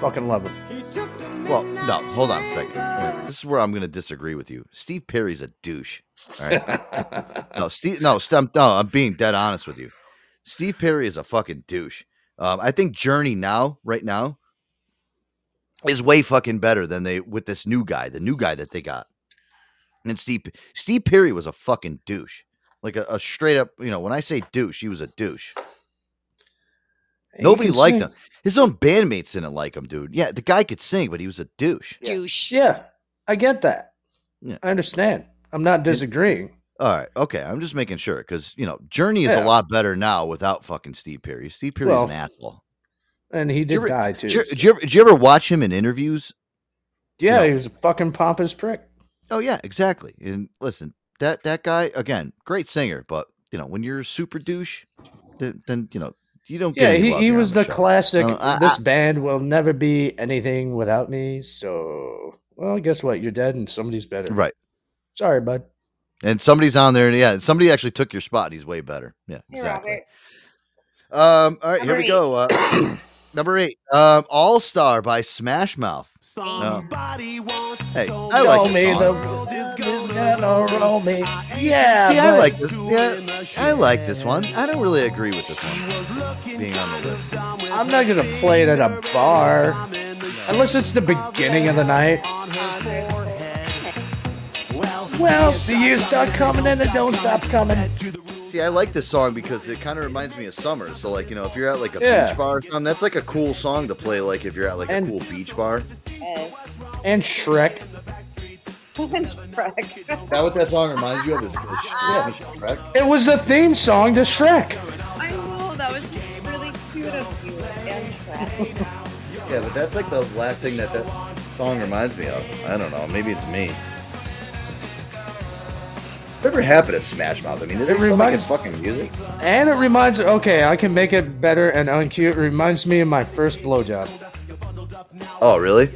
Fucking love him. Well, no, hold on a second. This is where I'm going to disagree with you. Steve Perry's a douche. All right. no, Steve. No, Stump. No, I'm being dead honest with you. Steve Perry is a fucking douche. Um, I think Journey now, right now, is way fucking better than they with this new guy, the new guy that they got. And Steve Steve Perry was a fucking douche, like a, a straight up. You know, when I say douche, he was a douche. He Nobody liked sing. him. His own bandmates didn't like him, dude. Yeah, the guy could sing, but he was a douche. Douche. Yeah, I get that. Yeah. I understand. I'm not disagreeing. All right, okay. I'm just making sure because you know Journey is Yeah. a lot better now without fucking Steve Perry. Steve Perry's Well, an asshole. And he did ever- die too. Did you, did, you ever, did you ever watch him in interviews? yeah, he was a fucking pompous prick. Oh yeah, exactly. And listen, that that guy again, great singer, but you know when you're a super douche, then, then you know you don't. Get Yeah, he, he was the the classic. Uh, this I- band will never be anything without me. So, well, guess what? You're dead, and somebody's better. right. Sorry, bud. And somebody's on there, and yeah, somebody actually took your spot. He's way better. Yeah, Hey, exactly. Robert. Um, all right, here Number we go. Uh, number eight, um, All Star by Smash Mouth. No. Hey, I like roll this song. the world is gonna roll me. Yeah, See, I like this. Yeah, I like this one. I don't really agree with this one being on the list. I'm not gonna play it at a bar unless it's the beginning of the night. Well, the years start coming and they don't stop coming. See, I like this song because it kind of reminds me of summer. So, like, you know, if you're at like a Yeah. beach bar or something, that's like a cool song to play. Like, if you're at like And- a cool beach bar. And Shrek. Shrek. Is that what that song reminds you of? Is, is Yeah. Shrek? It was the theme song to Shrek. I know that was really cute of you and Shrek. Yeah, but that's like the last thing that that song reminds me of. I don't know. Maybe it's me. Whatever happened to Smash Mouth? I mean, It they're still reminds- fucking music. And it reminds okay, I can make it better and uncute. It reminds me of my first blowjob. Oh, really?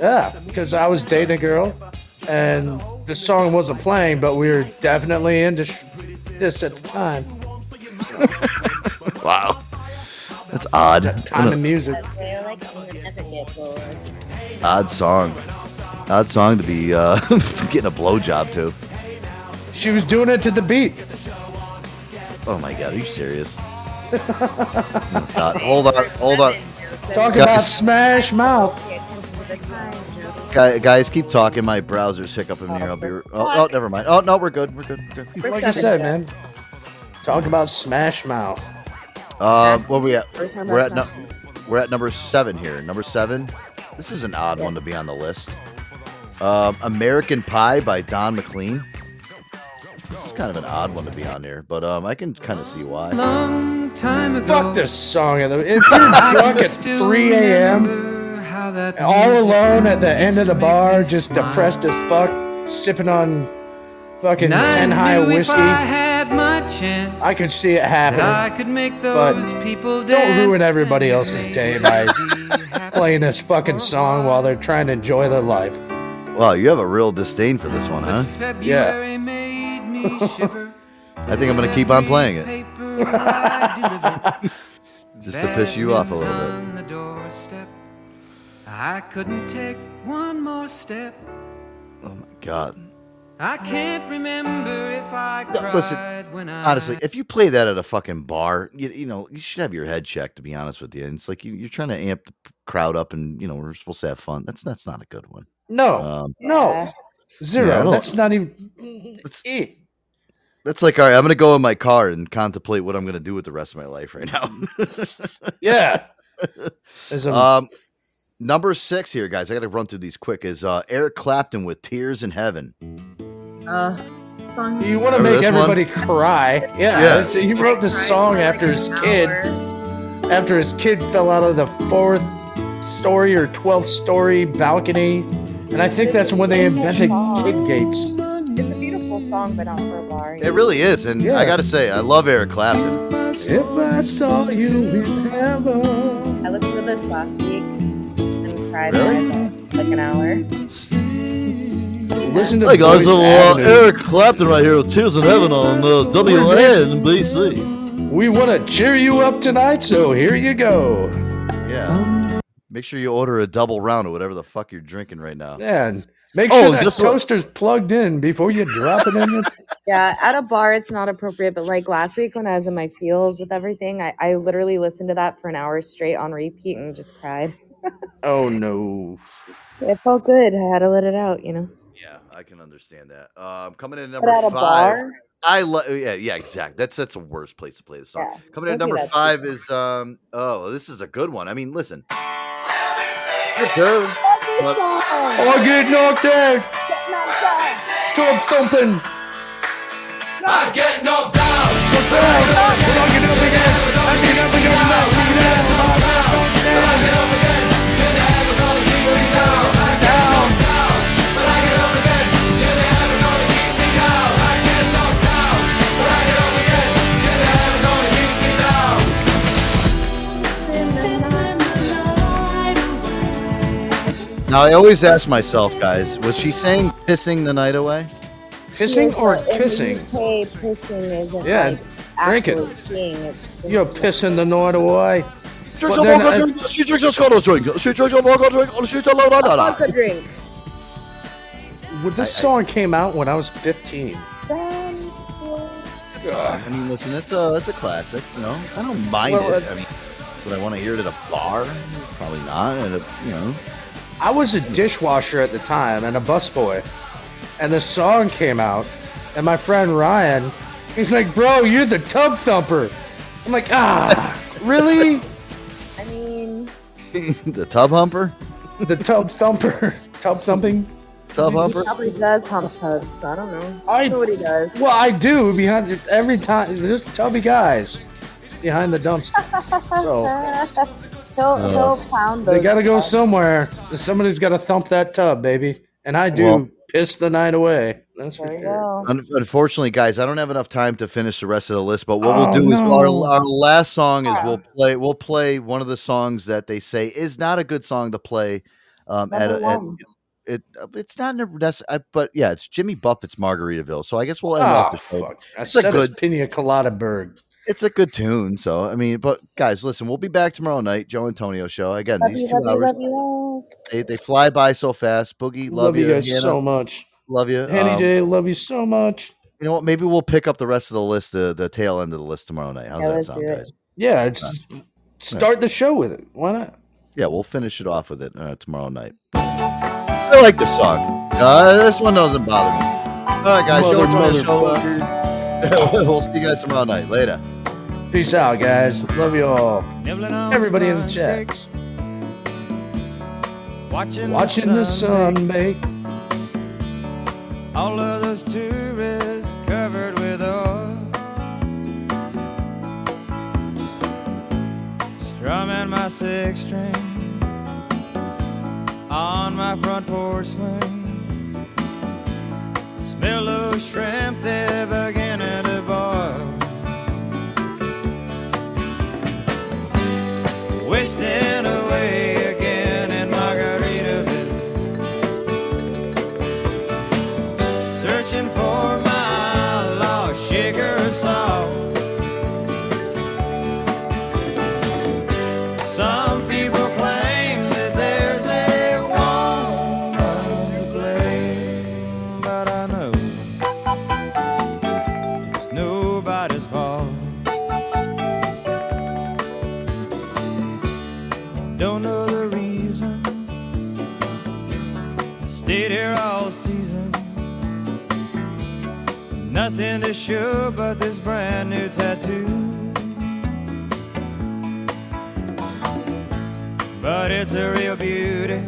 Yeah, because I was dating a girl, and the song wasn't playing, but we were definitely into sh- this at the time. Wow, that's odd. Time What and music. They're like significant for. a odd song. Odd song to be uh, getting a blowjob to. She was doing it to the beat. Oh my god, are you serious? Oh, God, hold on, hold on. Talk Guys. about Smash Mouth. Pay attention to the time, Joe. Guy- Guys, keep talking. My browser's hiccuping here. I'll be. Oh, oh, never mind. Oh no, we're good. We're good. We're good. Like I said, man. Talk about Smash Mouth. Um, what we at? We're at I've no, we're at number seven here. Number seven. This is an odd one to be on the list. Um, American Pie by Don McLean. This is kind of an odd one to be on here, but um, I can kind of see why. Long time ago. Fuck this song. If you're drunk at 3 a.m., all alone at the end of the bar, just depressed as fuck, sipping on fucking ten high whiskey. I chance I could see it happening. I could make but those people don't ruin everybody else's day by playing this fucking song while they're trying to enjoy their life. Wow, you have a real disdain for this one, huh? Yeah. February made me shiver. I think I'm gonna keep on playing it. Just to piss you off a little bit. On the doorstep. I couldn't take one more step. Oh my god. I can't remember if I No, cried listen, when I honestly, if you play that at a fucking bar, you, you know, you should have your head checked, to be honest with you. And it's like you, you're trying to amp the crowd up and, you know, we're supposed to have fun. That's that's not a good one. No, Um, no, zero. Yeah, That's not even. It's, it. That's like, all right, I'm going to go in my car and contemplate what I'm going to do with the rest of my life right now. Yeah. There's a- um, number six here, guys. I got to run through these quick. Is uh, Eric Clapton with "Tears in Heaven"? Uh, song. You want to make this one? everybody cry? Yeah. Yeah. it's- He wrote this song after his kid, after his kid fell out of the fourth story or twelfth story balcony, and I think that's when they invented kid gates. It's a beautiful song, but not for a bar. It really is, and Yeah. I got to say, I love Eric Clapton. If I saw you in heaven. I listened to this last week and cried Really? for like an hour. Listen to Hey guys, Voice so, uh, Eric Clapton right here with Tears in Heaven on uh, WNBC. We want to cheer you up tonight, so here you go. Yeah. Make sure you order a double round or whatever the fuck you're drinking right now. Yeah, and make Oh, sure that guess what? toaster's plugged in before you drop it in the. Yeah, at a bar it's not appropriate, but like last week when I was in my feels with everything, I, I literally listened to that for an hour straight on repeat and just cried. Oh no. It felt good. I had to let it out, you know. Yeah, I can understand that. Um, coming in at number at a five. bar? I love. Yeah, yeah, exactly. That's that's the worst place to play the song. Yeah, coming in at number that five is um. Oh, this is a good one. I mean, listen. Good tune. But I get knocked out. Top thumping. I get knocked down. I get up again. I get up again. Now I always ask myself, guys, was she saying "pissing the night away"? Pissing or In the kissing? UK, pissing isn't Yeah, like drink it. actually peeing. It's You're pissing the night away. She But drinks a then vodka I- drink. She drinks a Scottish drink. She drinks a vodka drink. She drinks a la la la la. Vodka drink. Well, this song came out when I was 15. I mean, listen, it's a it's a classic. You know, I don't mind Well, it. uh, I mean, would I want to hear it at a bar? Probably not. At a, you know, I was a dishwasher at the time and a busboy, and the song came out, and my friend Ryan, he's like, "Bro, you're the tub thumper." I'm like, "Ah, really? I mean, the tub humper, the tub thumper, tub thumping, tub he humper." probably does hump tubs. I don't know. I- I know what he does. Well, I do behind every time. There's tubby guys behind the dumpster. So he'll he'll pound those. they got to go tubs. somewhere. Somebody's got to thump that tub, baby. And I do Well- piss the night away. That's for you sure. go. Un- Unfortunately, guys, I don't have enough time to finish the rest of the list. But what we'll Oh, do is our, our last song is we'll play we'll play one of the songs that they say is not a good song to play. Um, at, a, Number at it, it's not necessarily, but yeah, it's Jimmy Buffett's Margaritaville. So I guess we'll end off Oh, the show. fuck. I It's a said good- it's Pina Colada Berg. It's a good tune. So I mean, but guys, listen, we'll be back tomorrow night, Joe Antonio show again. Love these you, two love you, hours, love you all. They, they fly by so fast. Boogie, love, Love, you guys Hannah, so much. Love you, Henny Um, J, love you so much. You know what? Maybe we'll pick up the rest of the list, the, the tail end of the list tomorrow night. How's Yeah, that sound, guys? Yeah, it's start the show with it. Why not? Yeah, we'll finish it off with it uh, tomorrow night. I like this song. Uh, this one doesn't bother me. All right, guys. Joe Mother, Antonio show. Uh, we'll see you guys tomorrow night. Later. Peace out, guys. Love you all. Everybody in the chat. Watching, Watching the sun bake. All of those tourists covered with oil. Strumming my six string on my front porch swing. nothing to show but this brand new tattoo. But it's a real beauty.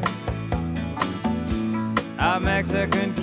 Our Mexican